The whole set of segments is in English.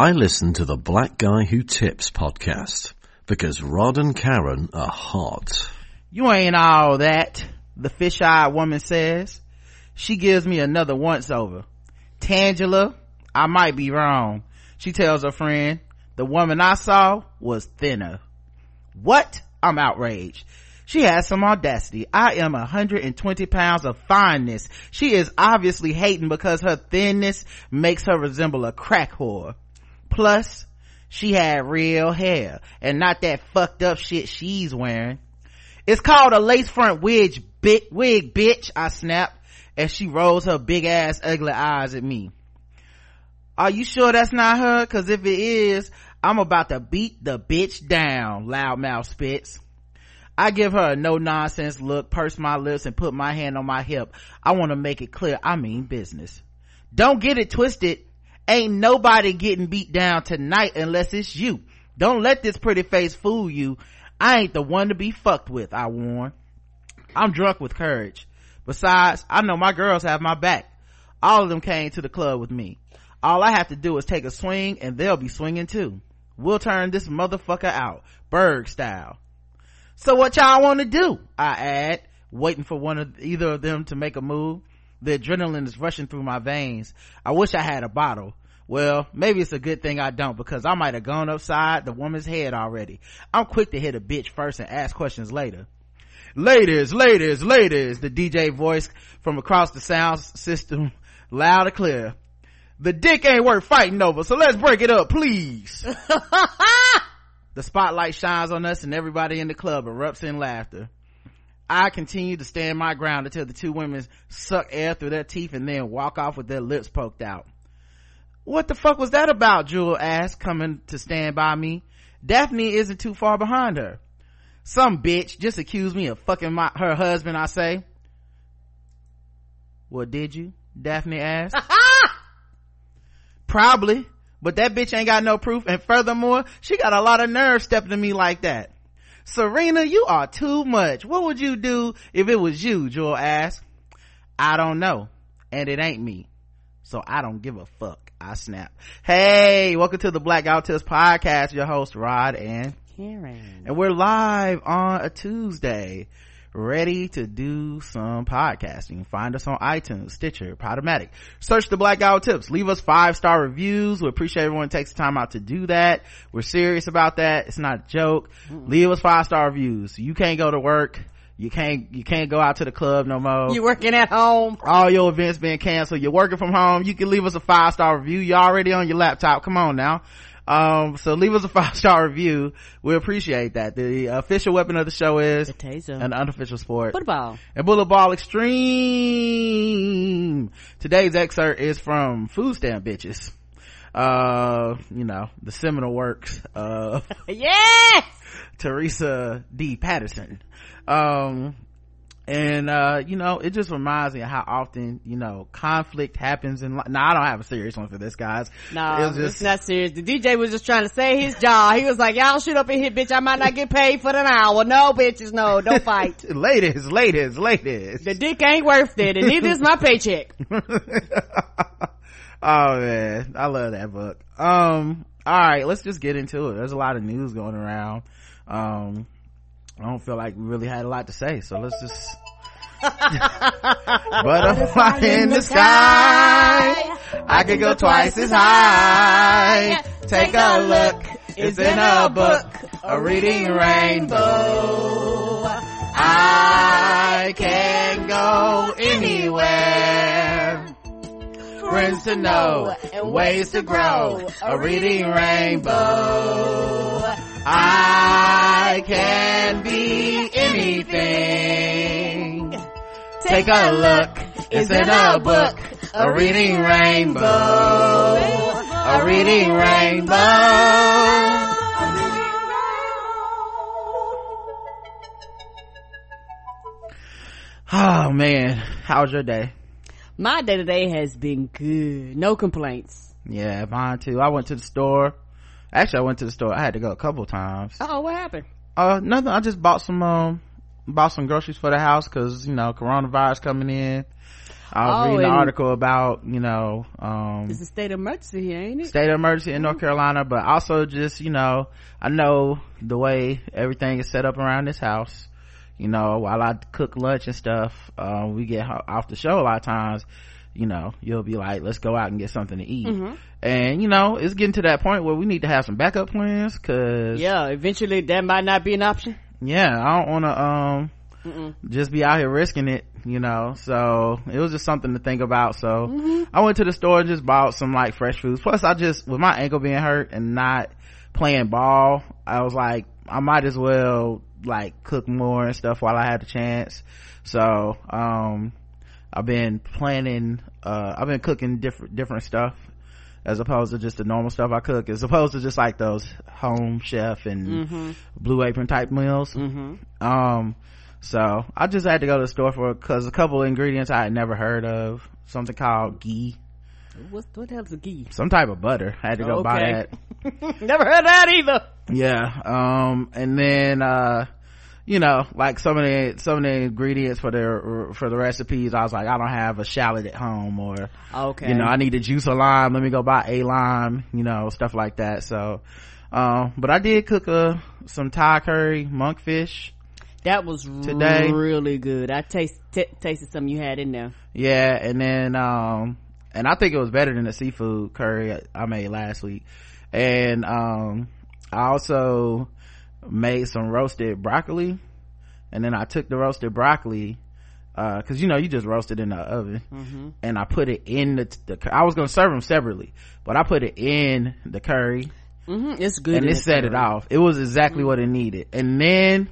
I listen to the Black Guy Who Tips podcast because Rod and Karen are hot. You ain't all that, the fish-eyed woman says. She gives me another once-over. Tangela, I might be wrong. She tells her friend, the woman I saw was thinner. What? I'm outraged. She has some audacity. I am 120 pounds of fineness. She is obviously hating because her thinness makes her resemble a crack whore. Plus, she had real hair and not that fucked up shit she's wearing. It's called a lace front wig, bit, wig, bitch, I snap as she rolls her big ass ugly eyes at me. Are you sure that's not her? Cause if it is, I'm about to beat the bitch down, loudmouth spits. I give her a no nonsense look, purse my lips and put my hand on my hip. I want to make it clear I mean business. Don't get it twisted. Ain't nobody getting beat down tonight unless it's you. Don't let this pretty face fool you. I ain't the one to be fucked with, I warn. I'm drunk with courage. Besides, I know my girls have my back. All of them came to the club with me. All I have to do is take a swing and they'll be swinging too. We'll turn this motherfucker out, Berg style. So what y'all want to do? I add, waiting for one of either of them to make a move. The adrenaline is rushing through my veins. I wish I had a bottle. Well, maybe it's a good thing I don't because I might have gone upside the woman's head already. I'm quick to hit a bitch first and ask questions later. Ladies, ladies, ladies, the DJ voice from across the sound system, loud and clear. The dick ain't worth fighting over, so let's break it up, please. the spotlight shines on us and everybody in the club erupts in laughter. I continue to stand my ground until the two women suck air through their teeth and then walk off with their lips poked out. What the fuck was that about? Jewel asked, coming to stand by me. Daphne isn't too far behind her. Some bitch just accused me of fucking my, her husband, I say. Well, did you? Daphne asked. Probably, but that bitch ain't got no proof. And furthermore, she got a lot of nerve stepping to me like that. Serena, you are too much. What would you do if it was you? Joel asked. I don't know. And it ain't me. So I don't give a fuck. I snap. Hey, welcome to the Black Guy podcast. Your host, Rod and Karen. And we're live on a Tuesday, ready to do some podcasting. Find us on iTunes, Stitcher, Podomatic. Search the Blackout Tips. Leave us five star reviews. We appreciate everyone takes the time out to do that. We're serious about that. It's not a joke. Mm-mm. Leave us five star reviews. You can't go to work. You can't, you can't go out to the club no more. You working at home. All your events being canceled. You're working from home. You can leave us a five star review. You're already on your laptop. Come on now. Um, so leave us a five star review. We appreciate that. The official weapon of the show is an unofficial sport. Football. And bullet ball extreme. Today's excerpt is from Food Stamp Bitches. Uh, you know, the seminal works of yes! Teresa D. Patterson. Um, and uh you know it just reminds me of how often you know conflict happens in life now i don't have a serious one for this guys. No it just, it's not serious. The dj was just trying to say his job. He was like y'all shoot up in here bitch. I might not get paid for an hour. No bitches no don't fight. Ladies ladies ladies. The dick ain't worth it and neither is my paycheck. Oh man. I love that book. Um all right let's just get into it. There's a lot of news going around. Um I don't feel like we really had a lot to say, so let's just. Butterfly in the sky, I could go twice as high. Take a look, it's in a book, a reading rainbow. I can go anywhere. Friends to know and ways to grow, a reading rainbow. I can be anything. Take a look, it's in a book, a reading rainbow, a reading rainbow. Oh man, how was your day? My day today has been good. No complaints. Yeah, mine too. I went to the store actually i went to the store. I had to go a couple times. Oh what happened? Uh nothing. I just bought some um bought some groceries for the house because you know coronavirus coming in. I was Oh, reading an article about, you know, um, It's a state of emergency here, ain't it? state of emergency in North Carolina, but also just, you know, I know the way everything is set up around this house. You know, while I cook lunch and stuff, uh, we get off the show a lot of times, you know, you'll be like, let's go out and get something to eat. Mm-hmm. And, you know, it's getting to that point where we need to have some backup plans cause, Yeah, eventually that might not be an option. yeah, I don't want to, um, just be out here risking it, you know. So it was just something to think about. So I went to the store and just bought some like fresh foods. Plus, I just with my ankle being hurt and not playing ball, I was like, I might as well like cook more and stuff while I had the chance. So um, I've been planning. Uh, I've been cooking different different stuff. As opposed to just the normal stuff I cook, as opposed to just like those home chef and blue apron type meals um so i just had to go to the store for because a couple of ingredients i had never heard of something called ghee What, what the hell's a ghee? some type of butter i had to go buy that Never heard that either. yeah um and then uh you know like some of the some of the ingredients for the for the recipes i was like i don't have a shallot at home or Okay. you know i need to juice a lime let me go buy a lime you know stuff like that so um but i did cook a some thai curry monkfish that was Today- really good. I taste, t- tasted something you had in there. yeah and then um and i think it was better than the seafood curry i I made last week and um i also made some roasted broccoli and then i took the roasted broccoli uh cuz you know you just roast it in the oven. And i put it in the, the i was gonna serve them separately but i put it in the curry. Hmm It's good. and it set it off. It was exactly what it needed. And then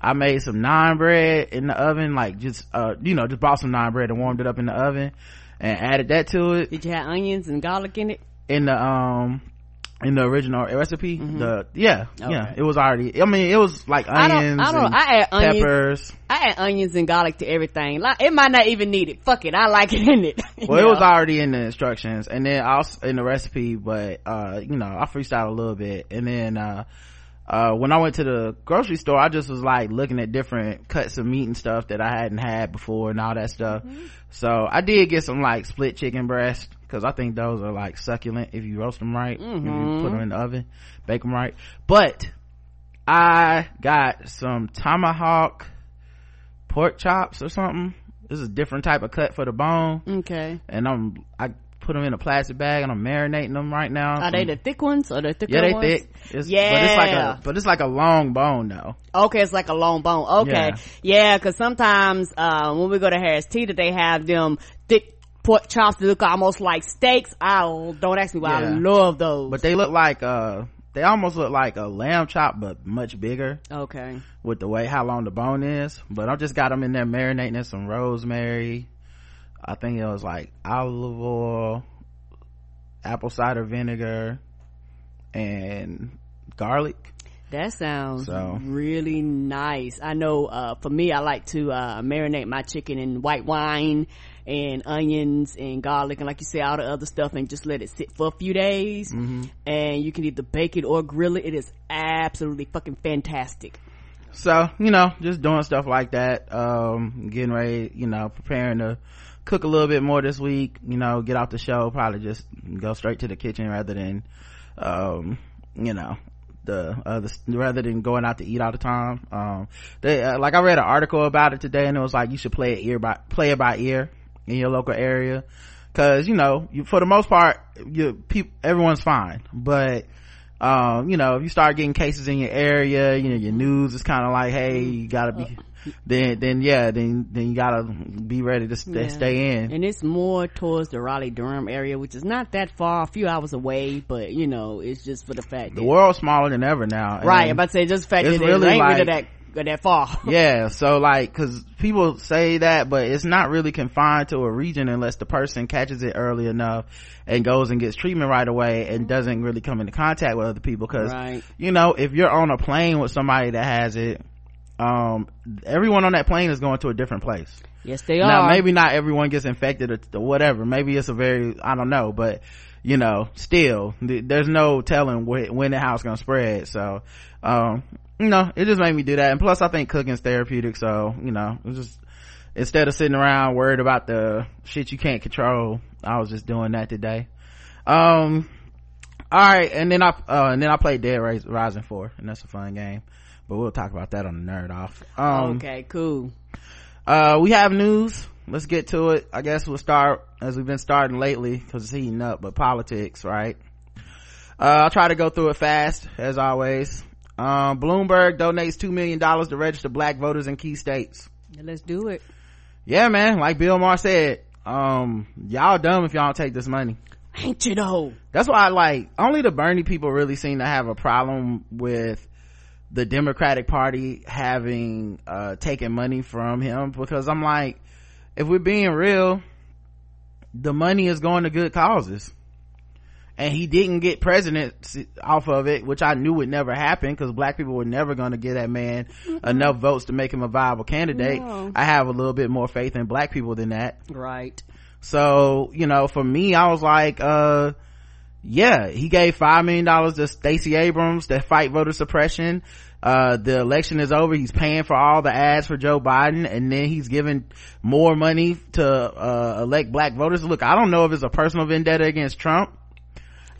i made some naan bread in the oven like just uh you know just bought some naan bread and warmed it up in the oven and added that to it. Did you have onions and garlic in it? in the um in the original recipe the yeah yeah it was already i mean it was like I don't. onions I don't. and I add onions. peppers I add onions and garlic to everything. Like it might not even need it. Fuck it. I like it in it. Well it was already in the instructions and then also in the recipe but uh you know i freestyled a little bit and then uh uh when i went to the grocery store i just was like looking at different cuts of meat and stuff that i hadn't had before and all that stuff so i did get some like split chicken breast because i think those are like succulent if you roast them right if you put them in the oven bake them right but i got some tomahawk pork chops or something this is a different type of cut for the bone Okay. and I'm I put them in a plastic bag and I'm marinating them right now. Are they the thick ones or the thicker yeah, they ones? thick. It's, but it's like Yeah. a but it's like a long bone though. Okay, it's like a long bone. Okay. Yeah, cause sometimes, uh, when we go to Harris Teeter, they have them thick pork chops that look almost like steaks. I don't ask me why I love those. But they look like uh they almost look like a lamb chop but much bigger okay. with the way how long the bone is. But I just got them in there marinating in some rosemary. I think it was like olive oil, apple cider vinegar, and garlic. That sounds So- really nice. I know, uh, for me, I like to, uh, marinate my chicken in white wine and onions and garlic and like you say, all the other stuff and just let it sit for a few days. Mm-hmm. And you can either bake it or grill it. It is absolutely fucking fantastic. so you know just doing stuff like that um getting ready you know preparing to cook a little bit more this week you know get off the show probably just go straight to the kitchen rather than um you know the uh the, rather than going out to eat all the time um they uh, like i read an article about it today and it was like you should play it ear by play it by ear in your local area. Because you know you, for the most part you people everyone's fine. But um you know if you start getting cases in your area you know your news is kind of like hey you gotta be then then yeah then then you gotta be ready to stay, Yeah. stay in. And it's more towards the Raleigh Durham area, which is not that far, a few hours away, but you know, it's just for the fact the world's smaller than ever now. Right, I'm about to say just the fact it's that really it ain't like- that, that far. yeah so like because people say that but it's not really confined to a region unless the person catches it early enough and goes and gets treatment right away and doesn't really come into contact with other people because Right. you know if you're on a plane with somebody that has it um everyone on that plane is going to a different place Yes, they now are. Now, maybe not everyone gets infected or, or whatever maybe it's a very i don't know but you know still th- there's no telling wh- when and how it's gonna spread so um you know it just made me do that. And plus i think cooking's therapeutic so you know just instead of sitting around worried about the shit you can't control i was just doing that today. Um all right and then i uh, and then i played dead rising 4 and that's a fun game. But we'll talk about that on the nerd off. Um okay cool. uh we have news. Let's get to it. I guess we'll start as we've been starting lately because it's heating up but politics right? Uh, i'll try to go through it fast as always um, bloomberg donates $2 million to register black voters in key states. Let's do it. Yeah man like bill maher said um y'all dumb if y'all don't take this money. Ain't you know that's why i like only the bernie people really seem to have a problem with the democratic party having uh taken money from him because i'm like if we're being real the money is going to good causes and he didn't get president off of it which i knew would never happen because black people were never going to get that man mm-hmm. enough votes to make him a viable candidate. No. i have a little bit more faith in black people than that. Right. So you know for me i was like uh yeah he gave five million dollars to stacey abrams to fight voter suppression. Uh, the election is over. He's paying for all the ads for joe biden and then he's giving more money to uh, elect black voters. Look i don't know if it's a personal vendetta against trump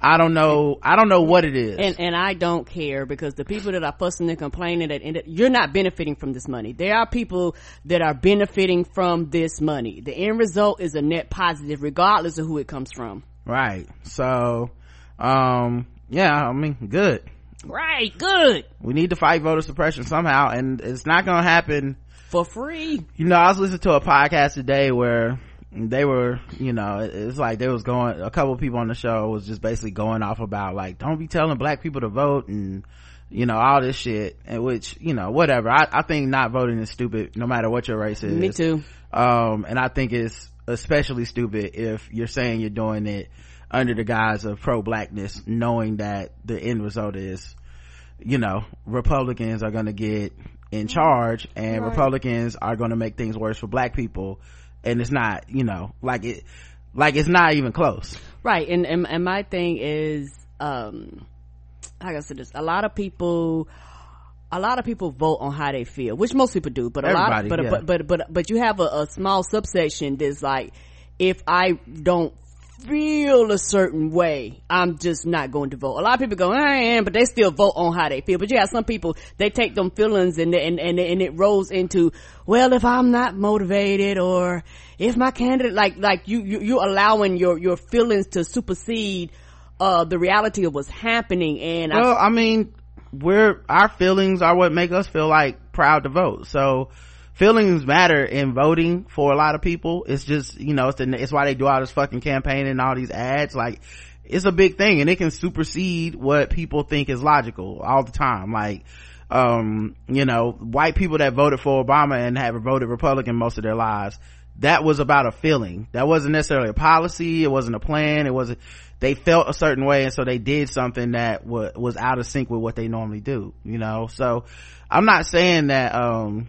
I don't know. I don't know what it is. And, and I don't care because the people that are fussing and complaining that you're not benefiting from this money. There are people that are benefiting from this money. The end result is a net positive regardless of who it comes from. Right. So, um, yeah, I mean, good. Right. Good. We need to fight voter suppression somehow and it's not going to happen for free. You know, I was listening to a podcast today where they were you know it's like they was going a couple people on the show was just basically going off about like don't be telling black people to vote and you know all this shit and which you know whatever. I, I think not voting is stupid no matter what your race is. me too. Um and i think it's especially stupid if you're saying you're doing it under the guise of pro-blackness knowing that the end result is you know republicans are going to get in charge and right. republicans are going to make things worse for black people and it's not you know like it like it's not even close right and and, and my thing is um like i said this a lot of people a lot of people vote on how they feel which most people do but a Everybody, lot of, but, yeah. but but but but you have a, a small subsection that's like if i don't feel a certain way, I'm just not going to vote. A lot of people go, I am, but they still vote on how they feel. But you have some people, they take them feelings and, and, and, and it rolls into, well, if I'm not motivated or if my candidate, like, like you, you, you're allowing your, your feelings to supersede, uh, the reality of what's happening. And well, I, I mean, we're, our feelings are what make us feel like proud to vote. So, feelings matter in voting for a lot of people. It's just, you know, it's, the, it's why they do all this fucking campaign and all these ads. Like, it's a big thing and it can supersede what people think is logical all the time. Like, um, you know, white people that voted for Obama and have voted Republican most of their lives, that was about a feeling. That wasn't necessarily a policy. It wasn't a plan. It wasn't, they felt a certain way and so they did something that w- was out of sync with what they normally do, you know? So, I'm not saying that, um,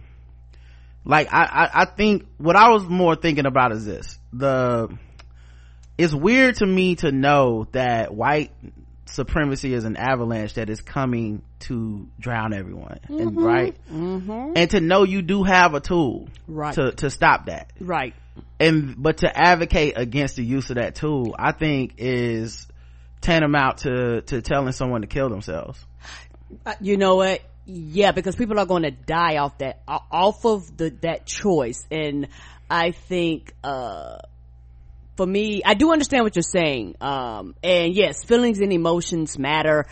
like I, I, I think what i was more thinking about is this. The it's weird to me to know that white supremacy is an avalanche that is coming to drown everyone. Mm-hmm. and right? Mm-hmm. and to know you do have a tool right. to to stop that. Right. And but to advocate against the use of that tool i think is tantamount to to telling someone to kill themselves. Uh, you know what yeah because people are going to die off that off of the that choice. And i think uh for me i do understand what you're saying. Um and yes feelings and emotions matter.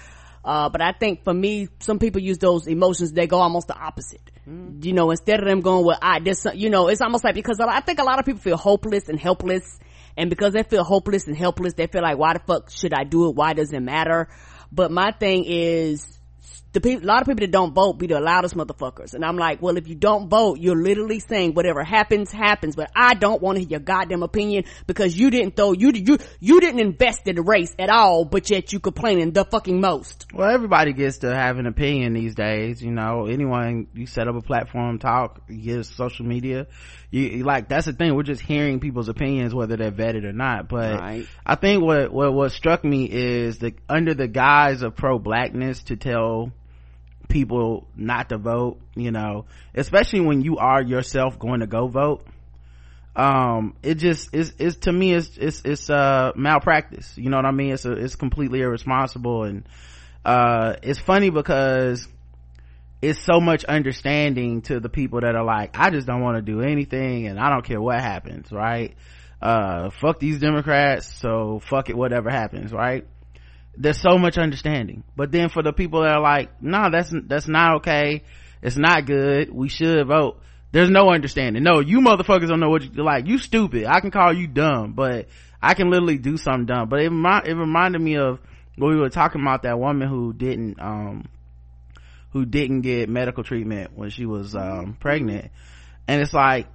Uh but i think for me some people use those emotions they go almost the opposite. Mm. you know instead of them going well i this you know it's almost like because i think a lot of people feel hopeless and helpless. And because they feel hopeless and helpless they feel like why the fuck should i do it? Why does it matter? But my thing is the people, a lot of people that don't vote be the loudest motherfuckers. And I'm like, well, if you don't vote, you're literally saying whatever happens, happens. But I don't want to hear your goddamn opinion because you didn't throw, you, you, you didn't invest in the race at all, but yet you complaining the fucking most. Well, everybody gets to have an opinion these days. You know, anyone, you set up a platform, talk, you get social media. You, like, that's the thing. We're just hearing people's opinions, whether they're vetted or not. But right. I think what, what, what struck me is that under the guise of pro-blackness to tell people not to vote you know especially when you are yourself going to go vote um it just is it's to me it's it's it's uh malpractice you know what i mean it's a, it's completely irresponsible and uh it's funny because it's so much understanding to the people that are like i just don't want to do anything and i don't care what happens right uh fuck these democrats so fuck it whatever happens right there's so much understanding but then for the people that are like no that's that's not okay it's not good we should vote there's no understanding. No, you motherfuckers don't know what you like. You stupid. I can call you dumb, but I can literally do something dumb. But it, it reminded me of when we were talking about that woman who didn't, um, who didn't get medical treatment when she was, um, pregnant. And it's like,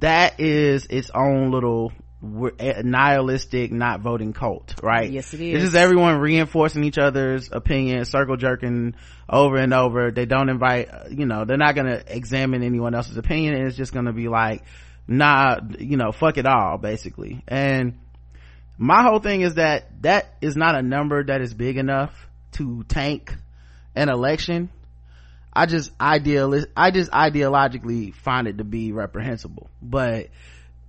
that is its own little nihilistic not voting cult right? Yes it is it's just everyone reinforcing each other's opinion circle jerking over and over. They don't invite you know they're not gonna examine anyone else's opinion. And it's just gonna be like nah you know fuck it all basically. And my whole thing is that that is not a number that is big enough to tank an election i just ideal i just ideologically find it to be reprehensible. But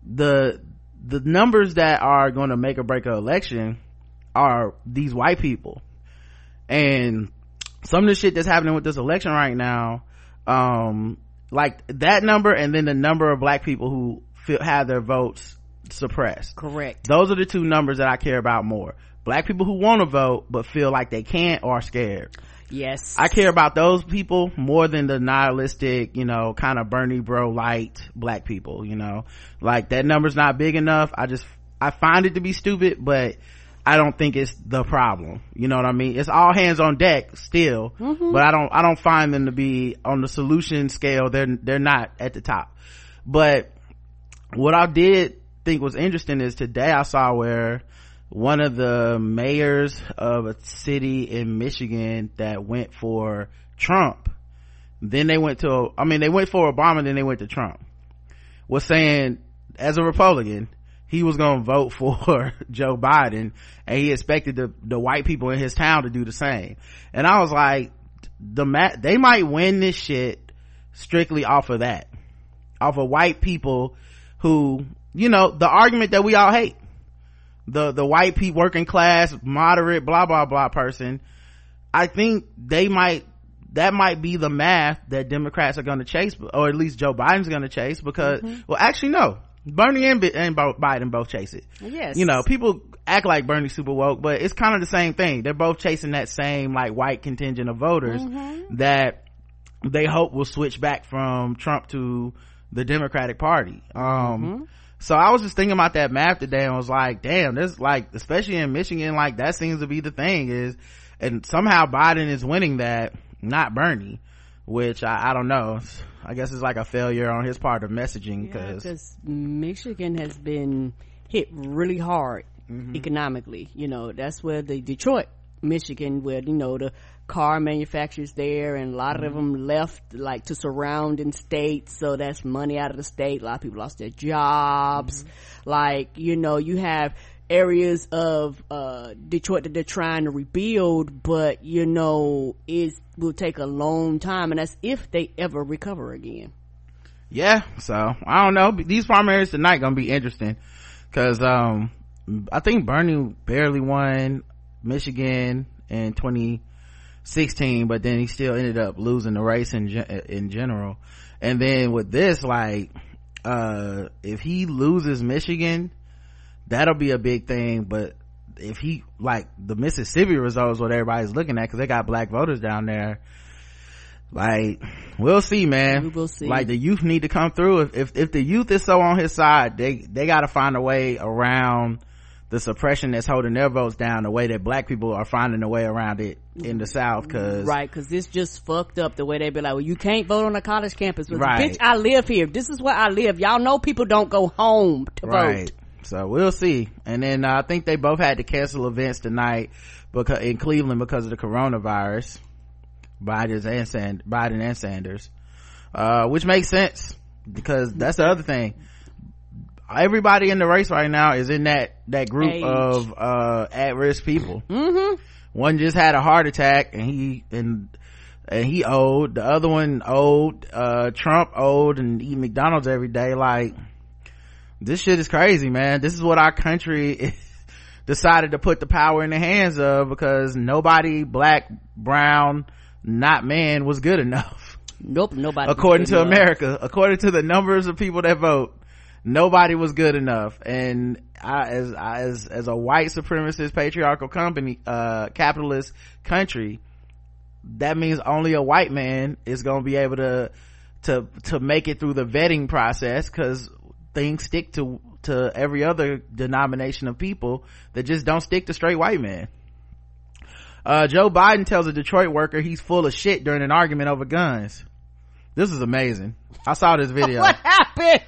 the the numbers that are going to make or break an election are these white people. And some of the shit that's happening with this election right now um like that number and then the number of black people who feel, have their votes suppressed. Correct. Those are the two numbers that i care about more. Black people who want to vote but feel like they can't or are scared yes i care about those people more than the nihilistic you know kind of bernie bro light black people you know like that number's not big enough i just i find it to be stupid but I don't think it's the problem. You know what I mean? It's all hands on deck still, mm-hmm. but I don't, I don't find them to be on the solution scale. They're, they're not at the top. But what I did think was interesting is today I saw where one of the mayors of a city in Michigan that went for Trump, then they went to, I mean, they went for Obama, then they went to Trump, was saying, as a Republican, he was going to vote for Joe Biden and he expected the, the white people in his town to do the same. And I was like, the mat, they might win this shit strictly off of that. Off of white people who, you know, the argument that we all hate. The, the white people, working class, moderate, blah, blah, blah person. I think they might, that might be the math that Democrats are going to chase, or at least Joe Biden's going to chase because, mm-hmm. well, actually no Bernie and, and Biden both chase it. Yes. You know, people act like bernie super woke, but it's kind of the same thing. They're both chasing that same like white contingent of voters mm-hmm. that they hope will switch back from Trump to the Democratic Party. Um, mm-hmm. So I was just thinking about that map today and was like, damn, there's like, especially in Michigan, like that seems to be the thing is, and somehow Biden is winning that, not Bernie, which I, I don't know. I guess it's like a failure on his part of messaging because yeah, Michigan has been hit really hard mm-hmm. economically. You know, that's where the Detroit, Michigan, where you know the car manufacturers there, and a lot mm-hmm. of them left like to surrounding states. So that's money out of the state. A lot of people lost their jobs. Mm-hmm. Like you know, you have areas of uh, Detroit that they're trying to rebuild, but you know, it will take a long time, and that's if they ever recover again. Yeah, so I don't know. These primaries tonight gonna be interesting because um, I think Bernie barely won Michigan in 2016, but then he still ended up losing the race in in general. And then with this, like, uh, if he loses Michigan that'll be a big thing. But if he like the mississippi results what everybody's looking at because they got black voters down there like we'll see man. We will see. Like the youth need to come through. If, if if the youth is so on his side they they got to find a way around the suppression that's holding their votes down the way that black people are finding a way around it in the south because right because this just fucked up the way they be like well you can't vote on a college campus right. bitch i live here this is where i live y'all know people don't go home to right. vote so we'll see. And then uh, I think they both had to cancel events tonight because in Cleveland because of the coronavirus. Biden and Sand- Biden and Sanders, uh, which makes sense because that's the other thing. Everybody in the race right now is in that that group Age. of uh, at risk people. Mm-hmm. One just had a heart attack and he and and he old. The other one old. Uh, Trump old and eat McDonald's every day. Like this shit is crazy man this is what our country decided to put the power in the hands of because nobody black brown not man was good enough nope nobody according to enough. america according to the numbers of people that vote nobody was good enough. And I, as as as a white supremacist patriarchal company uh capitalist country that means only a white man is going to be able to to to make it through the vetting process because things stick to to every other denomination of people that just don't stick to straight white men. Uh, joe biden tells a detroit worker he's full of shit during an argument over guns. This is amazing. I saw this video. What happened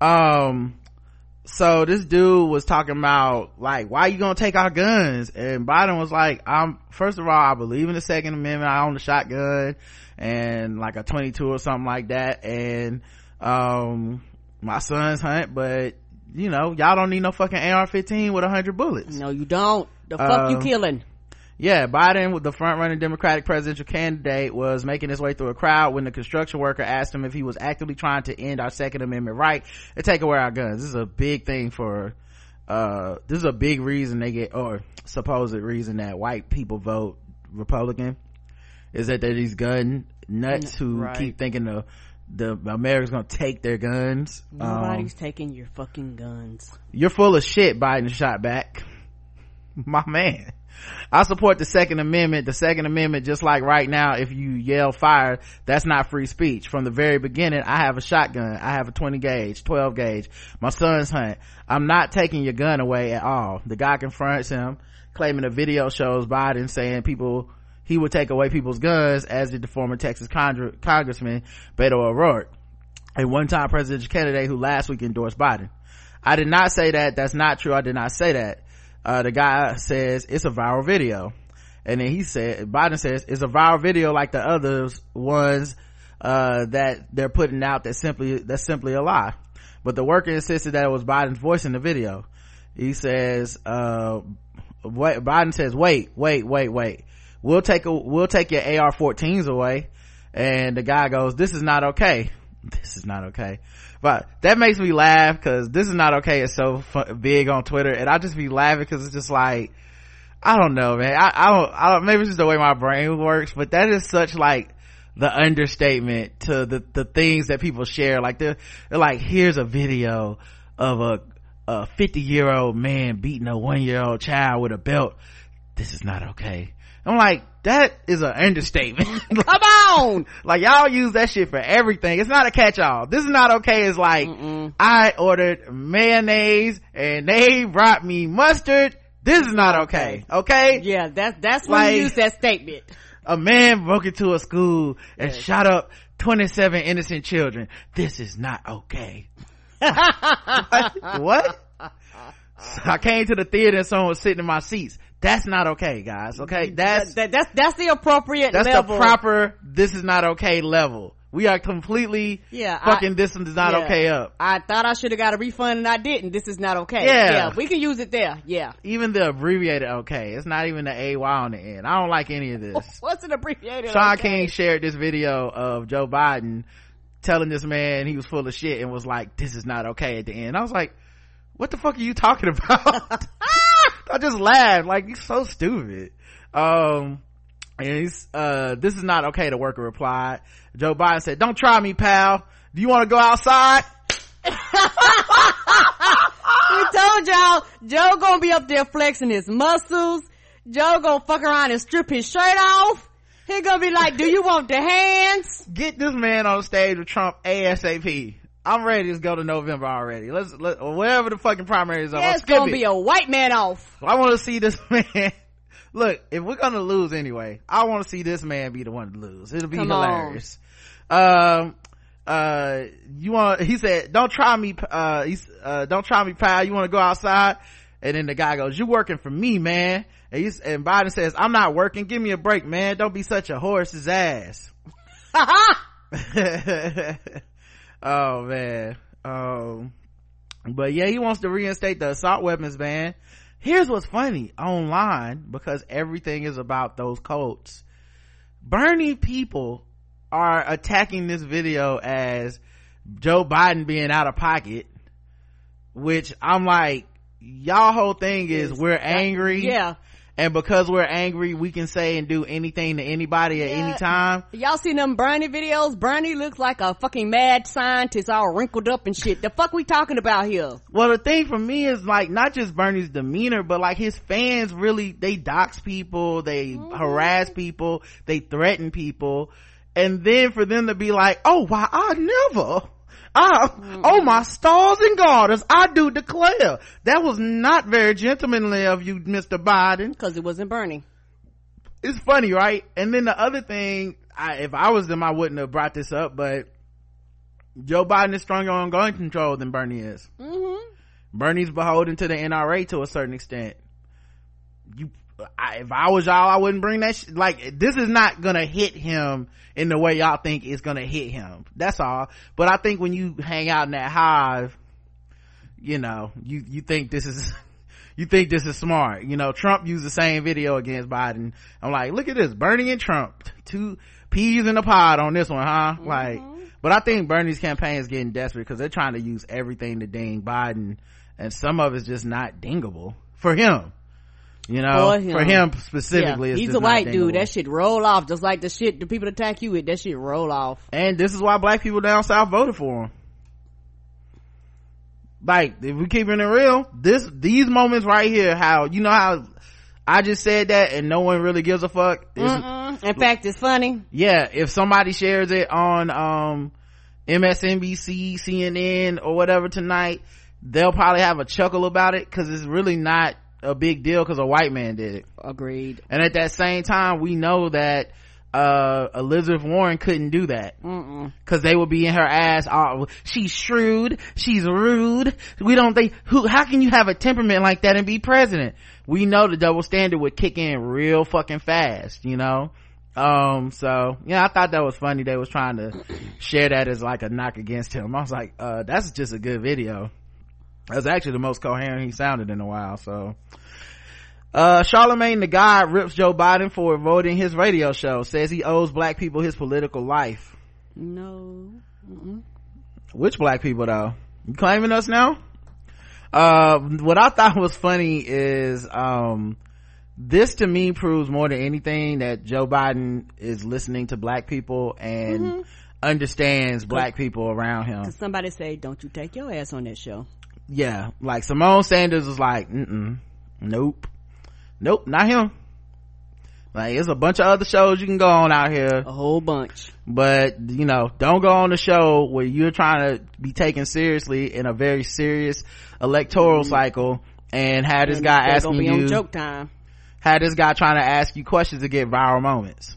um so this dude was talking about like why you gonna take our guns? And biden was like i'm first of all i believe in the second amendment. I own a shotgun and like a 22 or something like that. And um my sons hunt but you know y'all don't need no fucking ar-15 with 100 bullets. No you don't. The fuck uh, you killing yeah biden the front-running democratic presidential candidate was making his way through a crowd when the construction worker asked him if he was actively trying to end our second amendment right and take away our guns this is a big thing for uh this is a big reason they get or supposed reason that white people vote republican is that they're these gun nuts who right. keep thinking the the America's gonna take their guns. Nobody's um, taking your fucking guns. You're full of shit, Biden shot back. My man. I support the second amendment. The second amendment, just like right now, if you yell fire, that's not free speech. From the very beginning, I have a shotgun. I have a 20 gauge, 12 gauge. My son's hunt. I'm not taking your gun away at all. The guy confronts him, claiming a video shows Biden saying people he would take away people's guns as did the former texas Cong- congressman beto o'rourke a one-time presidential candidate who last week endorsed biden i did not say that that's not true i did not say that uh, the guy says it's a viral video. And then he said biden says it's a viral video like the others ones uh, that they're putting out that simply that's simply a lie. But the worker insisted that it was biden's voice in the video. He says uh, wait, biden says wait wait wait wait. We'll take a we'll take your ar-14s away. And the guy goes this is not okay. This is not okay but that makes me laugh because this is not okay. It's so fun, big on twitter and i just be laughing because it's just like i don't know man. I, I don't i don't maybe it's just the way my brain works but that is such like the understatement to the the things that people share. Like they're, they're like here's a video of a a 50 year old man beating a one year old child with a belt. This is not okay I'm like, that is an understatement. Come on! like y'all use that shit for everything. It's not a catch-all. This is not okay. It's like, Mm-mm. I ordered mayonnaise and they brought me mustard. This is not okay. Okay? Yeah, that's, that's when like, you use that statement. A man broke into a school and yes. shot up 27 innocent children. This is not okay. what? So I came to the theater and someone was sitting in my seats that's not okay guys okay? That's that, that's that's the appropriate that's level. the proper this is not okay level. We are completely yeah fucking I, this is not yeah. okay up. I thought i should have got a refund and i didn't. This is not okay. Yeah. yeah we can use it there. Yeah. Even the abbreviated okay it's not even the ay on the end. I don't like any of this. What's an abbreviated Shaun okay? king shared this video of joe biden telling this man he was full of shit and was like this is not okay at the end. I was like what the fuck are you talking about I just laughed like he's so stupid. Um, and he's, uh, this is not okay. The worker replied. Joe Biden said, don't try me, pal. Do you want to go outside? we told y'all, Joe gonna be up there flexing his muscles. Joe gonna fuck around and strip his shirt off. He gonna be like, do you want the hands? Get this man on stage with Trump ASAP. I'm ready to go to November already. Let's let whatever the fucking primaries are. Yeah, it's gonna it. be a white man off. I want to see this man. Look, if we're gonna lose anyway, I want to see this man be the one to lose. It'll be Come hilarious. On. Um, uh, you want? He said, "Don't try me. Uh, he's, uh, don't try me, pal. You want to go outside?" And then the guy goes, "You working for me, man?" And, he's, and Biden says, "I'm not working. Give me a break, man. Don't be such a horse's ass." oh man um but yeah he wants to reinstate the assault weapons ban here's what's funny online because everything is about those cults bernie people are attacking this video as joe biden being out of pocket which I'm like, y'all whole thing is we're angry. Yeah. And because we're angry, we can say and do anything to anybody at any time. Y'all seen them Bernie videos? Bernie looks like a fucking mad scientist all wrinkled up and shit. The fuck we talking about here? Well, the thing for me is like not just Bernie's demeanor, but like his fans really they dox people, they mm-hmm. harass people, they threaten people, and then for them to be like, "Oh, why I never." I, oh my stars and garters, I do declare that was not very gentlemanly of you, Mr. Biden. Cause it wasn't Bernie. It's funny, right? And then the other thing, I, if I was them, I wouldn't have brought this up, but Joe Biden is stronger on gun control than Bernie is. Mm-hmm. Bernie's beholden to the NRA to a certain extent. You, I, if I was y'all, I wouldn't bring that. Sh- like this is not gonna hit him in the way y'all think it's gonna hit him. That's all. But I think when you hang out in that hive, you know, you you think this is. You think this is smart. You know, Trump used the same video against Biden. I'm like, look at this, Bernie and Trump. Two peas in a pod on this one, huh? Mm-hmm. Like, but I think Bernie's campaign is getting desperate because they're trying to use everything to ding Biden and some of it's just not dingable for him. You know, For him. for him specifically, Yeah. He's a white dude. That shit roll off just like the shit the people attack you with. That shit roll off. and this is why black people down south voted for him. Like, if we keeping it real, this, these moments right here, how, you know how I just said that and no one really gives a fuck? It's- In fact, it's funny. yeah, if somebody shares it on, um, MSNBC, CNN, or whatever tonight, they'll probably have a chuckle about it because it's really not a big deal because a white man did it. Agreed. And at that same time, we know that, uh, Elizabeth Warren couldn't do that. Cause they would be in her ass. Oh, she's shrewd. She's rude. We don't think, who, how can you have a temperament like that and be president? We know the double standard would kick in real fucking fast, you know? Um, so, yeah, I thought that was funny. They was trying to share that as like a knock against him. I was like, uh, that's just a good video. That's actually the most coherent he sounded in a while, so. Uh, Charlemagne the God rips Joe Biden for voting his radio show, says he owes black people his political life. No. Mm-mm. Which black people though? You claiming us now? Uh, what I thought was funny is, um, this to me proves more than anything that Joe Biden is listening to black people and understands black people around him. Somebody say, don't you take your ass on that show. Yeah, like Symone Sanders was like, nope, nope, not him. Like, there's a bunch of other shows you can go on out here. A whole bunch. but you know don't go on the show where you're trying to be taken seriously in a very serious electoral mm-hmm. cycle and had this And guy asking gonna be on you joke time. had this guy trying to ask you questions to get viral moments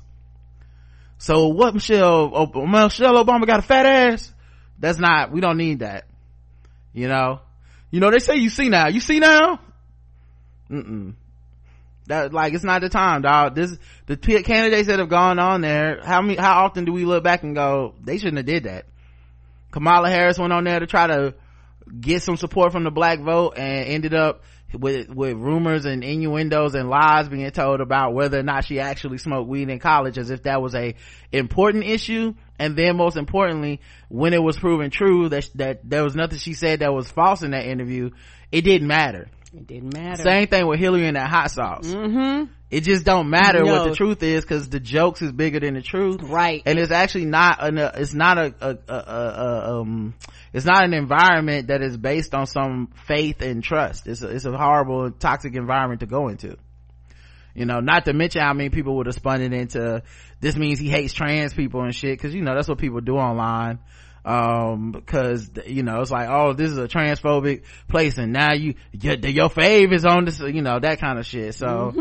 so what michelle Ob- michelle obama got a fat ass that's not we don't need that you know you know they say you see now. You see now? Mm that like it's not the time dog this the candidates that have gone on there how many how often do we look back and go they shouldn't have did that? Kamala harris went on there to try to get some support from the black vote and ended up with with rumors and innuendos and lies being told about whether or not she actually smoked weed in college as if that was a important issue and then most importantly when it was proven true that that there was nothing she said that was false in that interview it didn't matter It didn't matter. same thing with hillary and that hot sauce Mm-hmm. it just don't matter what the truth is because the jokes is bigger than the truth Right. and it's actually not an uh, it's not a, a, a, a, a um it's not an environment that is based on some faith and trust. It's a, it's a horrible toxic environment to go into. You know not to mention how many people would have spun it into this means he hates trans people and shit because you know that's what people do online. Um because you know it's like oh this is a transphobic place and now you your, your fave is on this you know that kind of shit. So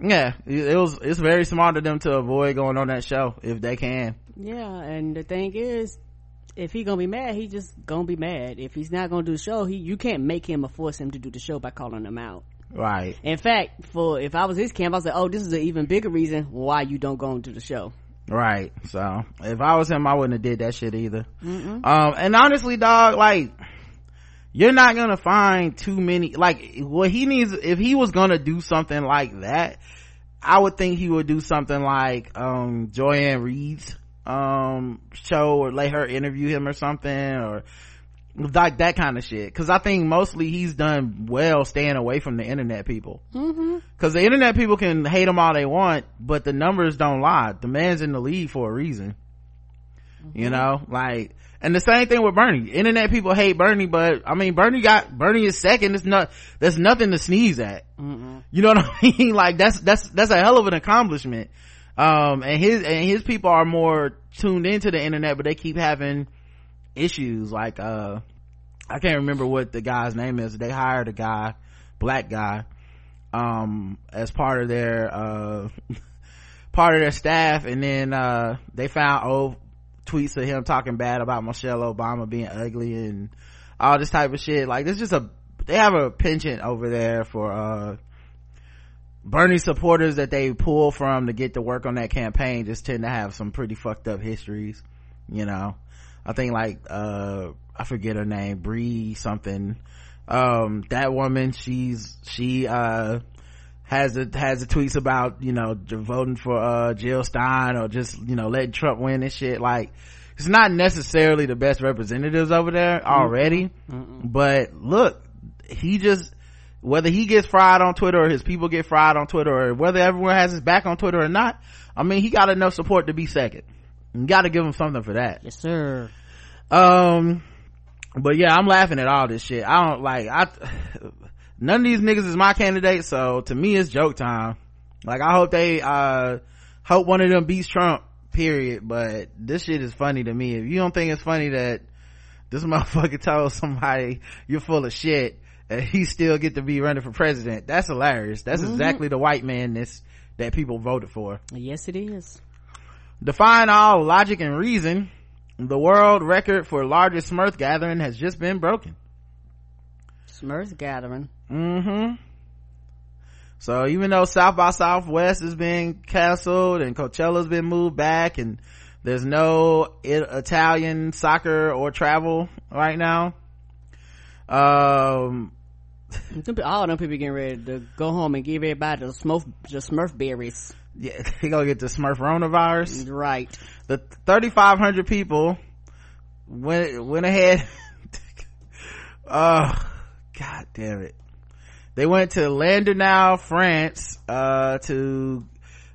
yeah it, it was it's very smart of them to avoid going on that show if they can. Yeah, and the thing is, if he gonna be mad, he just gonna be mad. If he's not gonna do the show, he you can't make him or force him to do the show by calling him out. right In fact, for if I was his camp, I was like, oh, this is an even bigger reason why you don't go into the show. right so if i was him i wouldn't have did that shit either um and honestly dog like you're not gonna find too many like what he needs if he was gonna do something like that i would think he would do something like um Joy-Ann Reid's um show or let her interview him or something or like that kind of shit. Because i think mostly he's done well staying away from the internet people. Because Mm-hmm. the internet people can hate him all they want but the numbers don't lie. The man's in the lead for a reason. You know like and the same thing with bernie. Internet people hate bernie but i mean bernie got bernie is second. It's not there's nothing to sneeze at. You know what i mean? Like that's that's that's a hell of an accomplishment um and his and his people are more tuned into the internet but they keep having issues. Like uh i can't remember what the guy's name is. They hired a guy black guy um as part of their uh part of their staff. And then uh they found old tweets of him talking bad about michelle obama being ugly and all this type of shit. Like there's just a they have a penchant over there for uh bernie supporters that they pull from to get to work on that campaign just tend to have some pretty fucked up histories you know? I think like uh i forget her name bree something. Um that woman she's she uh has a has the tweets about you know voting for uh jill stein or just you know letting trump win and shit. Like it's not necessarily the best representatives over there already but look he just whether he gets fried on twitter or his people get fried on twitter or whether everyone has his back on twitter or not i mean he got enough support to be second. You gotta give him something for that. Yes, sir. um but yeah i'm laughing at all this shit. I don't like i none of these niggas is my candidate so to me it's joke time. Like i hope they uh hope one of them beats trump period. But this shit is funny to me. If you don't think it's funny that this motherfucker told somebody you're full of shit and he still get to be running for president that's hilarious that's exactly the white man this that people voted for Yes, it is. Defying all logic and reason, the world record for largest Smurf gathering has just been broken. Smurf gathering. Mm-hmm. So even though South by Southwest is being canceled and Coachella's been moved back and there's no Italian soccer or travel right now, um, All them people getting ready to go home and give everybody the Smurf, the Smurf berries. yeah, they gonna get the Smurf coronavirus. Right. the 3500 people went went ahead oh god damn it they went to Landerneau, France, uh, to,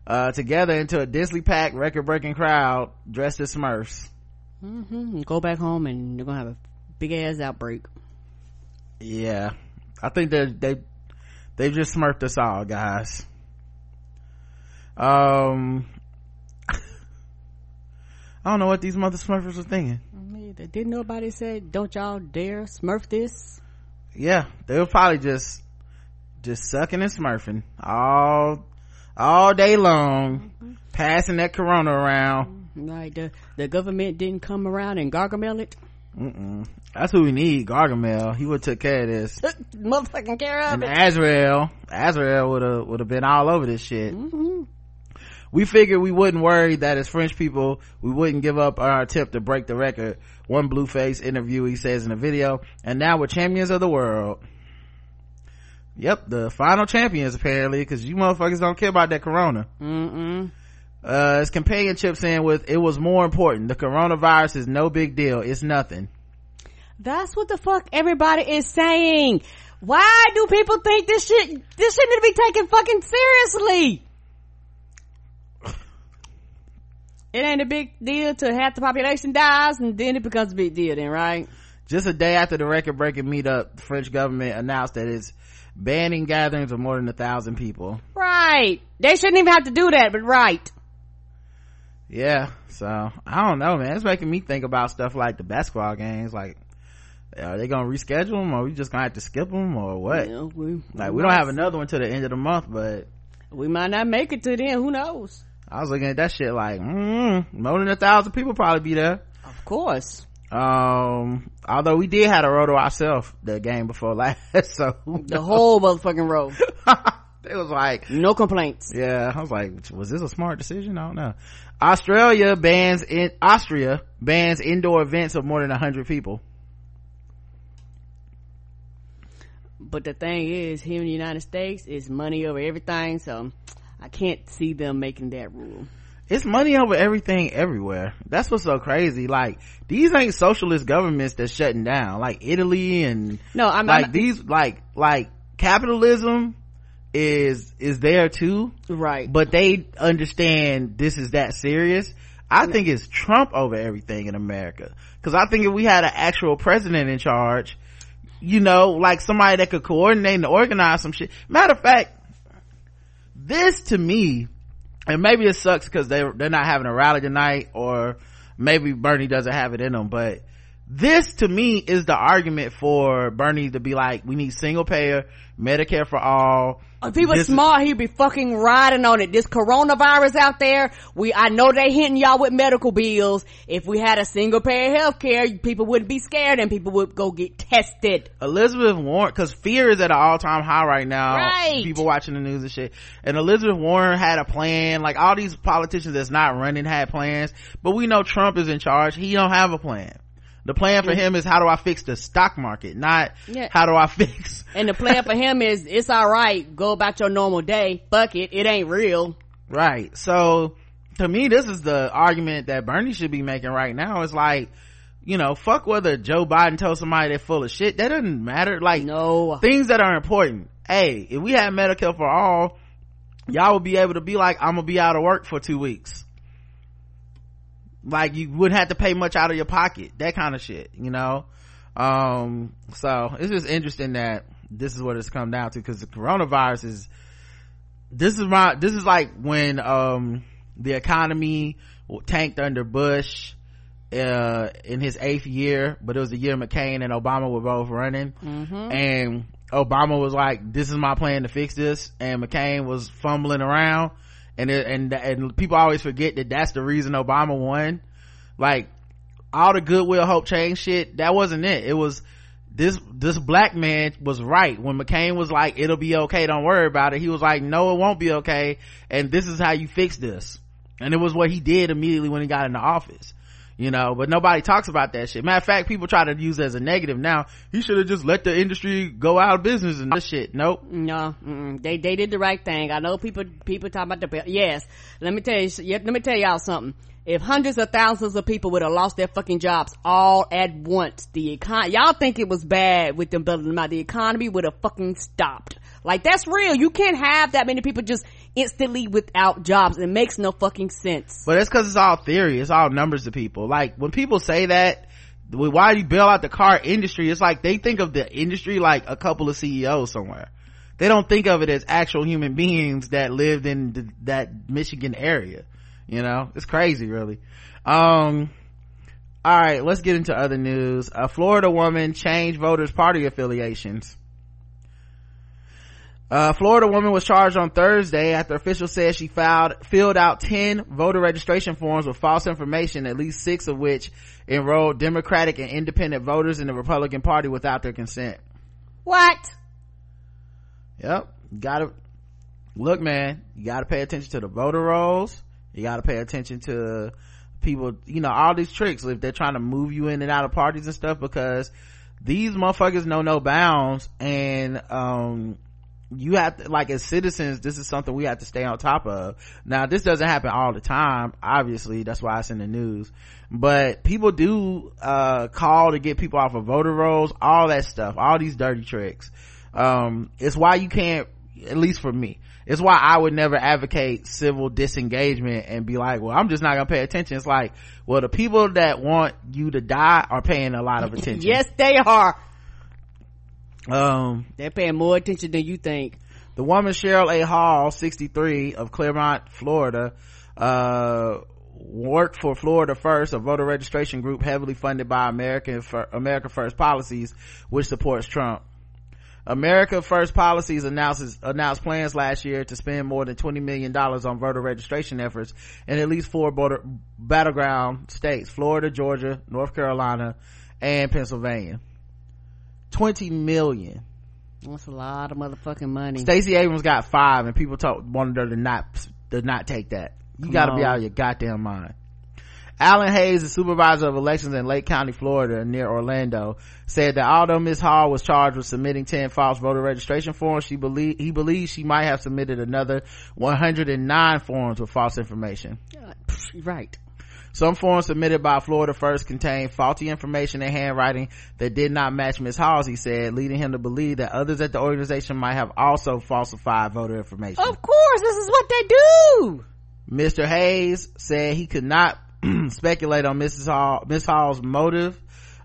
uh, together into a densely packed, record-breaking crowd dressed as Smurfs. hmm Go back home and they're gonna have a big ass outbreak. Yeah. I think they they, they just smurfed us all, guys. Um, I don't know what these mother smurfers were thinking. Didn't nobody say, don't y'all dare Smurf this? yeah they were probably just just sucking and smurfing all all day long passing that corona around Right. The, the government didn't come around and gargamel it. Mm-mm. that's who we need gargamel he would took care of this Motherfucking care of and it. azrael azrael would have would have been all over this shit Mm-hmm. we figured we wouldn't worry that as french people we wouldn't give up our attempt to break the record one blueface interviewee says in a video and now we're champions of the world yep the final champions apparently because you motherfuckers don't care about that corona Mm-mm. Uh his companion chips in with it was more important the coronavirus is no big deal it's nothing That's what the fuck everybody is saying. Why do people think this shit, this shit need to be taken fucking seriously? It ain't a big deal to half the population dies and then it becomes a big deal then, right? just a day after the record breaking meetup the french government announced that it's banning gatherings of more than a thousand people Right. They shouldn't even have to do that, but right. Yeah so i don't know man it's making me think about stuff like the basketball games like are they gonna reschedule them or we just gonna have to skip them or what You know, we, like we don't have another one to the end of the month but We might not make it to then, who knows? i was looking at that shit like mm, more than a thousand people probably be there Of course. um although we did have a row to ourselves the game before last so The whole motherfucking row. it was like No complaints. yeah i was like was this a smart decision i don't know australia bans in austria bans indoor events of more than 100 people But the thing is, here in the United States, it's money over everything, so I can't see them making that rule. it's money over everything everywhere. That's what's so crazy. Like these ain't socialist governments that's shutting down. Like Italy and no, I'm like these like like capitalism is is there too, right. but they understand this is that serious. I think it's Trump over everything in America. Cause I think if we had an actual president in charge, you know, like somebody that could coordinate and organize some shit. Matter of fact, this to me, and maybe it sucks because they they're not having a rally tonight, or maybe Bernie doesn't have it in them. But this to me is the argument for Bernie to be like, we need single payer Medicare for all. If he was This is- smart, he'd be fucking riding on it. This coronavirus out there, we, I know they hitting y'all with medical bills. If we had a single payer health care, people wouldn't be scared and people would go get tested. Elizabeth Warren, cause fear is at an all-time high right now. Right. People watching the news and shit. And Elizabeth Warren had a plan. Like all these politicians that's not running had plans. But we know Trump is in charge. He don't have a plan. The plan for him is how do I fix the stock market, not Yeah. how do I fix. And the plan for him is, it's alright, go about your normal day. Fuck it, it ain't real. Right. So to me, this is the argument that Bernie should be making right now. It's like, you know, fuck whether Joe Biden tells somebody they're full of shit. That doesn't matter. Like, No. things that are important. Hey, if we had Medicare for all, y'all would be able to be like, I'm gonna be out of work for two weeks. Like you wouldn't have to pay much out of your pocket. That kind of shit, you know? Um, so it's just interesting that this is what it's come down to because the coronavirus is, this is my, this is like when, um, the economy tanked under Bush, uh, in his eighth year, but it was the year McCain and Obama were both running. And Obama was like, this is my plan to fix this. And McCain was fumbling around. And it, and, and people always forget that that's the reason Obama won. Like, all the goodwill, hope, change shit, that wasn't it. It was, this, this black man was right. When McCain was like, it'll be okay, don't worry about it. He was like, no, it won't be okay. And this is how you fix this. And it was what he did immediately when he got into office you know but nobody talks about that shit matter of fact people try to use it as a negative now he should have just let the industry go out of business and this shit nope No, mm-mm. they they did the right thing. I know people people talk about the yes. Let me tell you. Let me tell y'all something. If hundreds of thousands of people would have lost their fucking jobs all at once, the econ y'all think it was bad with them building them out. The economy would have fucking stopped. Like that's real. You can't have that many people just instantly without jobs. It makes no fucking sense. but it's because it's all theory. It's all numbers to people. Like when people say that why do you bail out the car industry it's like they think of the industry like a couple of ceos somewhere. They don't think of it as actual human beings that lived in th- that michigan area. You know? It's crazy really. Um all right let's get into other news. A florida woman changed voters party affiliations a Florida woman was charged on Thursday after officials said she filed, filled out 10 voter registration forms with false information, at least six of which enrolled Democratic and independent voters in the Republican Party without their consent. What? Yep. Gotta, look man, you gotta pay attention to the voter rolls. You gotta pay attention to people, you know, all these tricks if they're trying to move you in and out of parties and stuff because these motherfuckers know no bounds and, um, you have to like as citizens this is something we have to stay on top of. Now this doesn't happen all the time obviously that's why it's in the news. But people do uh call to get people off of voter rolls all that stuff all these dirty tricks. Um it's why you can't at least for me it's why i would never advocate civil disengagement and be like well i'm just not gonna pay attention. It's like well the people that want you to die are paying a lot of attention. Yes, they are. Um They're paying more attention than you think. The woman Cheryl A. Hall, 63 of Clermont, Florida, uh, worked for Florida First, a voter registration group heavily funded by American America First Policies, which supports Trump. America First Policies announces announced plans last year to spend more than twenty million dollars on voter registration efforts in at least four border battleground states: Florida, Georgia, North Carolina, and Pennsylvania. Twenty million. That's a lot of motherfucking money. Stacey Abrams got five, and people told wanted her to not to not take that. You Come got to be out of your goddamn mind. Alan Hays, the supervisor of elections in Lake County, Florida, near Orlando, said that although Ms. Hall was charged with submitting 10 false voter registration forms, she believe, he believes she might have submitted another 109 forms with false information. Uh, right. Some forms submitted by Florida First contained faulty information and handwriting that did not match Ms. Halls, he said, leading him to believe that others at the organization might have also falsified voter information. Of course, this is what they do. Mr. Hays said he could not speculate on Mrs. Hall, Ms. Hall's motive,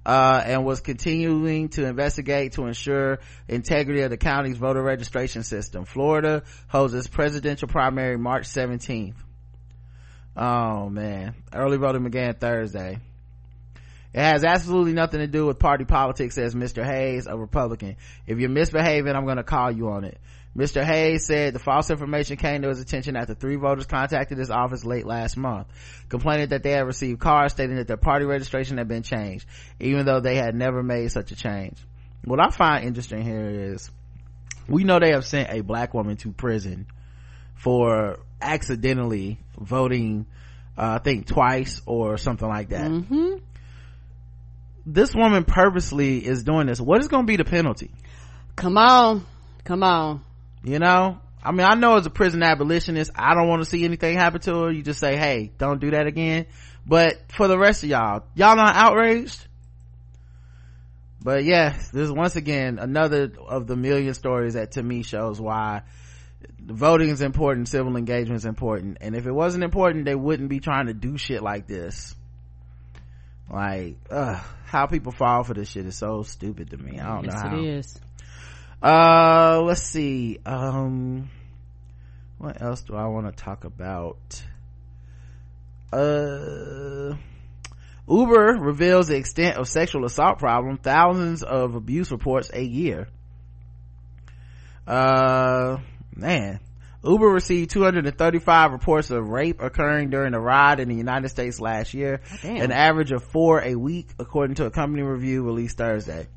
uh, and was continuing to investigate to ensure integrity of the county's voter registration system. Florida holds its presidential primary March 17th. Oh man. Early voting began Thursday. It has absolutely nothing to do with party politics, says Mr. Hays, a Republican. If you're misbehaving, I'm gonna call you on it. Mr. Hays said the false information came to his attention after three voters contacted his office late last month, complaining that they had received cards stating that their party registration had been changed, even though they had never made such a change. What I find interesting here is, we know they have sent a black woman to prison for accidentally voting, uh, I think twice or something like that. Mm-hmm. This woman purposely is doing this. What is going to be the penalty? Come on. Come on. You know? I mean, I know as a prison abolitionist, I don't want to see anything happen to her. You just say, hey, don't do that again. But for the rest of y'all, y'all not outraged? But yes, this is once again another of the million stories that to me shows why voting is important, civil engagement is important. And if it wasn't important, they wouldn't be trying to do shit like this. Like, ugh, how people fall for this shit is so stupid to me. I don't yes, know how. it is. Uh, let's see. Um, what else do I want to talk about? Uh, Uber reveals the extent of sexual assault problem, thousands of abuse reports a year. Uh, man. Uber received 235 reports of rape occurring during a ride in the United States last year, Damn. an average of four a week, according to a company review released Thursday.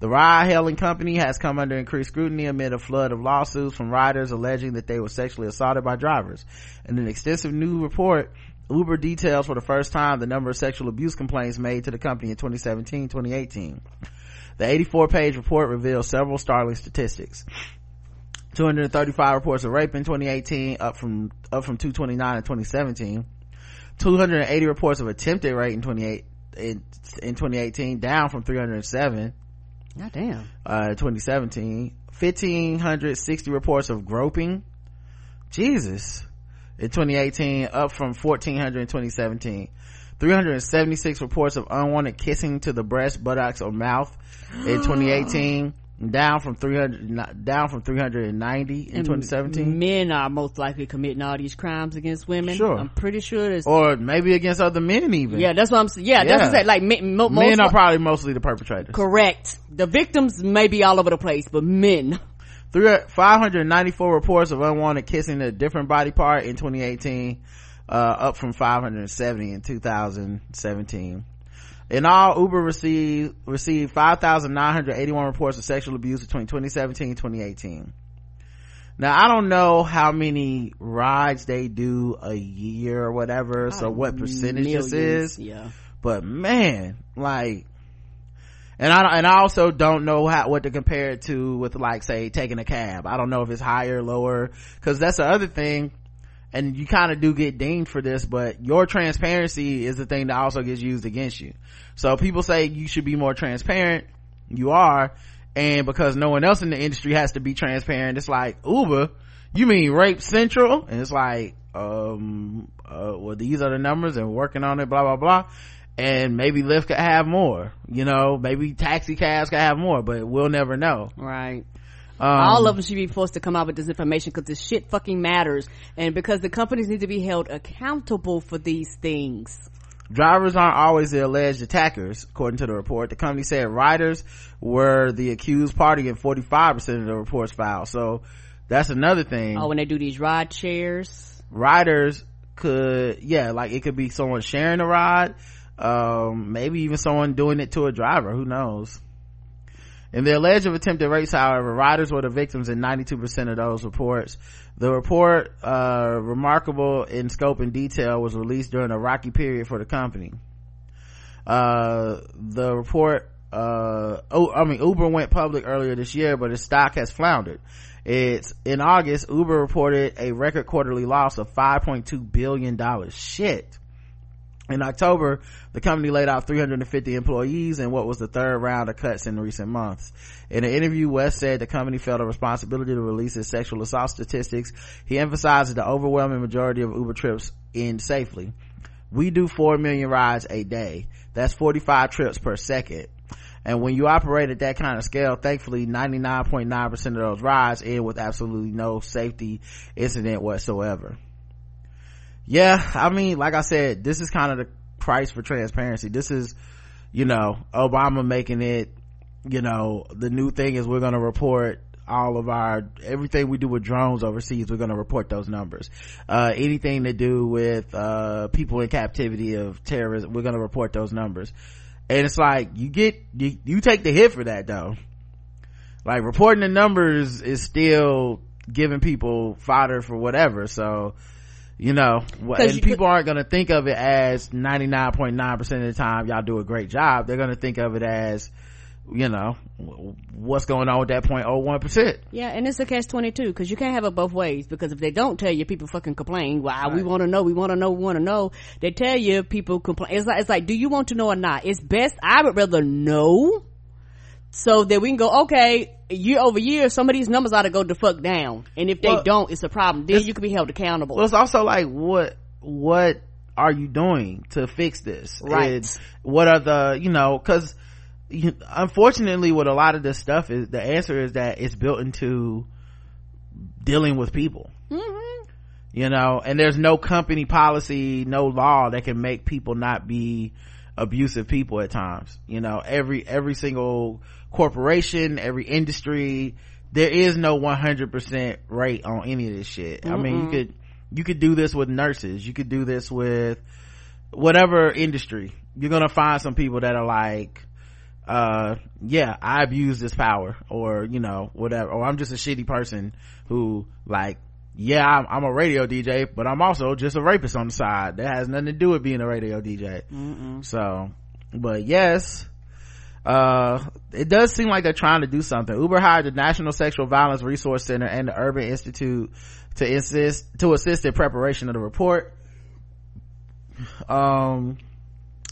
The ride-hailing company has come under increased scrutiny amid a flood of lawsuits from riders alleging that they were sexually assaulted by drivers. In an extensive new report, Uber details for the first time the number of sexual abuse complaints made to the company in 2017-2018. The 84-page report reveals several startling statistics. 235 reports of rape in 2018, up from up from 229 in 2017. 280 reports of attempted rape in 28 in, in 2018, down from 307 God damn. uh 2017 1560 reports of groping. Jesus. In 2018 up from 1400 in 2017 376 reports of unwanted kissing to the breast buttocks or mouth. In 2018 down from 300 down from 390 in And 2017 Men are most likely committing all these crimes against women. Sure. I'm pretty sure there's. or maybe against other men even yeah, that's what I'm saying. Yeah, that's what I'm saying. Like, men, mo- men are probably mostly the perpetrators correct. The victims may be all over the place, but men. Three, 594 reports of unwanted kissing a different body part in 2018 uh, up from 570 in 2017 in all uber received received 5981 reports of sexual abuse between 2017 and 2018 now i don't know how many rides they do a year or whatever so what percentage this is Yeah. but man like and I and I also don't know how what to compare it to with like say taking a cab. I don't know if it's higher, lower, because that's the other thing. And you kind of do get dinged for this, but your transparency is the thing that also gets used against you. So people say you should be more transparent. You are, and because no one else in the industry has to be transparent, it's like Uber. You mean Rape Central? And it's like, um, uh, well, these are the numbers, and working on it. Blah blah blah and maybe Lyft could have more, you know, maybe taxi cabs could have more, but we'll never know. Right. Um, all of them should be forced to come out with this information because this shit fucking matters. And because the companies need to be held accountable for these things. Drivers aren't always the alleged attackers, according to the report. The company said riders were the accused party in 45% of the reports filed. So that's another thing. Oh, when they do these ride shares. Riders could, yeah, like it could be someone sharing a ride, um, maybe even someone doing it to a driver, who knows. In the alleged attempted rapes, however, riders were the victims in 92% of those reports. The report, uh, remarkable in scope and detail, was released during a rocky period for the company. Uh, the report, uh, oh, I mean, Uber went public earlier this year, but its stock has floundered. It's, in August, Uber reported a record quarterly loss of $5.2 billion. Shit. In October, the company laid off 350 employees in what was the third round of cuts in recent months. In an interview, West said the company felt a responsibility to release its sexual assault statistics. He emphasized that the overwhelming majority of Uber trips end safely. We do 4 million rides a day. That's 45 trips per second. And when you operate at that kind of scale, thankfully 99.9% of those rides end with absolutely no safety incident whatsoever yeah i mean like i said this is kind of the price for transparency. This is you know obama making it you know the new thing is we're going to report all of our everything we do with drones overseas we're going to report those numbers. Uh, anything to do with uh, people in captivity of terrorism we're going to report those numbers. And it's like you get you, you take the hit for that though. Like reporting the numbers is still giving people fodder for whatever so you know and you people aren't going to think of it as 99.9% of the time y'all do a great job. They're going to think of it as you know what's going on with that 0.01% yeah and it's a catch 22 because you can't have it both ways because if they don't tell you people fucking complain. Wow right. we want to know we want to know we want to know. They tell you people complain it's like it's like do you want to know or not? It's best i would rather know so that we can go okay year over year some of these numbers ought to go the fuck down. And if they well, don't it's a problem. Then you can be held accountable. Well it's also like what what are you doing to fix this? Right. It's, what are the you know because unfortunately with a lot of this stuff is the answer is that it's built into dealing with people. Mm-hmm. you know and there's no company policy no law that can make people not be abusive people at times. You know every every single corporation every industry there is no 100% rate on any of this shit. Mm-mm. i mean you could you could do this with nurses. You could do this with whatever industry. You're gonna find some people that are like uh yeah i abuse this power or you know whatever. Or i'm just a shitty person who like yeah I'm, I'm, a radio dj but i'm also just a rapist on the side. That has nothing to do with being a radio dj Mm-mm. so but yes uh it does seem like they're trying to do something. Uber hired the national sexual violence resource center and the urban institute to assist to assist in preparation of the report. Um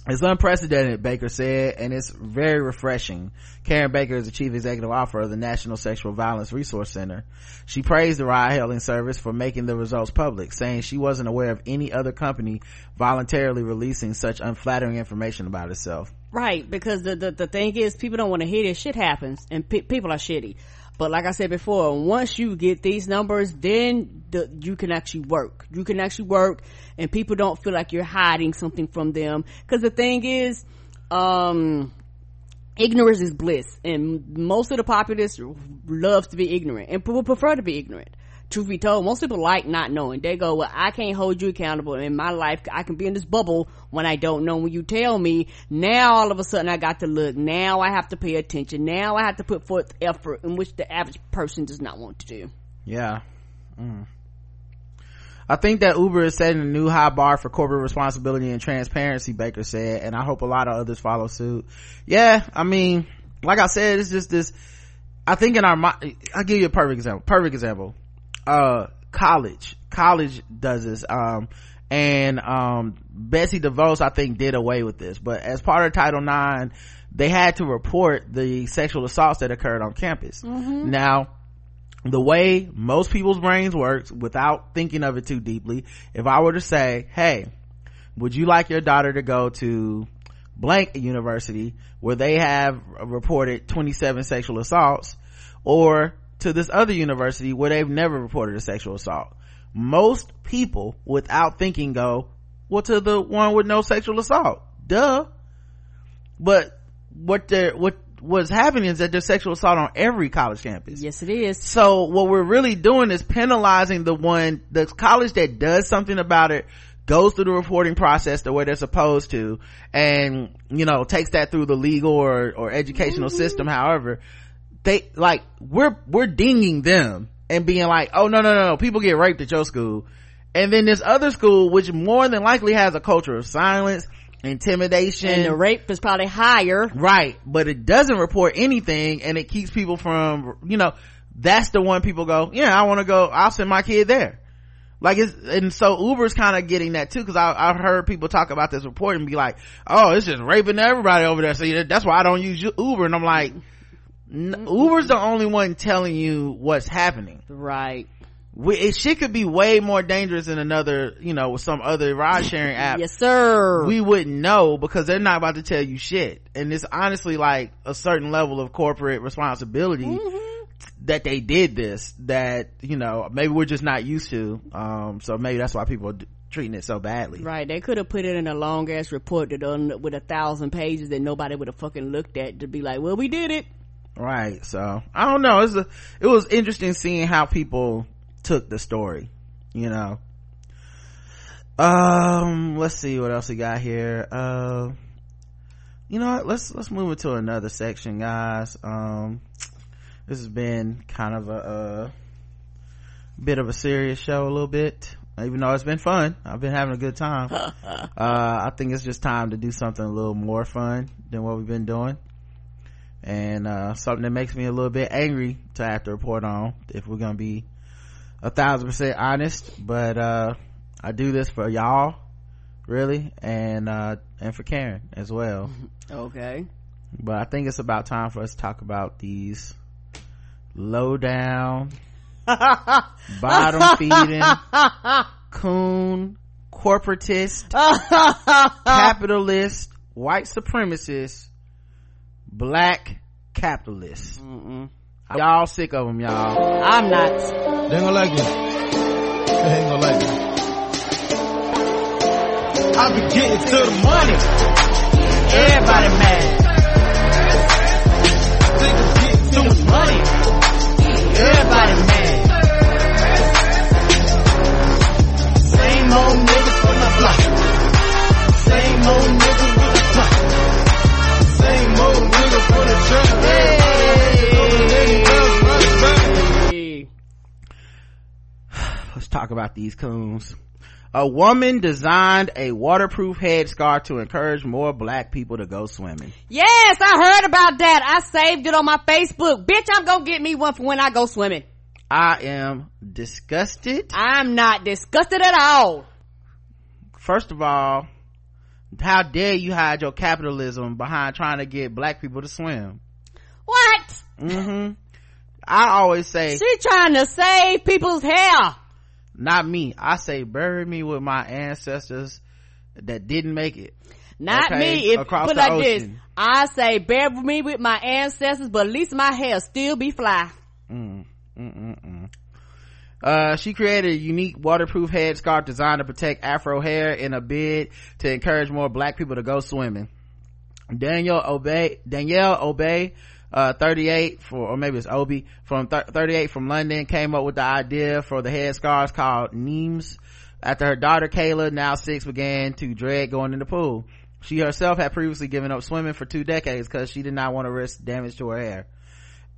it's unprecedented, Baker said, and it's very refreshing. Karen Baker is the chief executive officer of the National Sexual Violence Resource Center. She praised the ride hailing service for making the results public, saying she wasn't aware of any other company voluntarily releasing such unflattering information about itself. Right, because the, the, the thing is, people don't want to hear this shit happens, and pe- people are shitty. But like I said before, once you get these numbers, then the, you can actually work. You can actually work and people don't feel like you're hiding something from them. Cause the thing is, um, ignorance is bliss and most of the populace loves to be ignorant and people prefer to be ignorant truth be told, most people like not knowing. They go, well, I can't hold you accountable in my life. I can be in this bubble when I don't know. When you tell me, now all of a sudden I got to look. Now I have to pay attention. Now I have to put forth effort in which the average person does not want to do. Yeah. Mm. I think that Uber is setting a new high bar for corporate responsibility and transparency, Baker said, and I hope a lot of others follow suit. Yeah, I mean, like I said, it's just this, I think in our, I'll give you a perfect example. Perfect example uh college. College does this um and um betsy devos i think did away with this. But as part of title ix they had to report the sexual assaults that occurred on campus. Mm-hmm. now the way most people's brains works without thinking of it too deeply if i were to say hey would you like your daughter to go to blank university where they have reported 27 sexual assaults? Or to this other university where they've never reported a sexual assault. Most people without thinking go, well to the one with no sexual assault. Duh. But what they're, what, what's happening is that there's sexual assault on every college campus. Yes, it is. So what we're really doing is penalizing the one, the college that does something about it, goes through the reporting process the way they're supposed to, and, you know, takes that through the legal or, or educational mm-hmm. system, however, they like we're we're dinging them and being like oh no no no no people get raped at your school. And then this other school which more than likely has a culture of silence intimidation. And the rape is probably higher. Right but it doesn't report anything and it keeps people from you know that's the one people go yeah i want to go i'll send my kid there. Like it's and so uber's kind of getting that too because i've heard people talk about this report and be like oh it's just raping everybody over there. So that's why i don't use uber. And i'm like uber's the only one telling you what's happening right we, it, shit could be way more dangerous than another, you know, with some other ride sharing app. yes, sir. We wouldn't know because they're not about to tell you shit. And it's honestly like a certain level of corporate responsibility mm-hmm. that they did this that, you know, maybe we're just not used to. Um, so maybe that's why people are treating it so badly. Right. They could have put it in a long ass report that on, with a thousand pages that nobody would have fucking looked at to be like, well, we did it. Right. So I don't know. It's a, it was interesting seeing how people took the story you know um let's see what else we got here uh you know what let's let's move into another section guys um this has been kind of a, a bit of a serious show a little bit even though it's been fun i've been having a good time uh i think it's just time to do something a little more fun than what we've been doing and uh something that makes me a little bit angry to have to report on if we're gonna be a thousand percent honest but uh i do this for y'all really and uh and for karen as well. Okay. But i think it's about time for us to talk about these low down bottom feeding coon corporatist capitalist white supremacist black capitalists. Mm-mm. Y'all sick of them, y'all. I'm not. They ain't gonna like it. They ain't gonna like it. I be getting to the money. Everybody mad. Niggas getting too much money. Everybody mad. Same old niggas from the block. Same old niggas Hey. Let's talk about these coons. A woman designed a waterproof headscarf to encourage more black people to go swimming. Yes, I heard about that. I saved it on my Facebook. Bitch, I'm gonna get me one for when I go swimming. I am disgusted. I'm not disgusted at all. First of all, how dare you hide your capitalism behind trying to get black people to swim? What? Mm-hmm. I always say she trying to save people's hair. Not me. I say bury me with my ancestors that didn't make it. Not okay? me. If Across put like ocean. this, I say bury me with my ancestors, but at least my hair still be fly. Mm, mm, mm, mm. Uh, she created a unique waterproof headscarf designed to protect afro hair in a bid to encourage more black people to go swimming. Daniel Obey, Danielle Obey uh 38 for or maybe it's obi from th- 38 from london came up with the idea for the headscarves called neems. After her daughter kayla now six began to dread going in the pool. She herself had previously given up swimming for two decades because she did not want to risk damage to her hair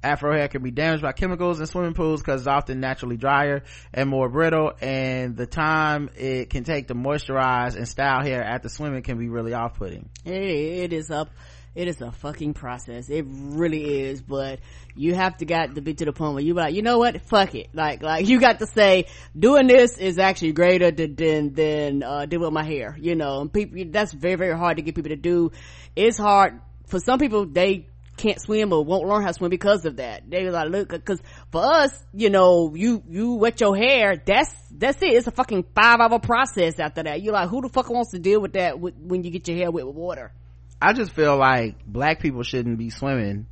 afro hair can be damaged by chemicals in swimming pools because it's often naturally drier and more brittle and the time it can take to moisturize and style hair after swimming can be really off-putting. It, it is up it is a fucking process. It really is but you have to get to be to the point where you like you know what? Fuck it. Like like you got to say doing this is actually greater than than, than uh doing with my hair you know? And people that's very very hard to get people to do. It's hard for some people they can't swim or won't learn how to swim because of that. They like, look, cause for us, you know, you, you wet your hair, that's, that's it. It's a fucking five hour process after that. You're like, who the fuck wants to deal with that with, when you get your hair wet with water? I just feel like black people shouldn't be swimming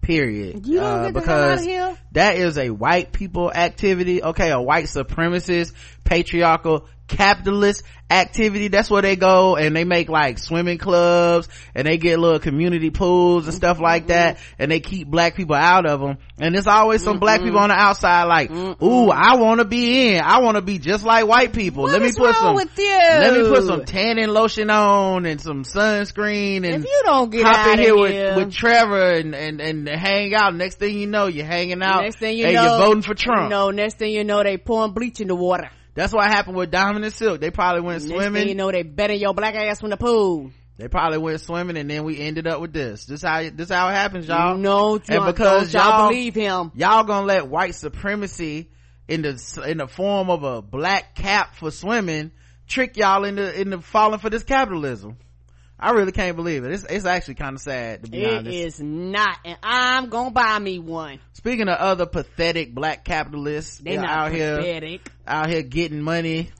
period you don't uh, because that is a white people activity okay a white supremacist patriarchal capitalist activity. That's where they go and they make like swimming clubs and they get little community pools and stuff like that and they keep black people out of them and there's always some mm black people on the outside like mm ooh i want to be in. I want to be just like white people. What let me put some let me put some tanning lotion on and some sunscreen and if you don't get hop in here, here, With, with trevor and, and and hang out. Next thing you know you're hanging out next thing you and know you're voting for trump. no next thing you know they pouring bleach in the water that's what happened with Diamond and Silk. They probably went Next swimming. you know, they better your black ass from the pool. They probably went swimming and then we ended up with this. This how this how it happens, y'all. No, and because y'all, y'all believe him, y'all gonna let white supremacy in the in the form of a black cap for swimming trick y'all into into falling for this capitalism i really can't believe it it's, it's actually kind of sad to be It honest is not, and I'm gonna buy me one. speaking of other pathetic black capitalists They not out here out here getting money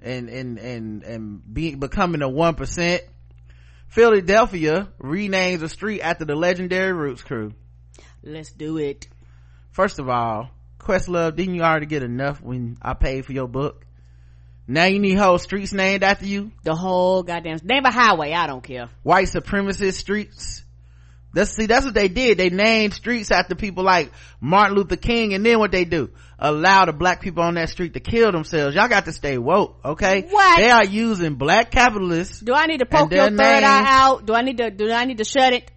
and and and and be, becoming a one percent philadelphia renames a street after the legendary roots crew Let's do it. First of all, Questlove, didn't you already get enough when I paid for your book? Now you need whole streets named after you? The whole goddamn name a highway. I don't care. White supremacist streets? That's, see, that's what they did. They named streets after people like Martin Luther King and then what they do? Allow the black people on that street to kill themselves. Y'all got to stay woke, okay? What? They are using black capitalists. Do I need to poke your third eye out? Do I need to? Do I need to shut it?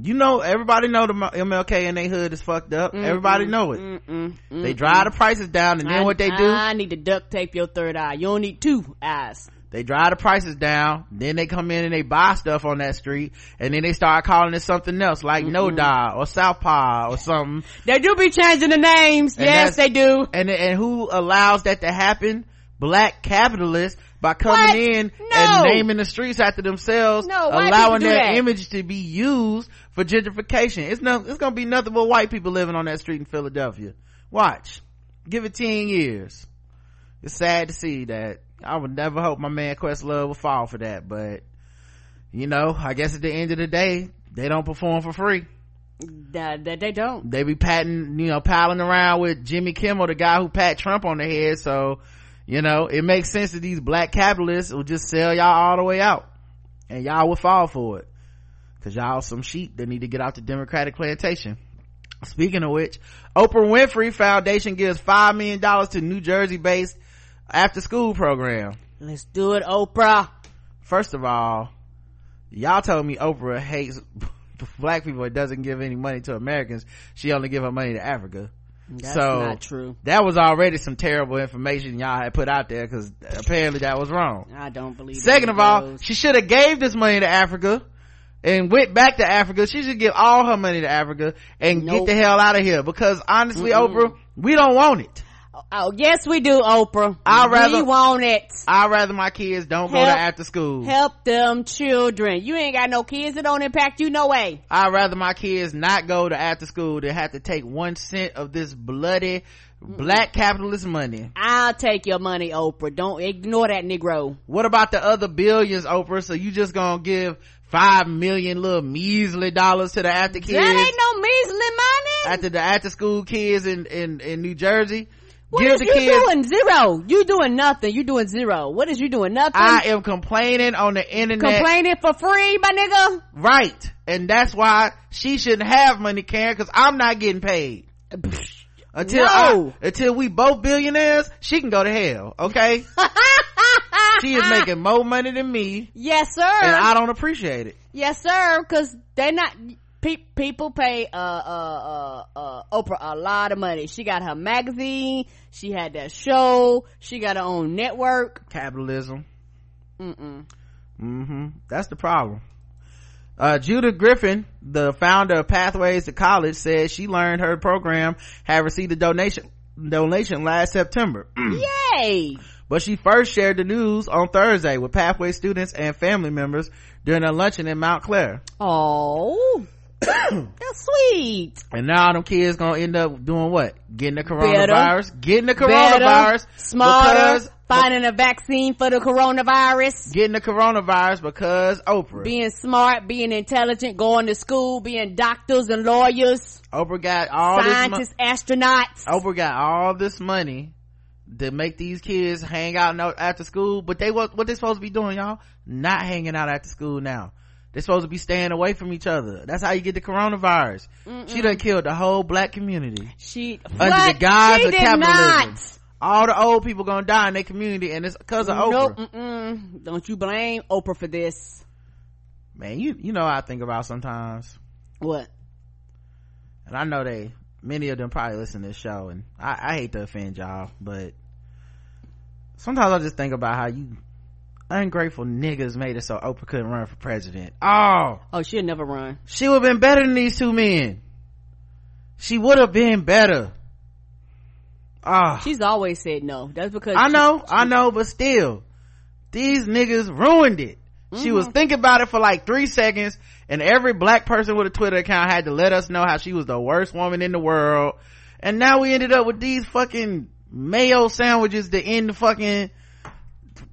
You know, everybody know the MLK in their hood is fucked up. Everybody know it. Mm-mm, They drive the prices down and then I- what they do? I need to duct tape your third eye. You don't need two eyes. they drive the prices down then they come in and they buy stuff on that street and then they start calling it something else like no die or South southpaw or something They do be changing the names. And yes, they do. and and who allows that to happen black capitalists by coming What? in No. and naming the streets after themselves No, allowing their that. image to be used for gentrification it's no it's gonna be nothing but white people living on that street in philadelphia watch give it 10 years it's sad to see that i would never hope my man questlove would fall for that but you know i guess at the end of the day they don't perform for free That that they don't. they be patting, you know, piling around with Jimmy Kimmel, the guy who pat Trump on the head. So, you know, it makes sense that these black capitalists will just sell y'all all the way out and y'all will fall for it. Cause y'all some sheep that need to get out the Democratic plantation. Speaking of which, Oprah Winfrey Foundation gives $5 million to New Jersey based after school program. Let's do it, Oprah. First of all, y'all told me Oprah hates black people and doesn't give any money to Americans. She only give her money to Africa. That's so not true. that was already some terrible information y'all had put out there because apparently that was wrong. I don't believe. Second of all, she should have gave this money to Africa and went back to Africa. She should give all her money to Africa and Nope. get the hell out of here because honestly, Oprah, we don't want it. oh, oh yes, we do, Oprah. I'd rather- we want it. I'd rather my kids don't go to after school. Help them children. You ain't got no kids. that don't impact you no way. I'd rather my kids not go to after school than have to take one cent of this bloody black capitalist money. I'll take your money, Oprah. Don't ignore that Negro. What about the other billions, Oprah? So you just gonna give five million little measly dollars to the after kids? That ain't no measly money. after the after school kids in, in, in New Jersey? What give is the you kids doing? Zero. You doing nothing. You doing zero. What is you doing? Nothing. I am complaining on the internet. Complaining for free, my nigga. Right. And that's why she shouldn't have money, Karen, cause I'm not getting paid. Until No. I, until we both billionaires, she can go to hell, okay? she is making more money than me, Yes, sir. and I don't appreciate it. yes, sir. Cause they're not, pe- people pay, uh, uh, uh, uh, Oprah a lot of money. She got her magazine. She had that show. She got her own network. Capitalism. Mm-mm. hmm That's the problem. Uh, Judah Griffin, the founder of Pathways to College, said she learned her program had received a donation donation last September. Yay. but she first shared the news on Thursday with Pathway students and family members during a luncheon in Montclair. Oh. That's sweet. And now them kids gonna end up doing what? Getting the coronavirus? Getting the Better, coronavirus smarter, because finding a vaccine for the coronavirus. getting the coronavirus because Oprah. being smart, being intelligent, going to school, being doctors and lawyers, Oprah got all this money. scientists, astronauts. Oprah got all this money to make these kids hang out after school, but they what what they supposed to be doing, y'all? Not hanging out after school now. They're supposed to be staying away from each other. That's how you get the coronavirus. She done killed the whole black community. She Under what? the guise she of capitalism. Not. All the old people gonna die in their community, and it's because of Nope. Oprah. Mm-mm. Don't you blame Oprah for this? Man, you you know I think about sometimes, What? and I know they many of them probably listen to this show, and I, I hate to offend y'all, but sometimes I just think about how you ungrateful niggas made it so Oprah couldn't run for president. Oh, Oh, she'll never run. she would have been better than these two men. She would have been better. Ah, She's always said no. That's because I she- know, I know, but still, these niggas ruined it. She was thinking about it for like three seconds, and every black person with a Twitter account had to let us know how she was the worst woman in the world. And now we ended up with these fucking mayo sandwiches to end the fucking.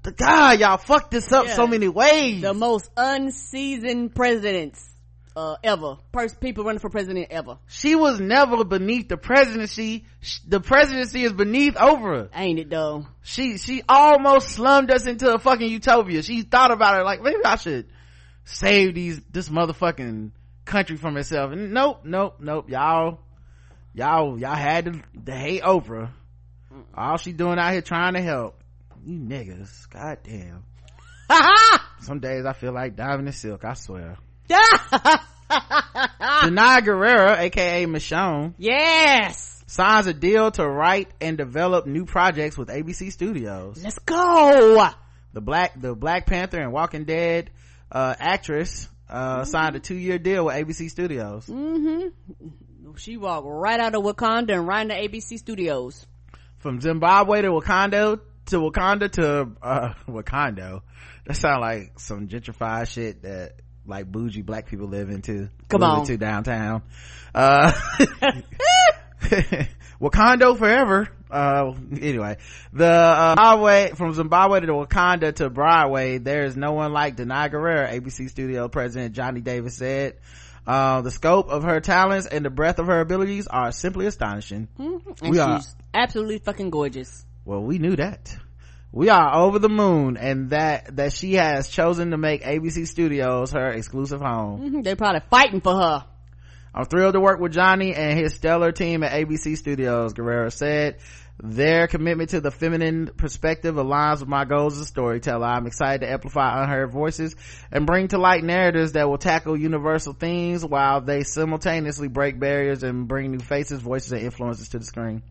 The god, y'all fucked this up Yeah. so many ways. the most unseasoned presidents uh, ever. Pers- people running for president ever. she was never beneath the presidency. Sh- The presidency is beneath over. Ain't it though? she she almost slummed us into a fucking utopia she thought about it like maybe i should save these this motherfucking country from itself and nope nope nope y'all y'all y'all had to, to hate oprah all she doing out here trying to help you niggas god damn some days i feel like diving in silk i swear Danai Gurira, aka Michonne, yes. signs a deal to write and develop new projects with ABC Studios. Let's go. the black the black panther and walking dead uh actress uh signed a two-year deal with abc studios Mm-hmm. She walked right out of Wakanda and right into ABC Studios. from zimbabwe to wakanda to wakanda to uh wakanda that sound like some gentrified shit that like bougie black people live into Come on. into downtown uh wakanda forever uh anyway the uh Zimbabwe, from zimbabwe to wakanda to broadway there's no one like danai gurira abc studio president jonnie davis said uh, the scope of her talents and the breadth of her abilities are simply astonishing And We are- absolutely fucking gorgeous. well, we knew that. We are over the moon and that, that she has chosen to make ABC Studios her exclusive home. Mhm, They're probably fighting for her. I'm thrilled to work with Jonnie and his stellar team at ABC Studios, Gurira said. Their commitment to the feminine perspective aligns with my goals as a storyteller. I'm excited to amplify unheard voices and bring to light narratives that will tackle universal themes while they simultaneously break barriers and bring new faces, voices, and influences to the screen.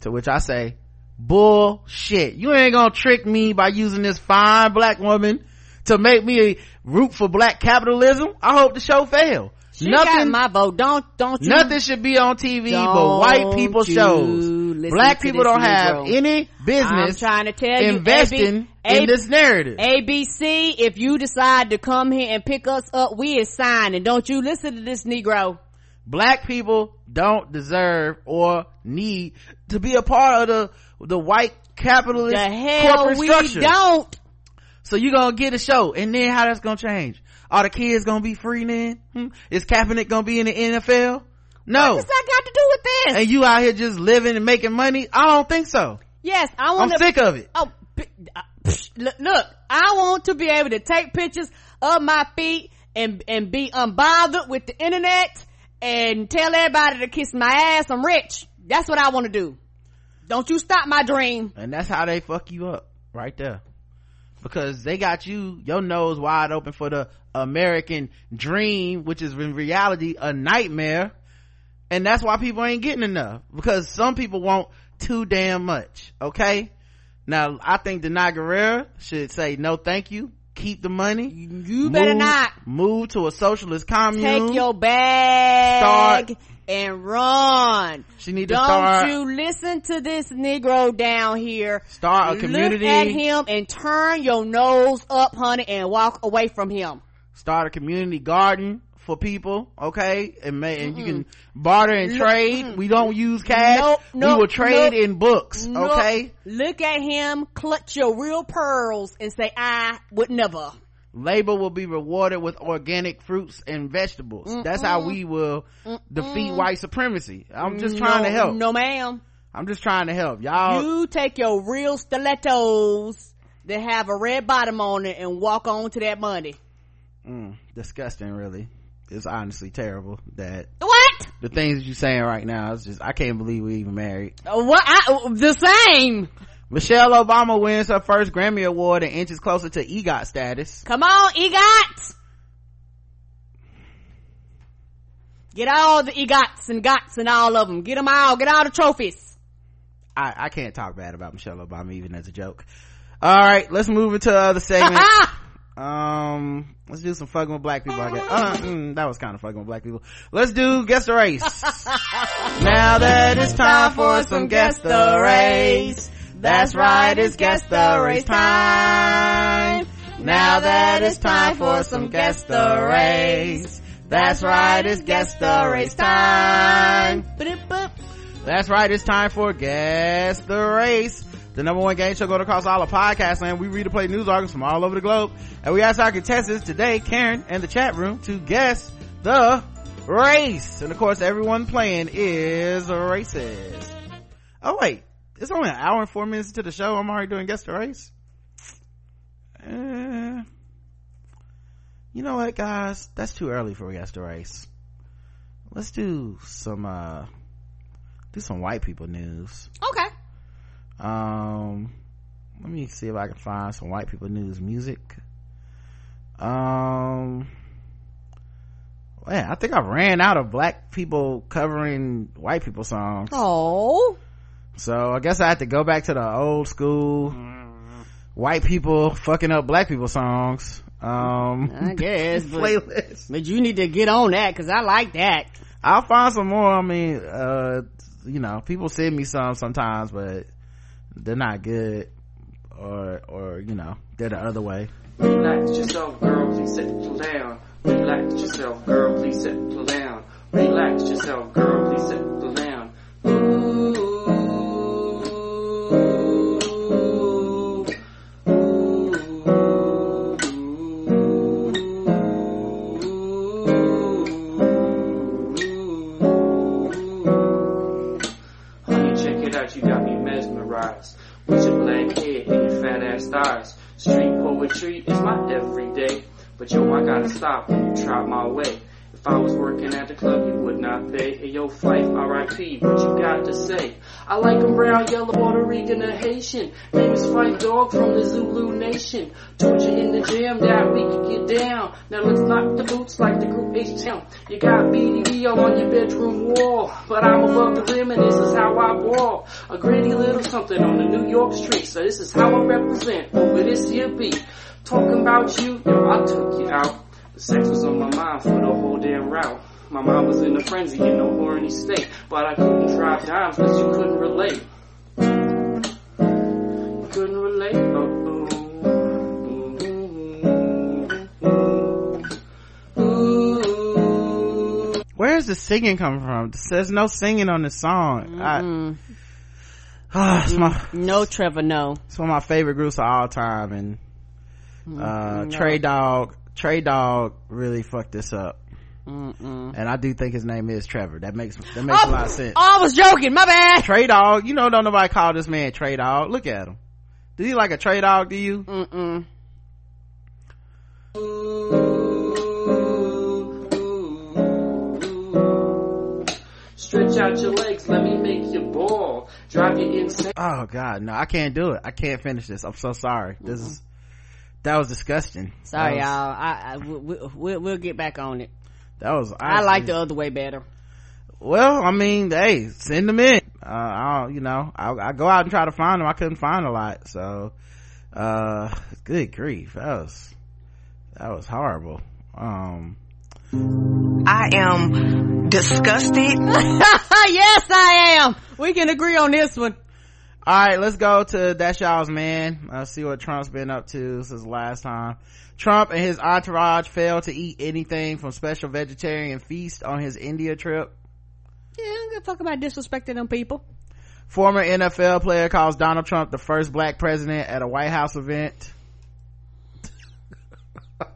To which I say, bullshit. You ain't gonna trick me by using this fine black woman to make me root for black capitalism. I hope the show fail. She got my vote. Don't don't you Nothing should be on TV but white people shows. Black people don't have any I'm business trying to tell you, investing AB in this narrative. ABC, if you decide to come here and pick us up, we is signing. Don't you listen to this Negro. Black people don't deserve or need to be a part of the the white capitalist The hell corporate we structure. don't. So you gonna get a show, and then how that's gonna change? Are the kids gonna be free then? Hmm? Is Kaepernick gonna be in the NFL? No. What's that got to do with this? And you out here just living and making money? I don't think so. yes, I I'm want to. sick of it. Oh, uh, look, I want to be able to take pictures of my feet and and be unbothered with the internet and tell everybody to kiss my ass. I'm rich. That's what I want to do. Don't you stop my dream. And that's how they fuck you up right there. Because they got you, your nose wide open for the American dream, which is in reality a nightmare. And that's why people ain't getting enough. Because some people want too damn much. Okay? Now, I think Danai Gurira should say no thank you. Keep the money. You better Move- not Move to a socialist commune. take your bag Start- and run. She need to Don't start- you listen to this Negro down here. Start a community. Look at him and turn your nose up, honey, and walk away from him. start a community garden for people okay and may and you can barter and trade we don't use cash Nope, nope, we will trade nope. in books okay Look at him, clutch your real pearls and say, I would never. Labor will be rewarded with organic fruits and vegetables that's how we will defeat white supremacy i'm just trying no, to help No ma'am. i'm just trying to help y'all You take your real stilettos that have a red bottom on it and walk on to that money. mm, disgusting really it's honestly terrible that What? the things you're saying right now is just i can't believe we even married What? I, the same. Michelle Obama wins her first Grammy Award and inches closer to EGOT status. Come on, EGOT. Get all the EGOTs and GOTs and all of them. Get them all. Get all the trophies. I, I can't talk bad about Michelle Obama even as a joke. All right, let's move into the other segment. Um, let's do some fucking with black people. I guess. Uh, mm, that was kind of fucking with black people. Let's do guess the race. now that it's time for some guess the race. That's right, it's guess the race time. Now that it's time for some guess the race. That's right, it's guess the race time. That's right, it's time for guess the race the number one game show going across all of podcast land. We read and play news articles from all over the globe. And we ask our contestants today, Karen and the chat room, to guess the race. And of course, everyone playing is racist. Oh wait, it's only an hour and four minutes into the show. I'm already doing guess the race. Uh, you know what, guys? That's too early for guess the race. Let's do some, uh, do some white people news. Okay. Um, let me see if I can find some white people news music. Um, man, I think I ran out of black people covering white people songs. Oh. So I guess I had to go back to the old school white people fucking up black people songs. Um, I guess, but, playlist. but you need to get on that because I like that. I'll find some more. I mean, uh, you know, people send me some sometimes, but they're not good or or you know they're the other way relax yourself girl please sit down relax yourself girl please sit down relax yourself girl please sit down But yo, I gotta stop when you try my way. If I was working at the club, you would not pay. Hey yo, Phife, R.I.P. What you got to say? I like 'em brown, yellow, Puerto Rican, or Haitian. Name is Phife Dawg from the Zulu Nation. Told you in the gym that we could get down. Now let's knock the boots like the group H-Town. You got BBD on your bedroom wall. But I'm above the rim and this is how I ball. A gritty little something on the New York street. So this is how I represent over this here beat. Talking about you, yo, I took you out. The sex was on my mind for the whole damn route. My mind was in a frenzy in a horny state, but I couldn't drive dimes cause you couldn't relate. You couldn't relate. Oh, Ooh. where's the singing coming from there's no singing on the song I, Ah, it's my No, Trevor, no. it's one of my favorite groups of all time and uh trey dog trey dog really fucked this up. And i do think his name is trevor. That makes that makes a lot of sense. Oh, I was joking. My bad. trey dog you know don't nobody call this man trey dog look at him. Do you like a trey dog do you? Mm-mm. Stretch out your legs, let me make you ball. Drive you insane. oh god no i can't do it. I can't finish this. I'm so sorry. This is that was disgusting Sorry, was, y'all. I, I we, we, we'll, we'll get back on it. that was I like the other way better. well i mean hey send them in uh I'll, you know I, I go out and try to find them i couldn't find a lot so uh good grief that was that was horrible um I am disgusted. yes, I am. We can agree on this one. All right let's go to that's y'all's man. Uh see what trump's been up to since last time. Trump and his entourage failed to eat anything from special vegetarian feast on his india trip. Yeah, I'm gonna talk about disrespecting them people. former nfl player calls donald trump the first black president at a white house event.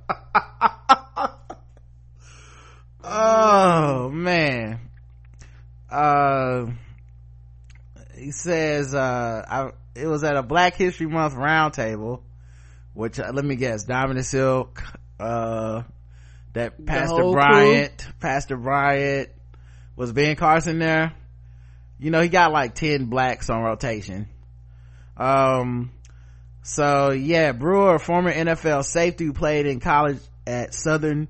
Oh man. Uh he says uh I, it was at a black history month roundtable which uh, let me guess and silk uh that pastor bryant pastor bryant was ben carson there. You know he got like 10 blacks on rotation. Um so yeah brewer former nfl safety who played in college at southern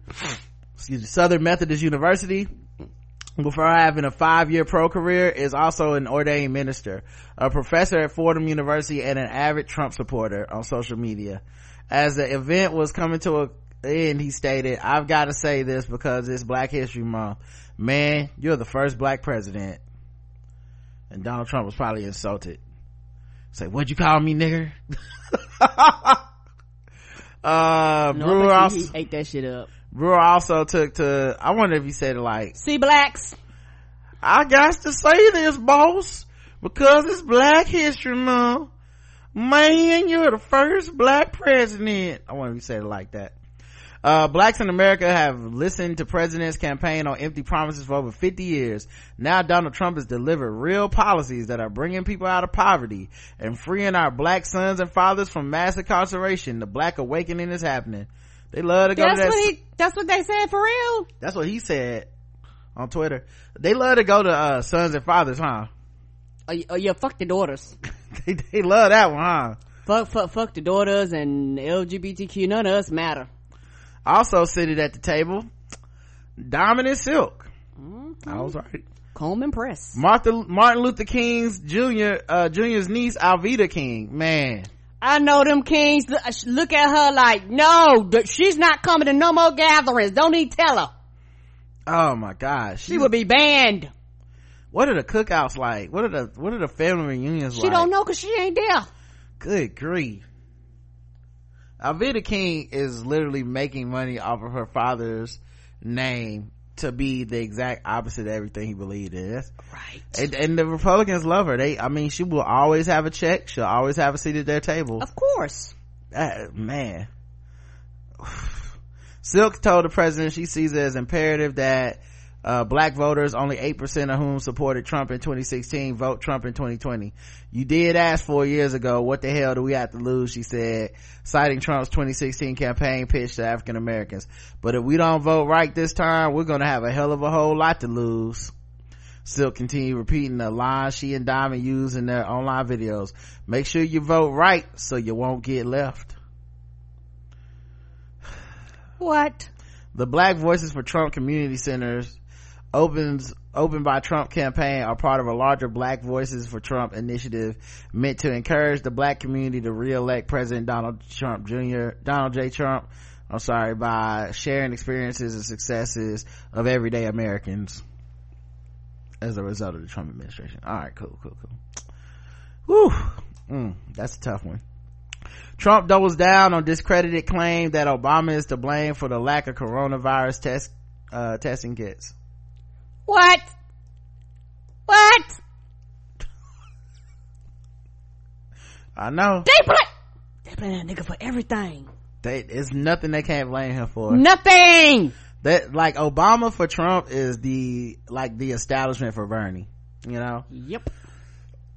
excuse me southern methodist university before having a five-year pro career is also an ordained minister a professor at fordham university and an avid trump supporter on social media As the event was coming to a end, he stated, I've got to say this because it's Black History Month. Man, you're the first black president. And Donald Trump was probably insulted. Say, what'd you call me, nigger? uh, No, Brewer also, he ate that shit up. Brewer also took to, I wonder if he said it like, See blacks. I got to say this, boss, because it's Black History Month. Man, you're the first black president. I wonder if he said it like that. Uh, blacks in America have listened to president's campaign on empty promises for over 50 years. Now Donald Trump has delivered real policies that are bringing people out of poverty and freeing our black sons and fathers from mass incarceration. The black awakening is happening. They love to go That's to that. what he. That's what they said for real. That's what he said on Twitter. They love to go to, uh, sons and fathers, huh? Or, you- yeah, fuck the daughters. they, they love that one, huh? fuck, fuck, fuck the daughters and LGBTQ. None of us matter. Also seated at the table, Diamond and Silk. I was right. Comb and press. Martha, Martin Luther King's Jr., uh, Jr.'s niece, Alveda King. Man. I know them kings. Look, uh, look at her like, no, she's not coming to no more gatherings. Don't even tell her. Oh my gosh. She would be banned. what are the cookouts like? What are the, what are the family reunions She like? She don't know cause she ain't there. Good grief. Alveda King is literally making money off of her father's name to be the exact opposite of everything he believed in. That's, Right. and, and the Republicans love her. They, I mean, she will always have a check. She'll always have a seat at their table. Of course. That- man. Silk told the president she sees it as imperative that uh, black voters, only 8% of whom supported Trump in 2016, vote Trump in 2020. You did ask four years ago, what the hell do we have to lose? She said, citing Trump's 2016 campaign pitch to African Americans. But if we don't vote right this time, we're gonna have a hell of a whole lot to lose. Still continue repeating the line she and Diamond use in their online videos. Make sure you vote right so you won't get left. What? The Black Voices for Trump community centers opens opened by Trump campaign are part of a larger Black Voices for Trump initiative meant to encourage the black community to re-elect President Donald Trump Jr. Donald J. Trump. I'm sorry, by sharing experiences and successes of everyday Americans as a result of the Trump administration. All right, cool, cool, cool. Whew. Mm, that's a tough one. Trump doubles down on discredited claim that Obama is to blame for the lack of coronavirus test uh, testing kits. What? What? I know They blame. They blame that nigga for everything. they, it's nothing they can't blame him for. Nothing. That like Obama for Trump is the like the establishment for Bernie. You know, Yep.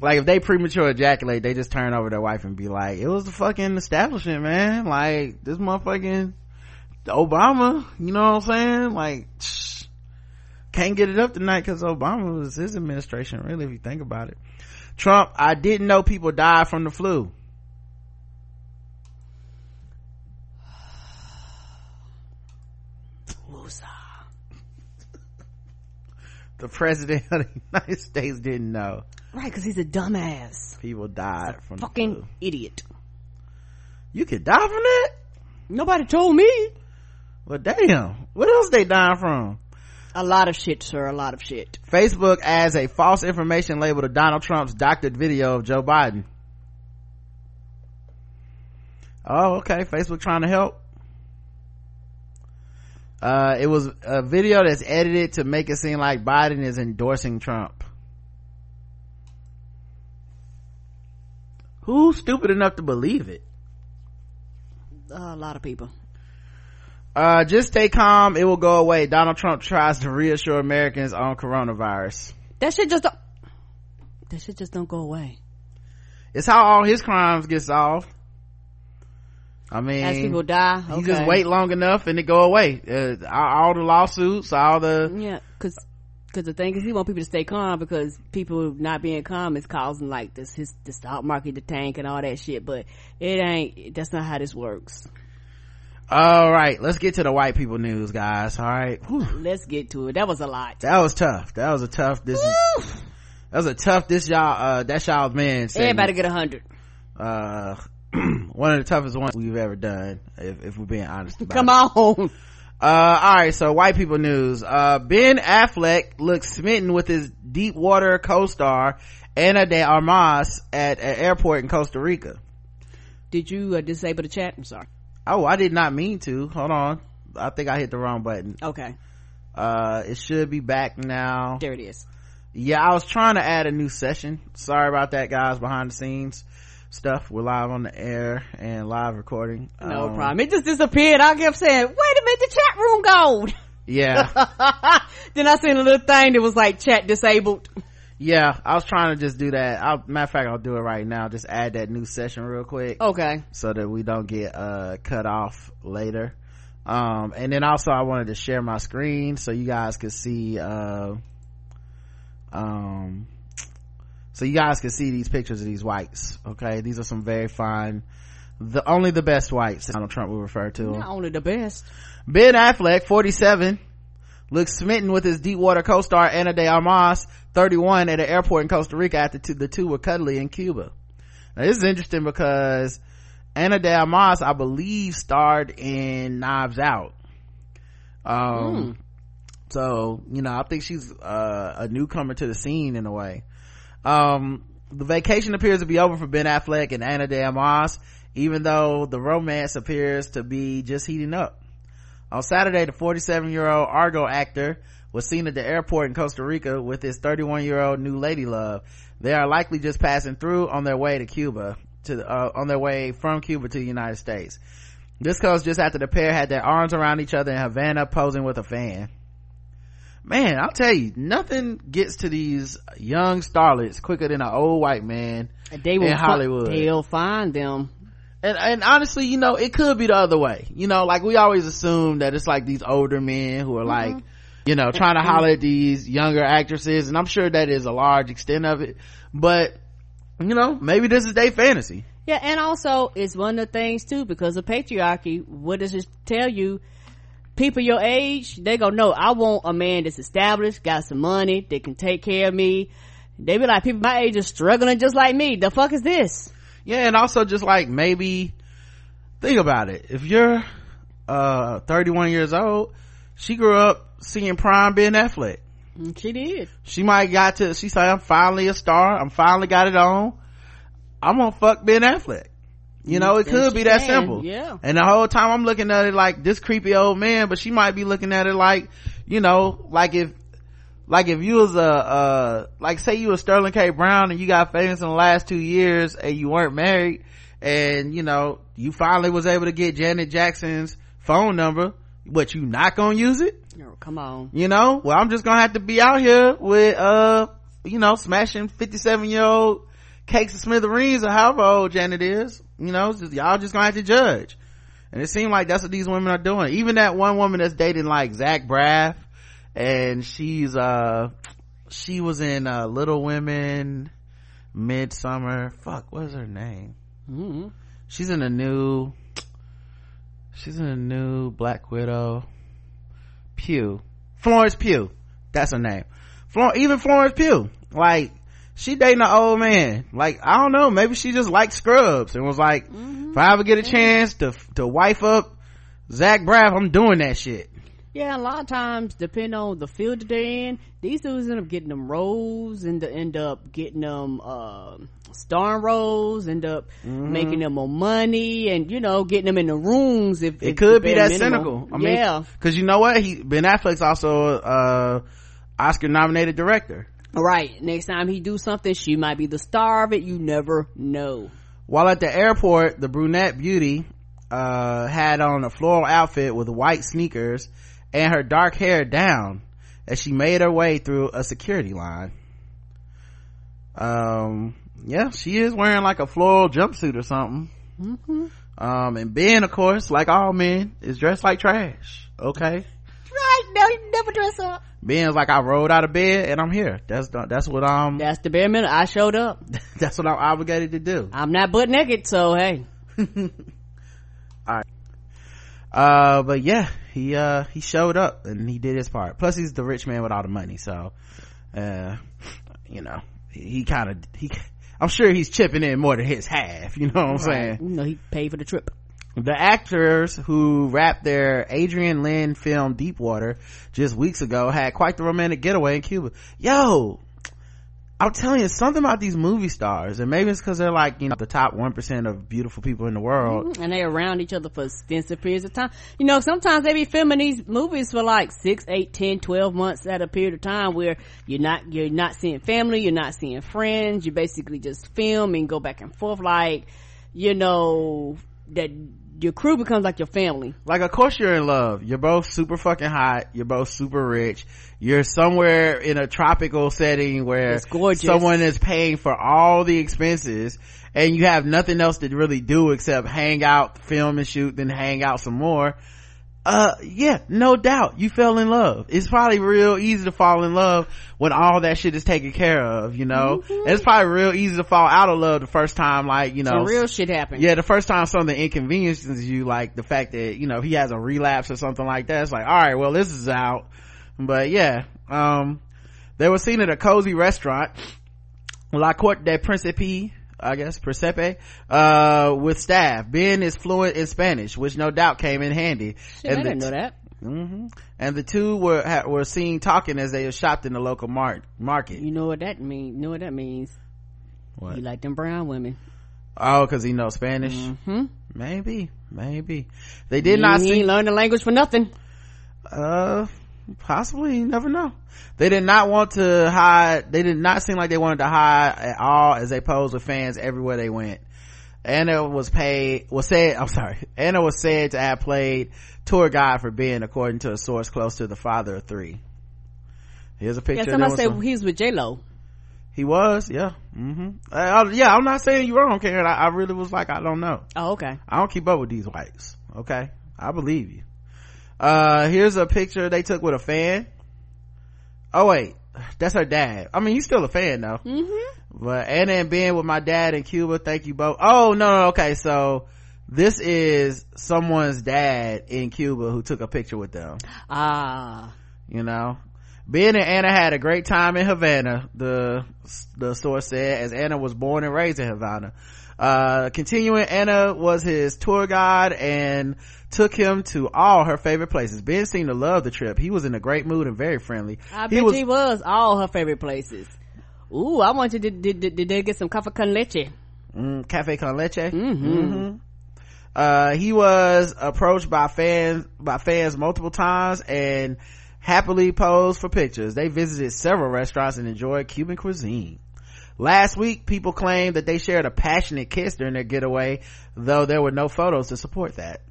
like if they premature ejaculate, they just turn over their wife and be like, "It was the fucking establishment, man. Like this motherfucking Obama. You know what I'm saying? Like." Can't get it up tonight because Obama was his administration, really, if you think about it. Trump, I didn't know people died from the flu. The president of the United States didn't know Right, cause he's a dumbass. people died from the Fucking idiot. You could die from that? Nobody told me. Well, damn. What else they dying from? A lot of shit, sir. A lot of shit. Facebook adds a false information label to Donald Trump's doctored video of Joe Biden. Oh, okay. Facebook trying to help. Uh, it was a video that's edited to make it seem like Biden is endorsing Trump. Who's stupid enough to believe it? a lot of people. Uh, just stay calm. It will go away. Donald Trump tries to reassure Americans on coronavirus. That shit just don't, that shit just don't go away. It's how all his crimes get solved. I mean, As people die, you okay. just wait long enough and it go away. Uh, all, the lawsuits, all the Yeah, cause, cause the thing is he want people to stay calm because people not being calm is causing like this, his, the stock market to tank and all that shit, but it ain't, that's not how this works. All right. Let's get to the white people news, guys. All right, Whew. Let's get to it. That was a lot. that was tough. That was a tough. This Woo! that was a tough. This y'all. Uh, that's y'all's man. segment. Everybody get a hundred. uh one of the toughest ones we've ever done, if, if we're being honest Come it. on. Uh, alright, so white people news. Uh, Ben Affleck looks smitten with his Deepwater co-star, Ana de Armas, at an airport in Costa Rica. Did you uh, disable the chat? I'm sorry. Oh, I did not mean to. Hold on. I think I hit the wrong button. Okay. Uh, it should be back now. There it is. Yeah, I was trying to add a new session. Sorry about that, guys, behind the scenes stuff. We're live on the air and live recording. No Um, problem. It just disappeared. I kept saying, wait a minute, the chat room gone. Yeah. then I seen a little thing that was like chat disabled. Yeah, I was trying to just do that. I'll, matter of fact, I'll do it right now. Just add that new session real quick. Okay. so that we don't get uh cut off later um and then also i wanted to share my screen so you guys could see uh um so you guys can see these pictures of these whites okay these are some very fine the only the best whites donald trump will refer to. Not only the best. Ben Affleck, 47, looks smitten with his Deepwater co-star Ana de Armas, 31, at an airport in Costa Rica after two, the two were cuddly in Cuba. Now this is interesting because Ana de Armas, I believe, starred in Knives Out. Um, so, you know, I think she's, uh, a newcomer to the scene in a way. Um, the vacation appears to be over for Ben Affleck and Ana de Armas, even though the romance appears to be just heating up. On Saturday, the 47 year old Argo actor was seen at the airport in Costa Rica with his 31 year old new lady love. They are likely just passing through on their way to Cuba, to uh, on their way from Cuba to the United States. This comes just after the pair had their arms around each other in Havana posing with a fan. Man, I'll tell you, nothing gets to these young starlets quicker than an old white man They will in Hollywood. they'll find them. And and honestly you know it could be the other way you know like we always assume that it's like these older men who are like mm-hmm. you know trying to holler at these younger actresses and i'm sure that is a large extent of it but you know maybe this is their fantasy Yeah, and also it's one of the things too because of patriarchy. What does it tell you? People your age, they go, no, I want a man that's established, got some money, that can take care of me. They be like, people my age are struggling just like me. The fuck is this? Yeah and also just like maybe think about it if you're uh 31 years old she grew up seeing prime ben affleck And she did. she might got to she said i'm finally a star i'm finally got it on i'm gonna fuck ben affleck you know it Yes, could be that can. simple Yeah. and the whole time i'm looking at it like this creepy old man but she might be looking at it like you know like if like if you was a uh like say you was sterling k. Brown and you got famous in the last two years and you weren't married and you know you finally was able to get janet jackson's phone number but you not gonna use it? Oh, come on. you know? Well i'm just gonna have to be out here with uh you know smashing 57 year old cakes of smithereens or however old janet is. You know just, y'all just gonna have to judge. And it seemed like that's what these women are doing. Even that one woman that's dating like zach braff and she's uh she was in uh little women midsummer fuck what is her name hmm she's in a new she's in a new black widow Pugh. Florence Pugh. That's her name. Flor- even Florence Pugh. Like, she dating an old man. Like, I don't know, maybe she just liked scrubs and was like, if I ever get a chance to, to wife up Zach Braff, I'm doing that shit. Yeah, a lot of times, depending on the field that they're in, these dudes end up getting them roles, and end up getting them uh, starring roles, end up Mm-hmm. making them more money, and you know, getting them in the rooms. If It if could be that minimum. cynical. I mean, yeah, cause you know what? He, Ben Affleck's also, uh, Oscar nominated director. right. Next time he do something, she might be the star of it. You never know. While at the airport, the brunette beauty, uh, had on a floral outfit with white sneakers and her dark hair down as she made her way through a security line. Um, yeah, she is wearing like a floral jumpsuit or something. Um, and Ben, of course, like all men, is dressed like trash. Okay. Right? No, you never dress up. Ben's like, I rolled out of bed and I'm here. That's, the- that's what I'm, That's the bare minimum. I showed up. that's what I'm obligated to do. I'm not butt naked, so hey. uh but yeah he uh he showed up and he did his part plus he's the rich man with all the money so uh you know he, he kind of he I'm sure he's chipping in more than his half. You know what I'm saying? You know, he paid for the trip. The actors who wrapped their Adrian Lyne film Deepwater just weeks ago had quite the romantic getaway in Cuba. Yo, I'm telling you something about these movie stars, and maybe it's because they're like, you know, the top 1% of beautiful people in the world. Mm-hmm. and they're around each other for extensive periods of time. You know, sometimes they be filming these movies for like six, eight, ten, twelve months at a period of time where you're not, you're not seeing family, you're not seeing friends, you basically just film and go back and forth like, you know, that your crew becomes like your family. Like, of course you're in love. You're both super fucking hot. You're both super rich. You're somewhere in a tropical setting where someone is paying for all the expenses and you have nothing else to really do except hang out, film and shoot, then hang out some more. Uh, yeah, no doubt you fell in love. It's probably real easy to fall in love when all that shit is taken care of, you know? Mm-hmm. It's probably real easy to fall out of love the first time, like, you know, Some real shit happens. yeah, the first time something inconveniences you, like the fact that, you know, he has a relapse or something like that, it's like, alright, well, this is out. But yeah, um, they were seen at a cozy restaurant, La Corte de Principe, I guess, Principe, uh, with staff. Ben is fluent in Spanish, which no doubt came in handy. Shit, I didn't know t- that. hmm And the two were, ha- were seen talking as they shopped in the local mar- market. You know what that mean? You know what that means? What? You like them brown women. Oh, cause he knows Spanish? Hmm? Maybe, maybe. They did you not see, learn the language for nothing. uh possibly you never know they did not want to hide they did not seem like they wanted to hide at all as they posed with fans everywhere they went anna was paid was said i'm sorry anna was said to have played tour guide for ben according to a source close to the father of three here's a picture of them somebody said some- he was with J Lo. he was yeah mm-hmm. uh, yeah i'm not saying you're wrong karen I, I really was like i don't know Oh, okay. I don't keep up with these whites. Okay. I believe you. Uh, here's a picture they took with a fan. Oh wait, that's her dad. I mean, he's still a fan though. Mm-hmm. But Anna and Ben with my dad in Cuba. Thank you both. Oh no, no, okay. So this is someone's dad in Cuba who took a picture with them. Ah. You know, Ben and Anna had a great time in Havana. The the source said, as Anna was born and raised in Havana. Uh, continuing, Anna was his tour guide and took him to all her favorite places. Ben seemed to love the trip. He was in a great mood and very friendly. I he bet was, he was all her favorite places. Ooh, I want you to, did, did, did they get some cafe con leche? mm, cafe con leche. Mm-hmm. Mhm. Uh, he was approached by fans, by fans multiple times and happily posed for pictures. They visited several restaurants and enjoyed Cuban cuisine. Last week, people claimed that they shared a passionate kiss during their getaway, though there were no photos to support that.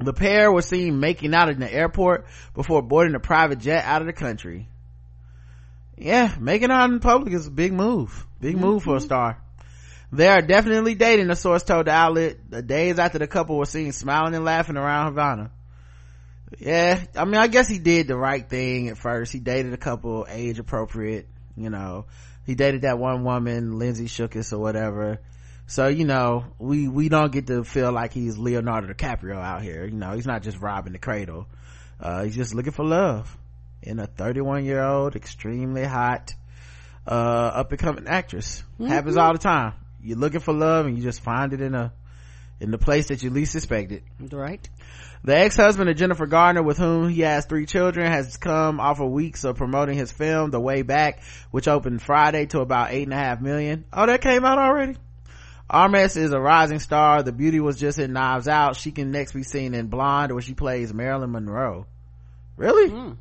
The pair were seen making out in the airport before boarding a private jet out of the country. Yeah, making out in public is a big move. Big move for a mm-hmm. star. They are definitely dating, the source told the outlet the days after the couple were seen smiling and laughing around Havana. Yeah, I mean, I guess he did the right thing at first. He dated a couple age appropriate, you know. He dated that one woman, Lindsay Shookus or whatever. So, you know, we, we don't get to feel like he's Leonardo DiCaprio out here. You know, he's not just robbing the cradle. Uh, he's just looking for love in a 31 year old, extremely hot, uh, up and coming actress. Happens all the time. You're looking for love and you just find it in a, in the place that you least expected. Right. The ex-husband of Jennifer Garner, with whom he has three children, has come off of weeks of promoting his film, The Way Back, which opened Friday to about eight and a half million. Oh, that came out already? Armas is a rising star. The beauty was just in Knives Out. She can next be seen in Blonde, where she plays Marilyn Monroe. Really? Hmm.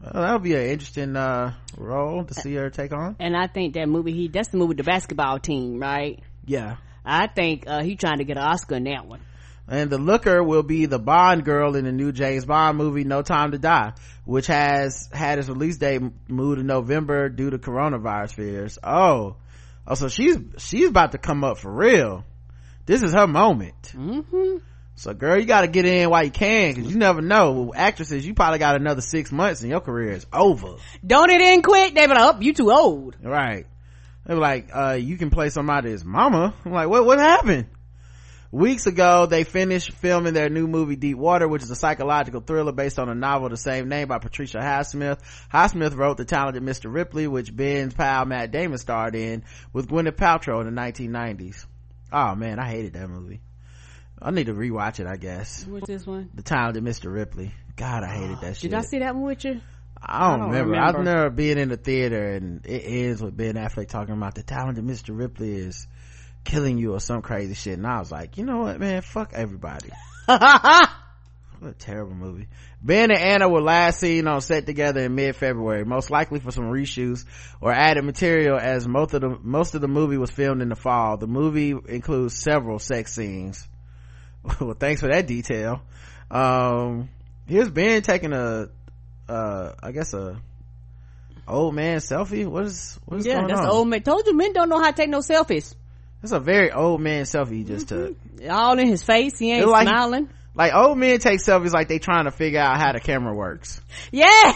Well, that'll be an interesting, uh, role to see her take on. And I think that movie, he, that's the movie with the basketball team, right? Yeah. I think, uh, he trying to get an Oscar in that one. and the looker will be the Bond girl in the new James Bond movie No Time to Die, which has had its release date moved to November due to coronavirus fears. Oh, oh, so she's she's about to come up for real. This is her moment. Mm-hmm. So, girl, you got to get in while you can, because you never know. With actresses, you probably got another six months, and your career is over. Don't it end quick? They be like, oh, you too old. Right. They were like, uh, you can play somebody's mama. I'm like, what, what happened? Weeks ago, they finished filming their new movie Deep Water, which is a psychological thriller based on a novel of the same name by Patricia Highsmith. Highsmith wrote The Talented Mr. Ripley, which Ben's pal Matt Damon starred in with Gwyneth Paltrow in the 1990s. Oh man, I hated that movie. I need to rewatch it, I guess. What's this one? The Talented Mr. Ripley. God, I hated that shit. Did I see that one with you? I don't, I don't remember. remember. I've never been in the theater and it ends with Ben Affleck talking about the talented Mr. Ripley is killing you or some crazy shit. And I was like, you know what, man? Fuck everybody. What a terrible movie. Ben and Anna were last seen on set together in mid-February, most likely for some reshoots or added material as most of the, most of the movie was filmed in the fall. The movie includes several sex scenes. well, thanks for that detail. Um, here's Ben taking a, uh, I guess a old man selfie. What is, what is yeah, going that's on? old man. Told you men don't know how to take no selfies. That's a very old man selfie he just took. All in his face. He ain't like- smiling. Like old men take selfies like they trying to figure out how the camera works. Yeah.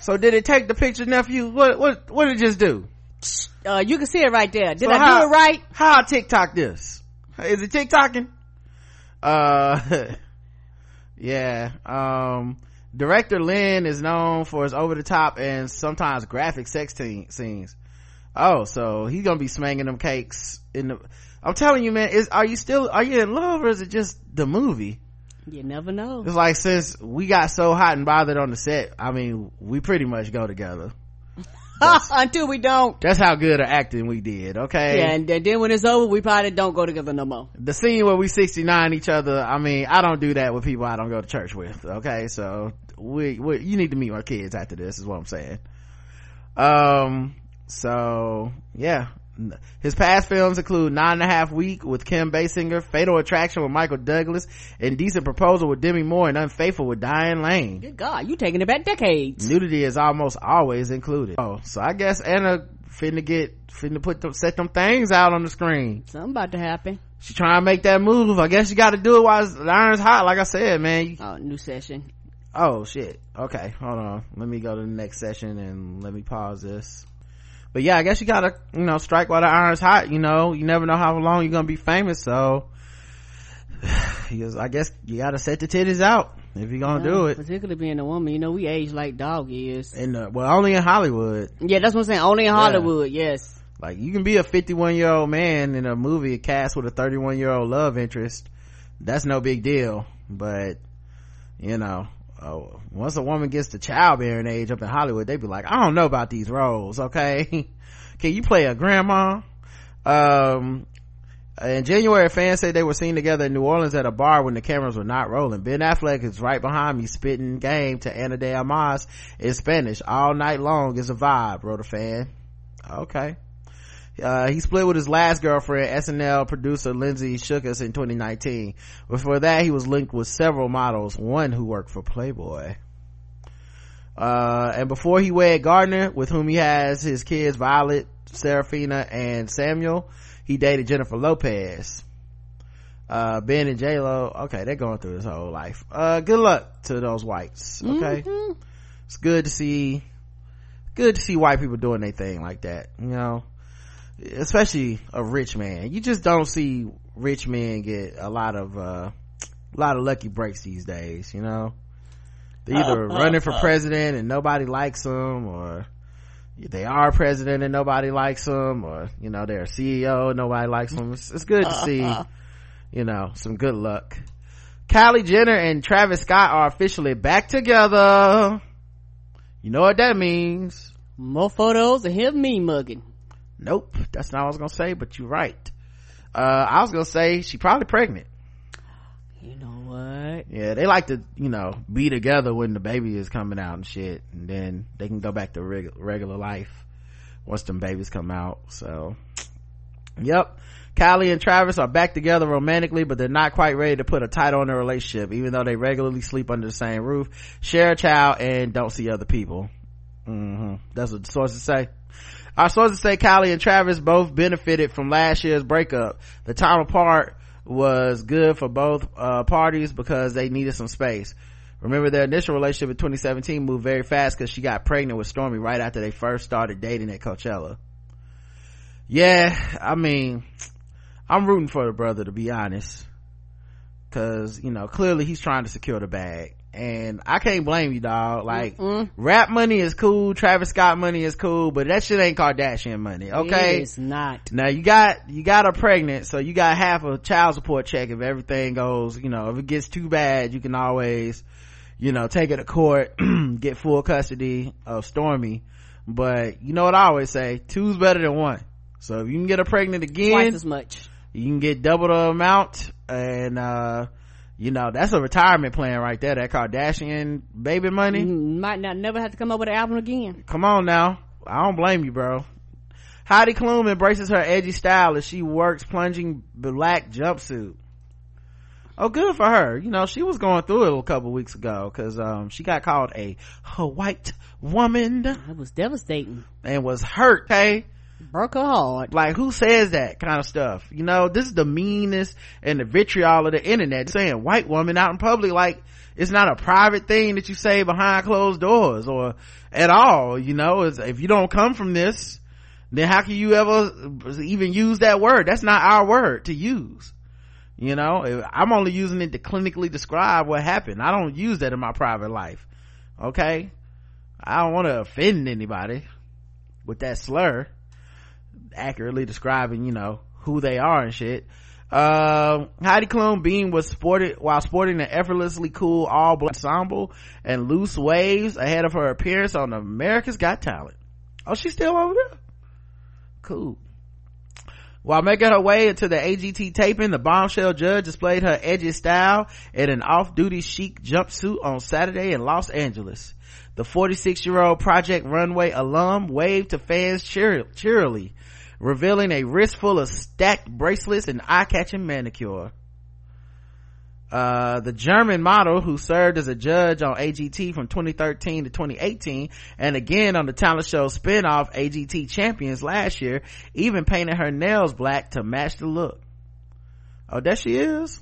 So did it take the picture, nephew? What what what did it just do? Uh, you can see it right there. Did So I how- do it right? How I TikTok this? Is it TikToking? Uh, yeah. Um, director Lyne is known for his over the top and sometimes graphic sex teen, scenes. Oh, so he's gonna be smanging them cakes in the. I'm telling you, man. Is are you still are you in love or is it just the movie? You never know. It's like since we got so hot and bothered on the set. I mean, we pretty much go together. Until we don't. That's how good of acting we did. Okay. Yeah, and then when it's over, we probably don't go together no more. the scene where we 69 each other i mean i don't do that with people i don't go to church with okay so we, we you need to meet my kids after this is what i'm saying um so yeah his past films include Nine and a Half Week with Kim Basinger, Fatal Attraction with Michael Douglas, Indecent Proposal with Demi Moore, and Unfaithful with Diane Lane. Good God, you taking it back decades. Nudity is almost always included. Oh, so I guess Anna finna get, finna put them, set them things out on the screen. Something about to happen. She trying to make that move. I guess you got to do it while the iron's hot. Like I said, man. Oh, new session. oh shit. Okay, hold on. Let me go to the next session and let me pause this. But yeah, I guess you gotta, you know, strike while the iron's hot. You know, you never know how long you're gonna be famous. So, I guess you gotta set the titties out if you're gonna do it. Particularly being a woman, you know, we age like dog years. And uh, well, only in Hollywood. Yeah, that's what I'm saying. Only in Hollywood, yes. Like you can be a 51 year old man in a movie cast with a 31 year old love interest. That's no big deal. But you know, uh, once a woman gets to childbearing age up in Hollywood, they'd be like, I don't know about these roles. Okay, can you play a grandma? Um, in January, fans say they were seen together in New Orleans at a bar when the cameras were not rolling. Ben Affleck is right behind me, spitting game to Ana de Armas in Spanish all night long is a vibe, wrote a fan. Okay. Uh, he split with his last girlfriend, SNL producer Lindsay Shookus in 2019. Before that, he was linked with several models, one who worked for Playboy. Uh, and before he wed Gardner, with whom he has his kids Violet, Serafina, and Samuel, he dated Jennifer Lopez. Uh, Ben and J-Lo, okay, they're going through his whole life. Uh, good luck to those whites, okay? It's good to see, good to see white people doing their thing like that, you know? Especially a rich man. You just don't see rich men get a lot of, uh, a lot of lucky breaks these days, you know? They're either uh, uh, running for uh. president and nobody likes them or they are president and nobody likes them or, you know, they're a CEO and nobody likes them. It's, it's good to see, you know, some good luck. Kylie Jenner and Travis Scott are officially back together. You know what that means? More photos of him me mugging. Nope. That's not what I was gonna say, but you're right. Uh, I was gonna say she probably pregnant. You know what? Yeah, they like to, you know, be together when the baby is coming out and shit, and then they can go back to reg- regular life once them babies come out. So, yep. Kylie and Travis are back together romantically, but they're not quite ready to put a title on their relationship, even though they regularly sleep under the same roof, share a child, and don't see other people. hmm That's what the sources say. Our sources say Kylie and Travis both benefited from last year's breakup. The time apart was good for both uh, parties because they needed some space. Remember their initial relationship in 2017 moved very fast because she got pregnant with Stormi right after they first started dating at Coachella. Yeah, I mean, I'm rooting for the brother to be honest. cause you know clearly he's trying to secure the bag and i can't blame you dog like rap money is cool. Travis scott money is cool but that shit ain't kardashian money okay? It's not. now you got you got her pregnant so you got half a child support check if everything goes you know if it gets too bad you can always you know take her to court get full custody of stormi. But you know what i always say? Two's better than one. So if you can get her pregnant again Twice as much. you can get double the amount and uh you know that's a retirement plan right there that kardashian baby money. Mm, Might not never have to come up with an album again. come on now. I don't blame you bro. Heidi klum embraces her edgy style as she works plunging black jumpsuit. Oh good for her. You know she was going through it a couple weeks ago because um she got called a, a white woman. It was devastating. and was hurt okay Broke her heart. like who says that kind of stuff? You know this is the meanest and the vitriol of the internet. Saying white woman out in public like it's not a private thing that you say behind closed doors or at all you know? It's, if you don't come from this then how can you ever even use that word? That's not our word to use you know? I'm only using it to clinically describe what happened. I don't use that in my private life okay? I don't want to offend anybody with that slur accurately describing, you know, who they are and shit. Uh, Heidi Klum Bean was sported while sporting an effortlessly cool all black ensemble and loose waves ahead of her appearance on America's Got Talent. Oh, she's still over there? Cool. While making her way into the AGT taping, the bombshell judge displayed her edgy style in an off-duty chic jumpsuit on Saturday in Los Angeles. The 46-year-old Project Runway alum waved to fans cheer- cheerily, revealing a wrist full of stacked bracelets and eye-catching manicure. Uh, the German model who served as a judge on AGT from 2013 to 2018 and again on the talent show spin-off AGT Champions last year even painted her nails black to match the look. Oh, there she is.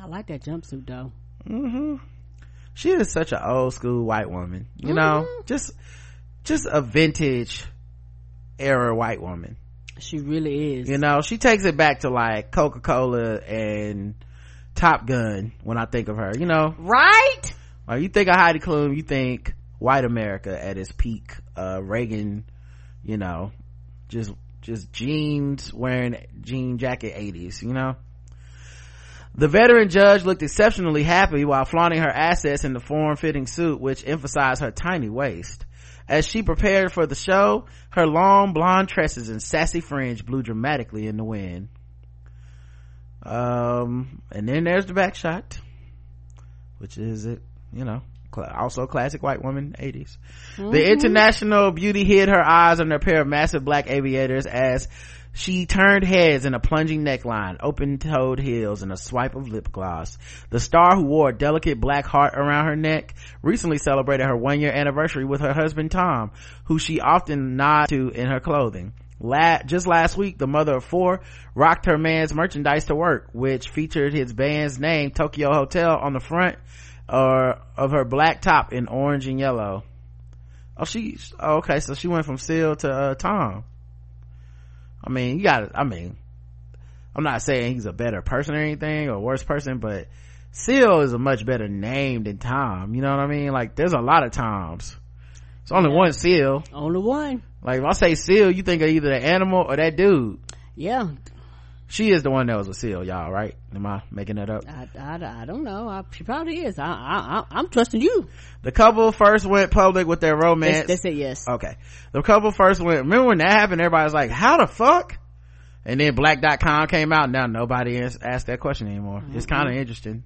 I like that jumpsuit though. Mm-hmm. She is such an old school white woman, you know, just, just a vintage era white woman. She really is. You know, she takes it back to like Coca-Cola and Top Gun when I think of her, you know. Right? Like you think of Heidi Klum, you think white America at its peak, uh, Reagan, you know, just, just jeans wearing jean jacket 80s, you know? The veteran judge looked exceptionally happy while flaunting her assets in the form-fitting suit, which emphasized her tiny waist. As she prepared for the show, her long blonde tresses and sassy fringe blew dramatically in the wind. Um, and then there's the back shot, which is it, you know, also classic white woman 80s. The international beauty hid her eyes under a pair of massive black aviators as she turned heads in a plunging neckline, open-toed heels, and a swipe of lip gloss. The star who wore a delicate black heart around her neck recently celebrated her one-year anniversary with her husband Tom, who she often nods to in her clothing. La- just last week, the mother of four rocked her man's merchandise to work, which featured his band's name, Tokio Hotel, on the front uh, of her black top in orange and yellow. Oh, she, oh, okay, so she went from Seal to uh, Tom. I mean, you gotta, I mean, I'm not saying he's a better person or anything or worse person, but Seal is a much better name than Tom. You know what I mean? Like, there's a lot of Toms. It's only one Seal. Only one. Like, if I say Seal, you think of either the animal or that dude. Yeah. She is the one that was a Seal, y'all, right? Am I making that up? I, I, I don't know. I, she probably is. I, I, I, I'm trusting you. The couple first went public with their romance. They, that's it, yes. Okay. The couple first went, remember when that happened, everybody was like, how the fuck? And then black.com came out. Now nobody asked that question anymore. It's mm-hmm. kind of interesting.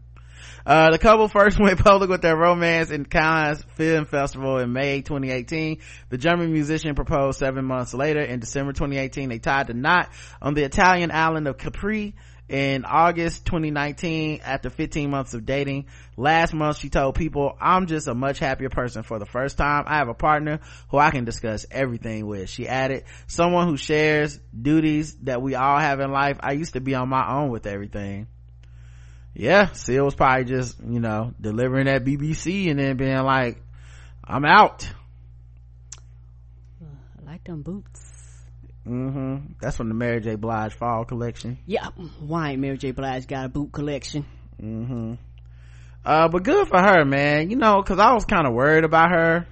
Uh, the couple first went public with their romance in Cannes Film Festival in May 2018. The German musician proposed seven months later. In December 2018, they tied the knot on the Italian island of Capri. In August 2019, after 15 months of dating, last month she told people, I'm just a much happier person for the first time. I have a partner who I can discuss everything with. She added, someone who shares duties that we all have in life. I used to be on my own with everything yeah, Seal was probably just, you know, delivering that BBC and then being like, I'm out. I like them boots. Mm-hmm. That's from the Mary J. Blige Fall collection. Yeah. Why ain't Mary J. Blige got a boot collection? Mm-hmm. Uh, but good for her, man. You know, cause I was kind of worried about her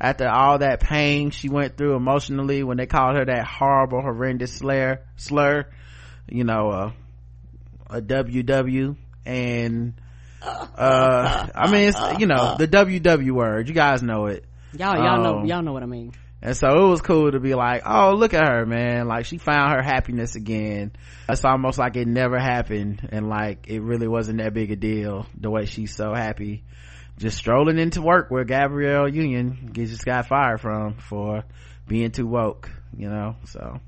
after all that pain she went through emotionally when they called her that horrible, horrendous slur, slur, you know, uh, a WW and, uh, I mean, it's, you know, the WW word. You guys know it. Y'all, y'all know, Um, y'all know what I mean. And so it was cool to be like, oh, look at her, man. Like she found her happiness again. It's almost like it never happened and like it really wasn't that big a deal the way she's so happy. Just strolling into work where Gabrielle Union just got fired from for being too woke, you know? So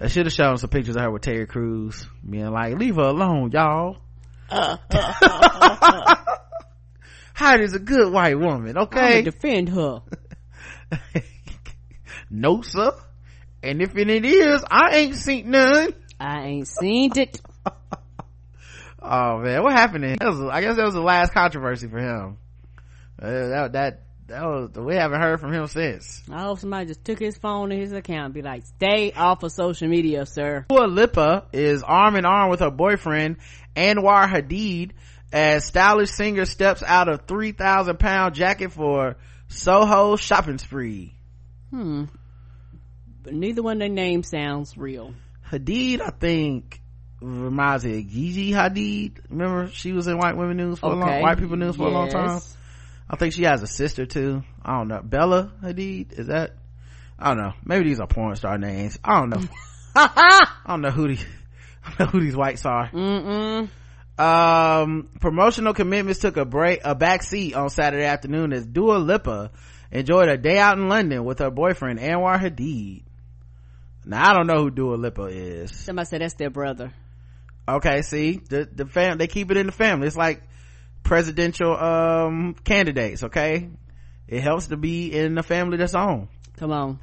I should have shown some pictures of her with Terry Crews being like, leave her alone, y'all. Heidi's a good white woman, okay? defend her. no sir and if it is i ain't seen none I ain't seen it. oh man what happened to? Was, i guess that was the last controversy for him uh, that that that was we haven't heard from him since I hope somebody just took his phone to his account and be like, stay off of social media, sir. Dua Lipa is arm in arm with her boyfriend Anwar Hadid as stylish singer steps out of 3,000 pound jacket for Soho shopping spree. Hmm. But neither one of their names sounds real. Hadid, I think, reminds me of Gigi Hadid. Remember, she was in White Women News for a long, White People News for a long time. I think she has a sister too. I don't know. Bella Hadid, is that? I don't know. Maybe these are porn star names. I don't know. I don't know who these, I don't know who these whites are. Mm-mm. Um, promotional commitments took a break, a back seat on Saturday afternoon as Dua Lipa enjoyed a day out in London with her boyfriend Anwar Hadid. Now I don't know who Dua Lipa is. Somebody said that's their brother. Okay, see, the, the fam, they keep it in the family. It's like presidential, um, candidates, okay? It helps to be in the family that's on. Come on.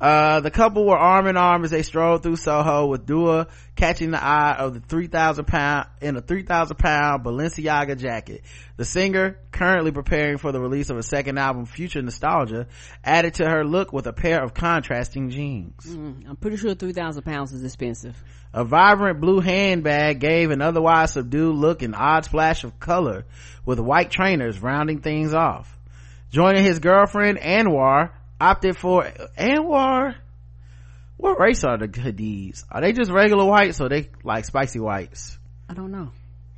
Uh, the couple were arm in arm as they strolled through Soho with Dua catching the eye of the 3,000 pound, in a 3,000 pound Balenciaga jacket. The singer, currently preparing for the release of a second album, Future Nostalgia, added to her look with a pair of contrasting jeans. Mm, I'm pretty sure 3,000 pounds is expensive. A vibrant blue handbag gave an otherwise subdued look and odd splash of color with white trainers rounding things off. Joining his girlfriend Anwar opted for Anwar. What race are the Hadids? Are they just regular whites or they like spicy whites? I don't know.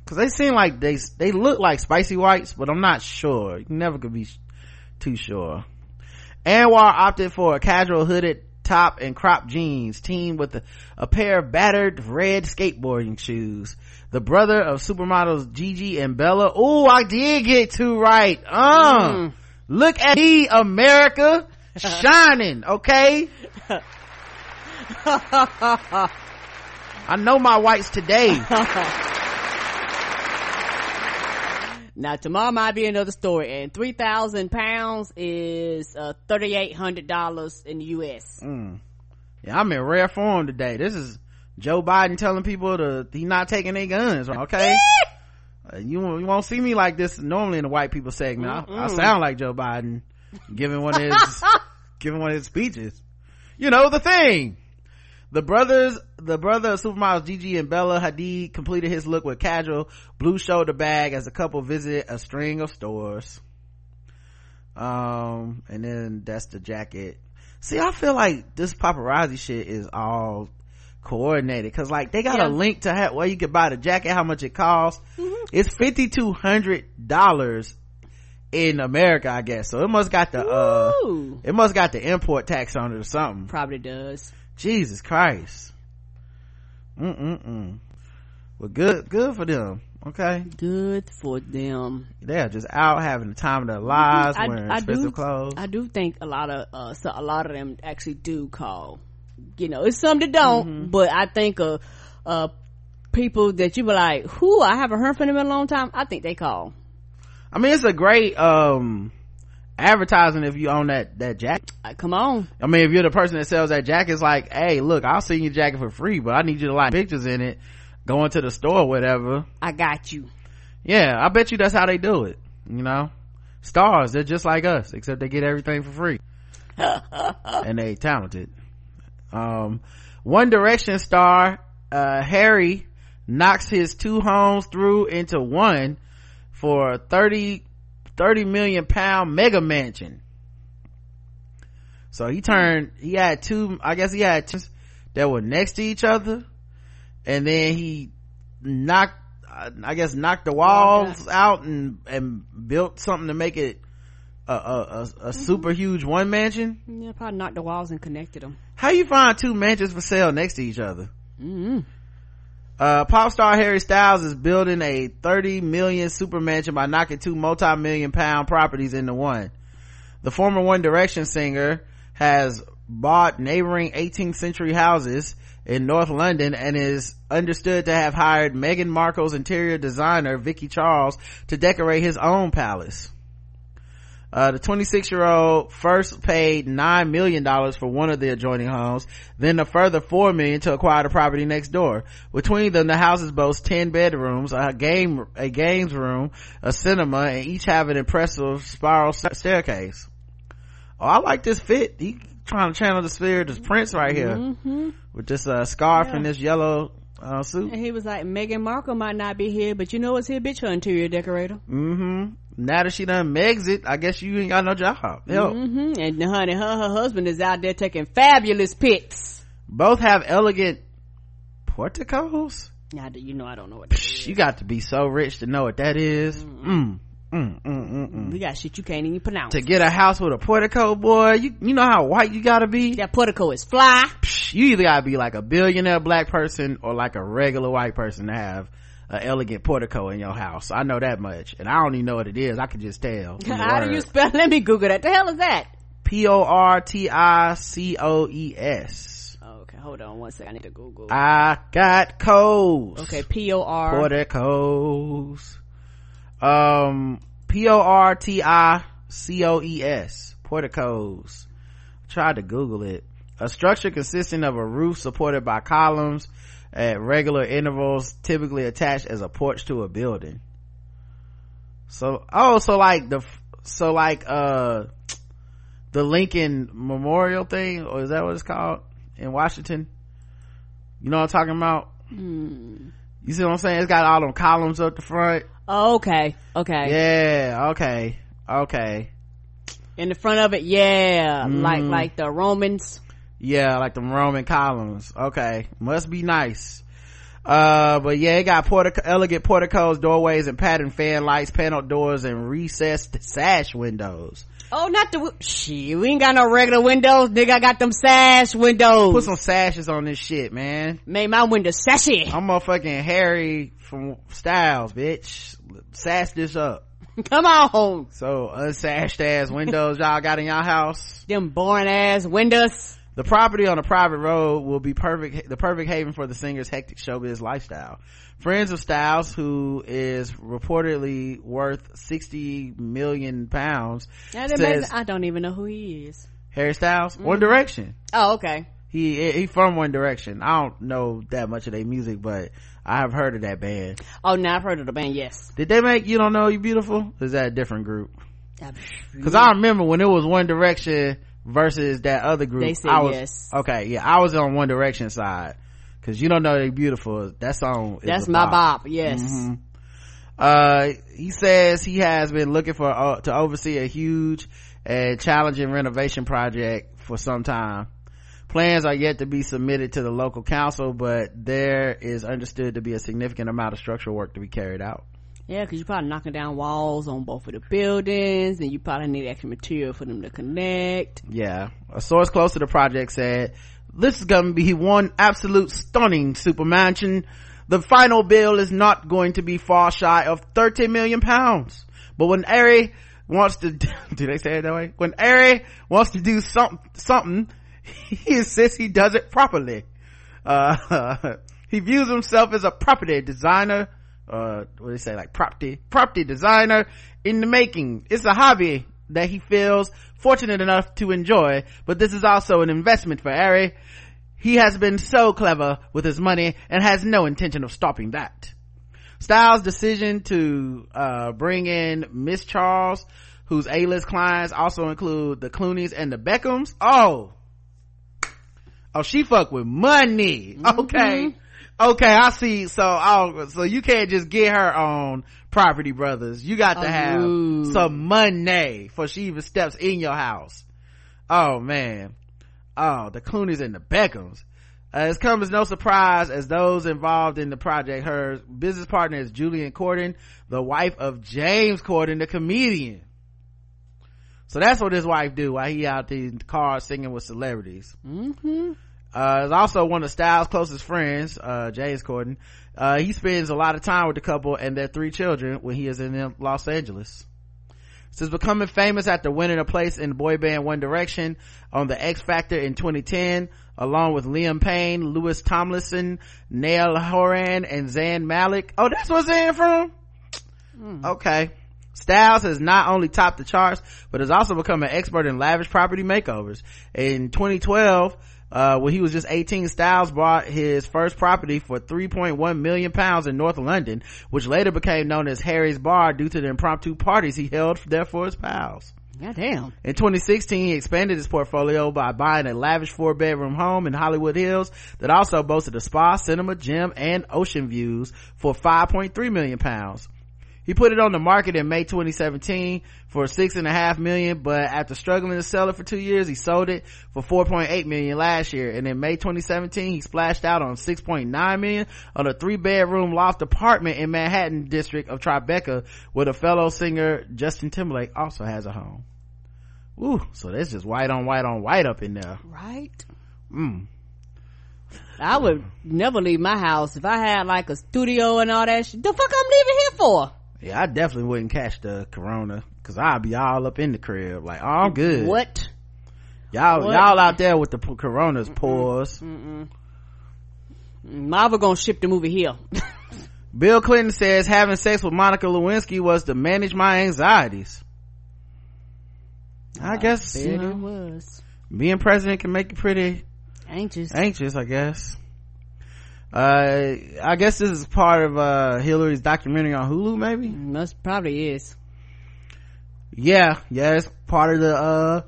Cause they seem like they, they look like spicy whites, but I'm not sure. You never could be too sure. Anwar opted for a casual hooded top and cropped jeans teamed with a, a pair of battered red skateboarding shoes. The brother of supermodels Gigi and Bella. Oh, I did get two right. Um, Mm. look at me, America, shining, okay? I know my whites today. Now tomorrow might be another story and 3,000 pounds is, uh, $3,800 in the U.S. Mm. Yeah, I'm in rare form today. This is Joe Biden telling people to he not taking their guns. Okay, Uh, you won't- you won't see me like this normally in the white people segment. I, I sound like Joe Biden giving one of his giving one of his speeches. You know the thing. The brothers, the brother of supermodels Gigi and Bella Hadid completed his look with casual blue shoulder bag as the couple visit a string of stores. Um, and then that's the jacket. See, I feel like this paparazzi shit is all coordinated because like they got Yeah. a link to ha- where you could buy the jacket, how much it costs. It's fifty two hundred dollars in America, I guess. So it must got the uh, Ooh. it must got the import tax on it or something. Probably does. Jesus Christ. Mm-mm-mm. Well, good, good for them. Okay. Good for them. They're just out having the time of their lives, I, wearing I expensive do, clothes. I do think a lot of, uh, so a lot of them actually do call. You know, it's some that don't, Mm-hmm. but I think, uh, uh, people that you be like, who, I haven't heard from them in a long time, I think they call. I mean, it's a great, um, advertising if you own that, that jacket. Come on. I mean, if you're the person that sells that jacket, it's like, hey, look, I'll sell you your jacket for free, but I need you to like pictures in it, going to the store or whatever. I got you. Yeah, I bet you that's how they do it. You know? Stars, they're just like us, except they get everything for free. and they talented. Um, One Direction star, uh, Harry, knocks his two homes through into one for a 30 30 million pound mega mansion. So he turned he had two i guess he had two that were next to each other. And then he knocked i guess knocked the walls out. and and built something to make it a, a, a, a super huge one mansion. Yeah, probably knocked the walls and connected them. how you find two mansions for sale next to each other? Mm-hmm. Uh, pop star Harry Styles is building a 30 million super mansion by knocking two multi-million pound properties into one. The former One Direction singer has bought neighboring 18th century houses in North London and is understood to have hired Meghan Markle's interior designer Vicky Charles to decorate his own palace. Uh, the 26 year old first paid $9 million for one of the adjoining homes, then a further 4 million to acquire the property next door. Between them, the houses boast 10 bedrooms, a game, a games room, a cinema, and each have an impressive spiral st- staircase. Oh, I like this fit. He trying to channel the spirit of Prince right here. Mm-hmm. With this, uh, scarf Yeah. and this yellow, uh, suit. And he was like, Meghan Markle might not be here, but you know what's here, bitch, her interior decorator. Mm-hmm. Now that she done megs it, I guess you ain't got no job. Help. Mm-hmm. And honey, her, her husband is out there taking fabulous pics. Both have elegant porticos. Now, you know I don't know what that is. You got to be so rich to know what that is. Mm, mm, mm, mm, mm. We got shit you can't even pronounce. To get a house with a portico, boy, you you know how white you gotta be. that portico is fly. Psh, You either gotta be like a billionaire black person or like a regular white person to have an elegant portico in your house. I know that much, and I don't even know what it is. I can just tell. How do you spell? Let me Google that. The hell is that? P O R T I C O E S. Okay, hold on one second. I need to Google. I got codes. okay, P O R. porticos um p-o-r-t-i-c-o-e-s porticos tried to google it. A structure consisting of a roof supported by columns at regular intervals typically attached as a porch to a building. So oh so like the so like uh the lincoln memorial thing or is that what it's called in washington? You know what i'm talking about? Hmm. You see what I'm saying? It's got all them columns up the front. Oh, okay, okay. Yeah, okay, okay. In the front of it, yeah, like Mm. like the Romans. Yeah, like the Roman columns. Okay, must be nice. Uh, but yeah, it got portic- elegant porticos, doorways, and patterned fan lights, paneled doors, and recessed sash windows. Oh, not the shit. We ain't got no regular windows, nigga. I got them sash windows. Put some sashes on this shit, man. Made my window sassy. I'm motherfucking Harry from Styles, bitch. Sash this up. Come on, So unsashed ass windows y'all got in y'all house. them boring ass windows. The property on a private road will be perfect, the perfect haven for the singer's hectic showbiz lifestyle. Friends of Styles, who is reportedly worth 60 million pounds, that says I don't even know who he is. Harry Styles, mm-hmm. One Direction. Oh, okay. He, he from One Direction. I don't know that much of their music, but I have heard of that band. Oh, now I've heard of the band. Yes. Did they make You Don't Know You Beautiful? Is that a different group? Cause I remember when it was One Direction versus that other group. They said I was, yes. Okay, yeah, I was on One Direction side. Cause you don't know they're beautiful. That song. Is That's my bop. bop. Yes. Mhm. Uh, he says he has been looking for uh, to oversee a huge and challenging renovation project for some time. Plans are yet to be submitted to the local council, but there is understood to be a significant amount of structural work to be carried out. Yeah, because you're probably knocking down walls on both of the buildings, and you probably need extra material for them to connect. Yeah. A source close to the project said, this is gonna be one absolute stunning super mansion. The final bill is not going to be far shy of 30 million pounds. But when Ari wants to, do they say it that way? When Ari wants to do some, something, he insists he does it properly. Uh, he views himself as a property designer, uh, what do they say, like property, property designer in the making. It's a hobby that he feels fortunate enough to enjoy, but this is also an investment for Ari. He has been so clever with his money and has no intention of stopping that. Styles' decision to uh, bring in Miss Charles, whose A-list clients also include the Clooney's and the Beckhams. Oh, oh, she fuck with money. Okay, okay, I see. So, oh, so you can't just get her on Property Brothers. You got to Oh, have no. some money for she even steps in your house. Oh man. Oh, the Clooney's and the Beckhams. Uh, it's come as no surprise as those involved in the project. Her business partner is Julian Corden, the wife of James Corden, the comedian. So that's what his wife do while he out in the car singing with celebrities. Mm-hmm. Uh, is also one of Styles' closest friends, uh, James Corden. Uh, he spends a lot of time with the couple and their three children when he is in Los Angeles. Since becoming famous after winning a place in boy band One Direction on the X Factor in 2010, along with Liam Payne, Louis Tomlinson, Niall Horan, and Zayn Malik. Oh, that's where Zayn from? Okay. Styles has not only topped the charts, but has also become an expert in lavish property makeovers. In 2012, uh, when he was just 18, Styles bought his first property for 3.1 million pounds in North London, which later became known as Harry's Bar due to the impromptu parties he held there for his pals. Goddamn. In 2016, he expanded his portfolio by buying a lavish four bedroom home in Hollywood Hills that also boasted a spa, cinema, gym, and ocean views for 5.3 million pounds. He put it on the market in May 2017 for six and a half million, but after struggling to sell it for two years, he sold it for 4.8 million last year. And in May 2017, he splashed out on 6.9 million on a three bedroom loft apartment in Manhattan district of Tribeca, where the fellow singer Justin Timberlake also has a home. Ooh, so that's just white on white on white up in there. Right? Mm. I would never leave my house if I had like a studio and all that shit. The fuck I'm leaving here for? Yeah, I definitely wouldn't catch the corona because I'd be all up in the crib like, oh, I'm good. What? Y'all, What? y'all out there with the p- coronas pause. Marvel gonna ship the movie here. Bill Clinton says having sex with Monica Lewinsky was to manage my anxieties. I guess, you Bet it was. being president can make you pretty Anxious. anxious, I guess. Uh, I guess this is part of, uh, Hillary's documentary on Hulu, maybe? Must probably is. Yeah, yeah, it's part of the, uh,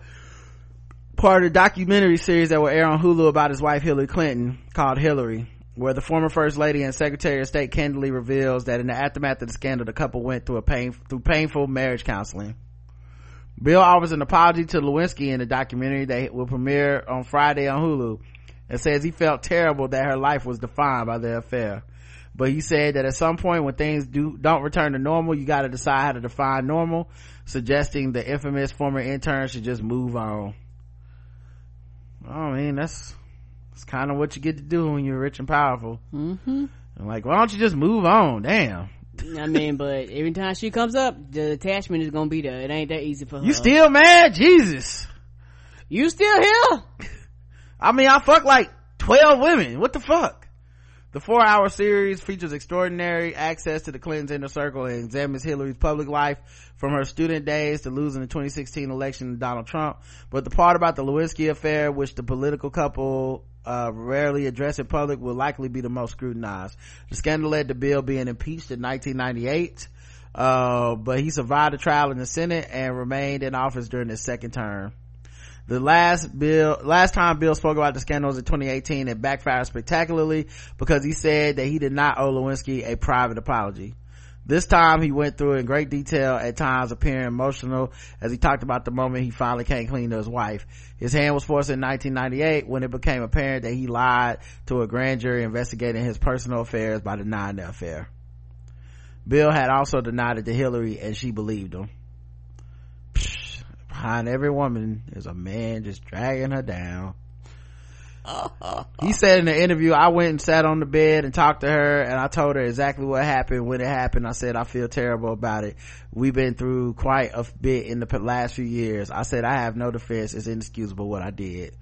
part of the documentary series that will air on Hulu about his wife Hillary Clinton called Hillary, where the former first lady and secretary of state candidly reveals that in the aftermath of the scandal, the couple went through a pain, through painful marriage counseling. Bill offers an apology to Lewinsky in the documentary that will premiere on Friday on Hulu and says he felt terrible that her life was defined by their affair. But he said that at some point when things do, don't return to normal, you gotta decide how to define normal, suggesting the infamous former intern should just move on. I mean, that's, that's kind of what you get to do when you're rich and powerful. Mm-hmm. I'm like, why don't you just move on? Damn. I mean, but every time she comes up, the attachment is gonna be there. It ain't that easy for her. You still mad? Jesus. You still here? I mean, I fucked like 12 women. What the fuck? The four hour series features extraordinary access to the Clinton's inner circle and examines Hillary's public life from her student days to losing the 2016 election to Donald Trump. But the part about the Lewinsky affair, which the political couple uh, rarely address in public, will likely be the most scrutinized. The scandal led to Bill being impeached in 1998. Uh, but he survived a trial in the Senate and remained in office during his second term. The last bill, last time Bill spoke about the scandals in 2018, it backfired spectacularly because he said that he did not owe Lewinsky a private apology. This time he went through it in great detail, at times appearing emotional as he talked about the moment he finally came clean to his wife. His hand was forced in 1998 when it became apparent that he lied to a grand jury investigating his personal affairs by denying the affair. Bill had also denied it to Hillary and she believed him. Behind every woman is a man just dragging her down. he said in the interview, I went and sat on the bed and talked to her and I told her exactly what happened when it happened. I said, I feel terrible about it. We've been through quite a bit in the last few years. I said, I have no defense. It's inexcusable what I did.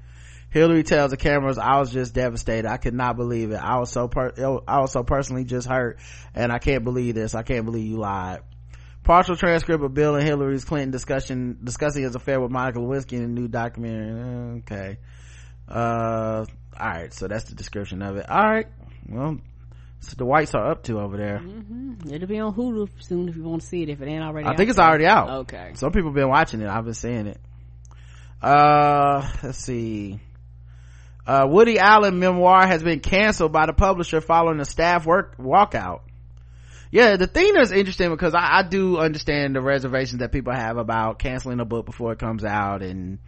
Hillary tells the cameras, I was just devastated. I could not believe it. I was so per- I was so personally just hurt and I can't believe this. I can't believe you lied. Partial transcript of Bill and Hillary's Clinton discussion, discussing his affair with Monica Lewinsky in a new documentary. Okay. Uh, alright, so that's the description of it. Alright. Well, so the whites are up to over there. It'll be on Hulu soon if you want to see it. If it ain't already, I think it's there. already out. Okay. Some people been watching it. I've been seeing it. Uh, let's see. Uh, Woody Allen memoir has been canceled by the publisher following a staff work walkout. Yeah, the thing that's interesting because I, I do understand the reservations that people have about canceling a book before it comes out and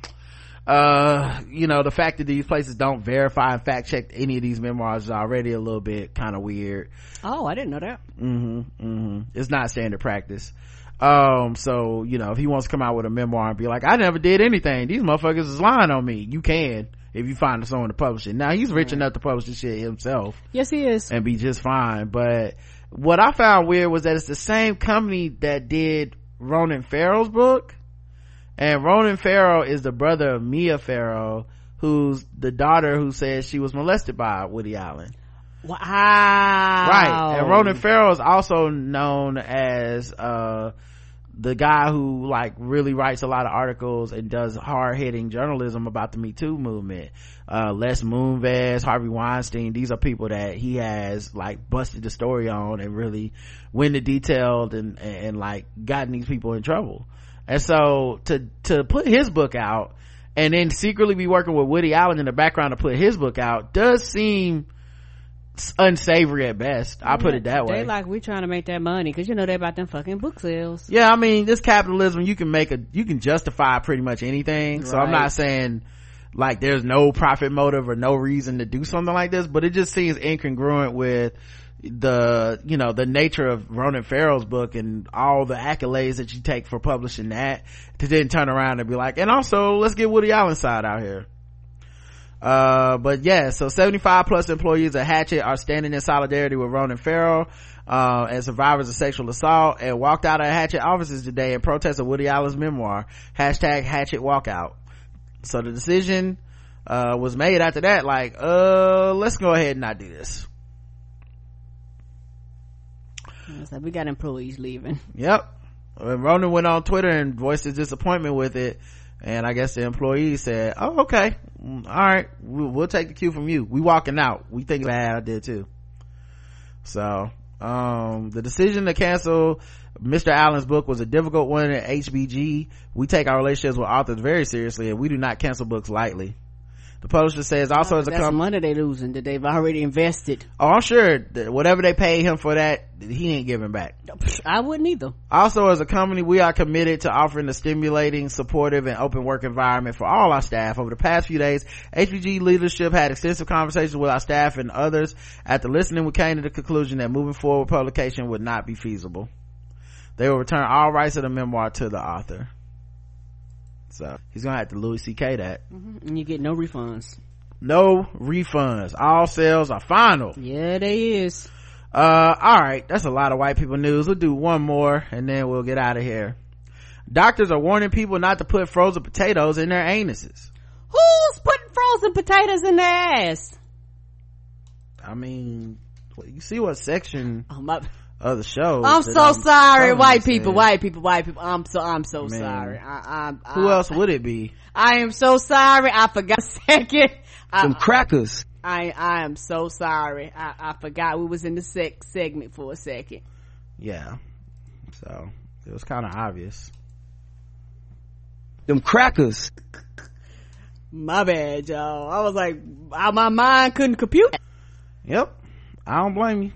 uh you know the fact that these places don't verify and fact check any of these memoirs is already a little bit kind of weird. Oh, I didn't know that. hmm hmm it's not standard practice. Um so you know if he wants to come out with a memoir and be like i never did anything. These motherfuckers is lying on me. You can if you find someone to publish it. Now he's rich enough to publish the shit himself. Yes, he is. and be just fine but what i found weird was that it's the same company that did ronan farrow's book and ronan farrow is the brother of mia farrow who's the daughter who says she was molested by woody allen Wow. right and ronan farrow is also known as uh the guy who like really writes a lot of articles and does hard-hitting journalism about the me too movement. Uh les moonves harvey weinstein these are people that he has like busted the story on and really went into detailed and, and and like gotten these people in trouble. And so to to put his book out and then secretly be working with woody allen in the background to put his book out does seem unsavory at best. I put it that way. They like we trying to make that money because you know they about them fucking book sales. yeah i mean this capitalism you can make a you can justify pretty much anything. So i'm not saying like there's no profit motive or no reason to do something like this but it just seems incongruent with the you know the nature of ronan farrow's book and all the accolades that you take for publishing that to then turn around and be like and also let's get woody allen side out here uh but yeah so 75 plus employees at Hachette are standing in solidarity with ronan farrow uh, and survivors of sexual assault and walked out of Hachette offices today in protest of woody allen's memoir hashtag Hachette walkout so the decision uh, was made after that like uh let's go ahead and not do this like we got employees leaving. Yep. And Ronan went on Twitter and voiced his disappointment with it. And I guess the employee said, Oh, okay. Mm, All right. We'll, we'll take the cue from you. We walking out. We think bad I did too. So, um, the decision to cancel Mr. Allen's book was a difficult one at HBG. We take our relationships with authors very seriously and we do not cancel books lightly. The publisher says also as a That's company, money they losing that they've already invested. oh, I'm sure whatever they paid him for that, he ain't giving back. I wouldn't either. Also, as a company, we are committed to offering a stimulating, supportive, and open work environment for all our staff. Over the past few days, HBG leadership had extensive conversations with our staff and others. After listening, we came to the conclusion that moving forward with publication would not be feasible. They will return all rights of the memoir to the author. So, he's gonna have to Louis C.K. that. And you get no refunds. No refunds. All sales are final. Yeah, they is. Uh, all right. That's a lot of white people news. We'll do one more and then we'll get out of here. Doctors are warning people not to put frozen potatoes in their anuses. Who's putting frozen potatoes in their ass? I mean, you see what section Oh my! Of the show. I'm that so sorry, white this people, white people, white people. I'm so I'm so Man. sorry. I, I, Who else would it be? I am so sorry. I forgot a second. Some I, crackers. I I am so sorry. I, I forgot we was in the sec segment for a second. Yeah. So it was kind of obvious. Them crackers. My bad, y'all. I was like, I, my mind couldn't compute. Yep. I don't blame you.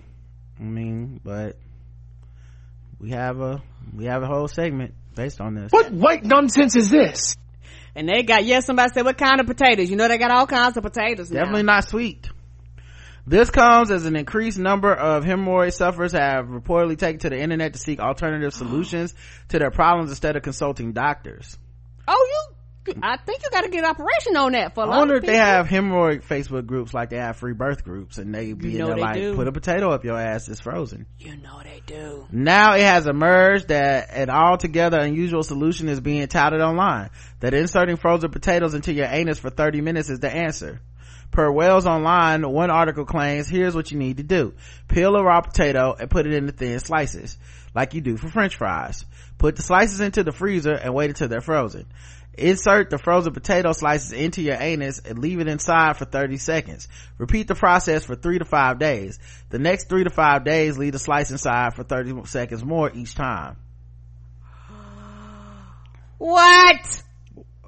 I mean, but we have a we have a whole segment based on this. What white nonsense is this? And they got yes. Somebody said, "What kind of potatoes?" You know, they got all kinds of potatoes. now. Definitely not sweet. This comes as an increased number of hemorrhoid sufferers have reportedly taken to the internet to seek alternative solutions to their problems instead of consulting doctors. Oh, you. I think you got to get an operation on that for a I wonder if they have hemorrhoid Facebook groups like they have free birth groups and they be You in there like, do. put a potato up your ass, it's frozen. You know they do. Now it has emerged that an altogether unusual solution is being touted online. That inserting frozen potatoes into your anus for 30 minutes is the answer. Per Wells Online, one article claims, here's what you need to do. Peel a raw potato and put it into thin slices, like you do for french fries. Put the slices into the freezer and wait until they're frozen. Insert the frozen potato slices into your anus and leave it inside for 30 seconds. Repeat the process for three to five days. The next three to five days, leave the slice inside for 30 seconds more each time. What?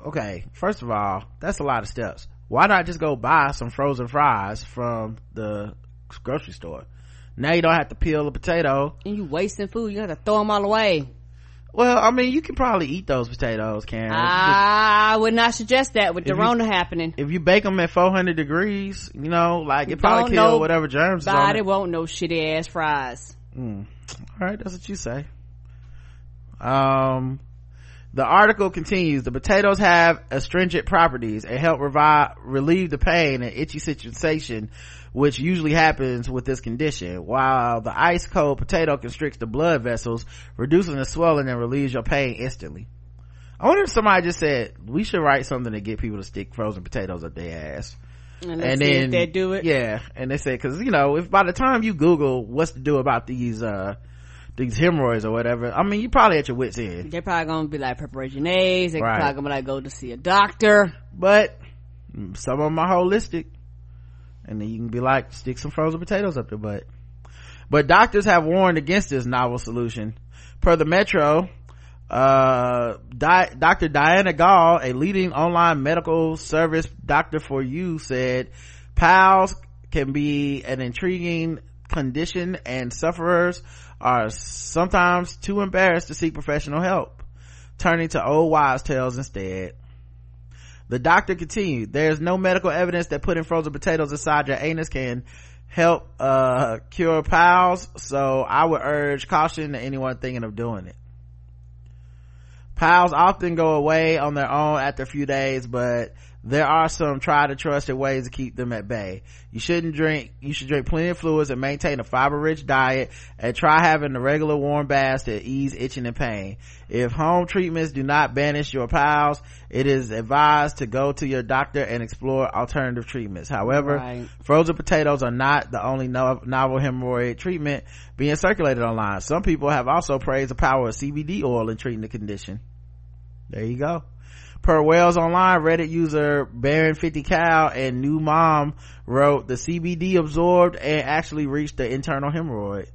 Okay, first of all, that's a lot of steps. why not just go buy some frozen fries from the grocery store now you don't have to peel a potato And you wasting food. You have to throw them all away. Well i mean you can probably eat those potatoes karen I would not suggest that with the you- Rona happening. if you bake them at 400 degrees you know like it probably Don't kill whatever germs Body won't know shitty ass fries. all right that's what you say um the article continues the potatoes have astringent properties. And help revive, relieve the pain and itchy sensation which usually happens with this condition. While the ice cold potato constricts the blood vessels reducing the swelling and relieves your pain instantly. I wonder if somebody just said we should write something to get people to stick frozen potatoes up their ass. And, and then they do it. yeah and they say because you know if by the time you google what's to do about these uh these hemorrhoids or whatever i mean you probably at your wits end They're probably gonna be like preparation A's. They're Right. probably gonna be like go to see a doctor. but some of them are holistic and then you can be like stick some frozen potatoes up your butt but doctors have warned against this novel solution per the metro uh Di- dr diana gall a leading online medical service doctor for you said pals can be an intriguing condition and sufferers are sometimes too embarrassed to seek professional help turning to old wives tales instead the doctor continued, there's no medical evidence that putting frozen potatoes inside your anus can help, uh, cure piles, so I would urge caution to anyone thinking of doing it. Piles often go away on their own after a few days, but there are some tried and trusted ways to keep them at bay. You shouldn't drink, you should drink plenty of fluids and maintain a fiber rich diet and try having the regular warm baths to ease itching and pain. If home treatments do not banish your piles, it is advised to go to your doctor and explore alternative treatments. However, Right. frozen potatoes are not the only no- novel hemorrhoid treatment being circulated online. Some people have also praised the power of CBD oil in treating the condition. There you go. Per Wells Online, Reddit user Baron 50 Cow and New Mom wrote, the CBD absorbed and actually reached the internal hemorrhoid.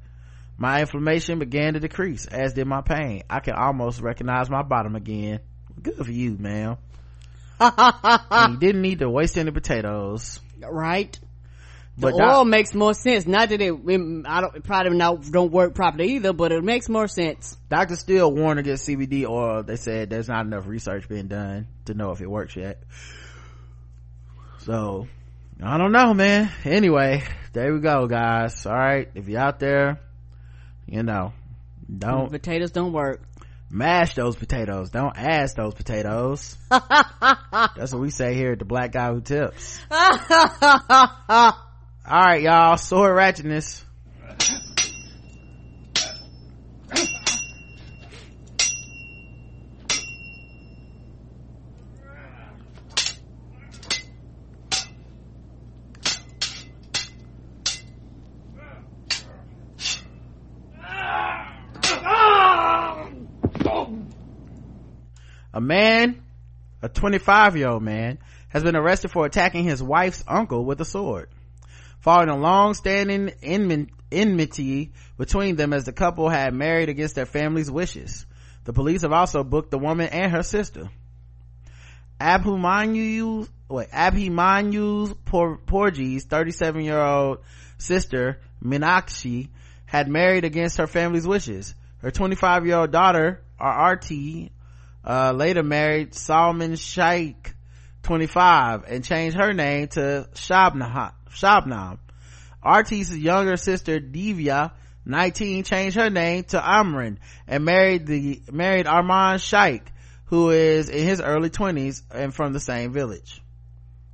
My inflammation began to decrease, as did my pain. I can almost recognize my bottom again. Good for you, man. and you didn't need to waste any potatoes. Right. The But oil doc- makes more sense. Not that it, it- I don't, it probably not, don't work properly either, but it makes more sense. doctors still warn against CBD oil. They said there's not enough research being done to know if it works yet. So, I don't know, man. Anyway, there we go, guys. All right. If you're out there, you know, don't Potatoes don't work. mash those potatoes. Don't ask those potatoes. That's what we say here at the black guy who tips. All right, y'all. Sword ratchetness. A man, a 25 year old man, has been arrested for attacking his wife's uncle with a sword. Following a long-standing enmity between them as the couple had married against their family's wishes. The police have also booked the woman and her sister. Abhimanyu, wait, Abhimanyu Por- Porji's 37 year old sister, Minakshi, had married against her family's wishes. Her 25 year old daughter, RRT, uh, later married Salman Sheikh, 25, and changed her name to Shabnam. Shabnam. RT's younger sister, Divya, 19, changed her name to Amrin and married the, married Arman Sheikh, who is in his early 20s and from the same village.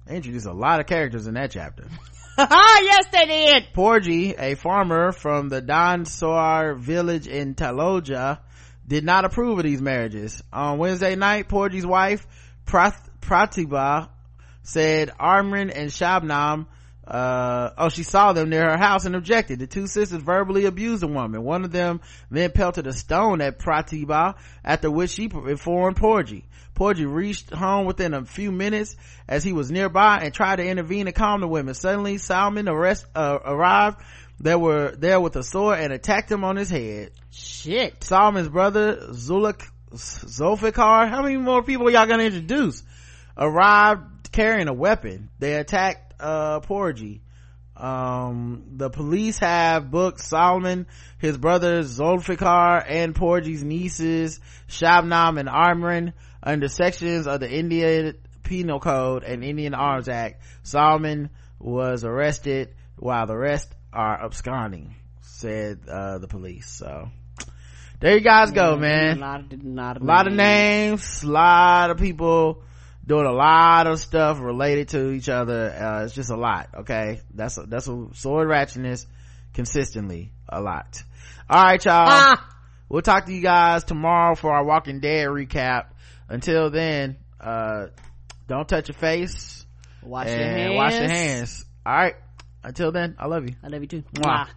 They introduced a lot of characters in that chapter. yes, they did. Porgy, a farmer from the Dansar village in Taloja, did not approve of these marriages. On Wednesday night, Porgy's wife, Prath- Pratibha, said Armin and Shabnam, uh, oh, she saw them near her house and objected. The two sisters verbally abused the woman. One of them then pelted a stone at Pratibha, after which she informed Porgy. Porgy reached home within a few minutes as he was nearby and tried to intervene and calm the women. Suddenly, Salman arrest, uh, arrived. They were there with a sword and attacked him on his head. Shit. Salman's brother, Zuluk, Zulfikar, how many more people y'all gonna introduce? Arrived, carrying a weapon. They attacked, uh, Porgy. Um, the police have booked Solomon, his brothers Zulfikar, and Porgy's nieces, Shabnam and Amrin, under sections of the Indian Penal Code and Indian Arms Act. Solomon was arrested while the rest are absconding, said, uh, the police. So, there you guys go, A man lot of, lot of, a lot of names a lot of people doing a lot of stuff related to each other uh, it's just a lot okay that's a, that's a sword ratchetness consistently a lot all right y'all Ah! we'll talk to you guys tomorrow for our walking dead recap until then uh don't touch your face Wash your hands. wash your hands all right until then i love you I love you too. Mwah. Mwah.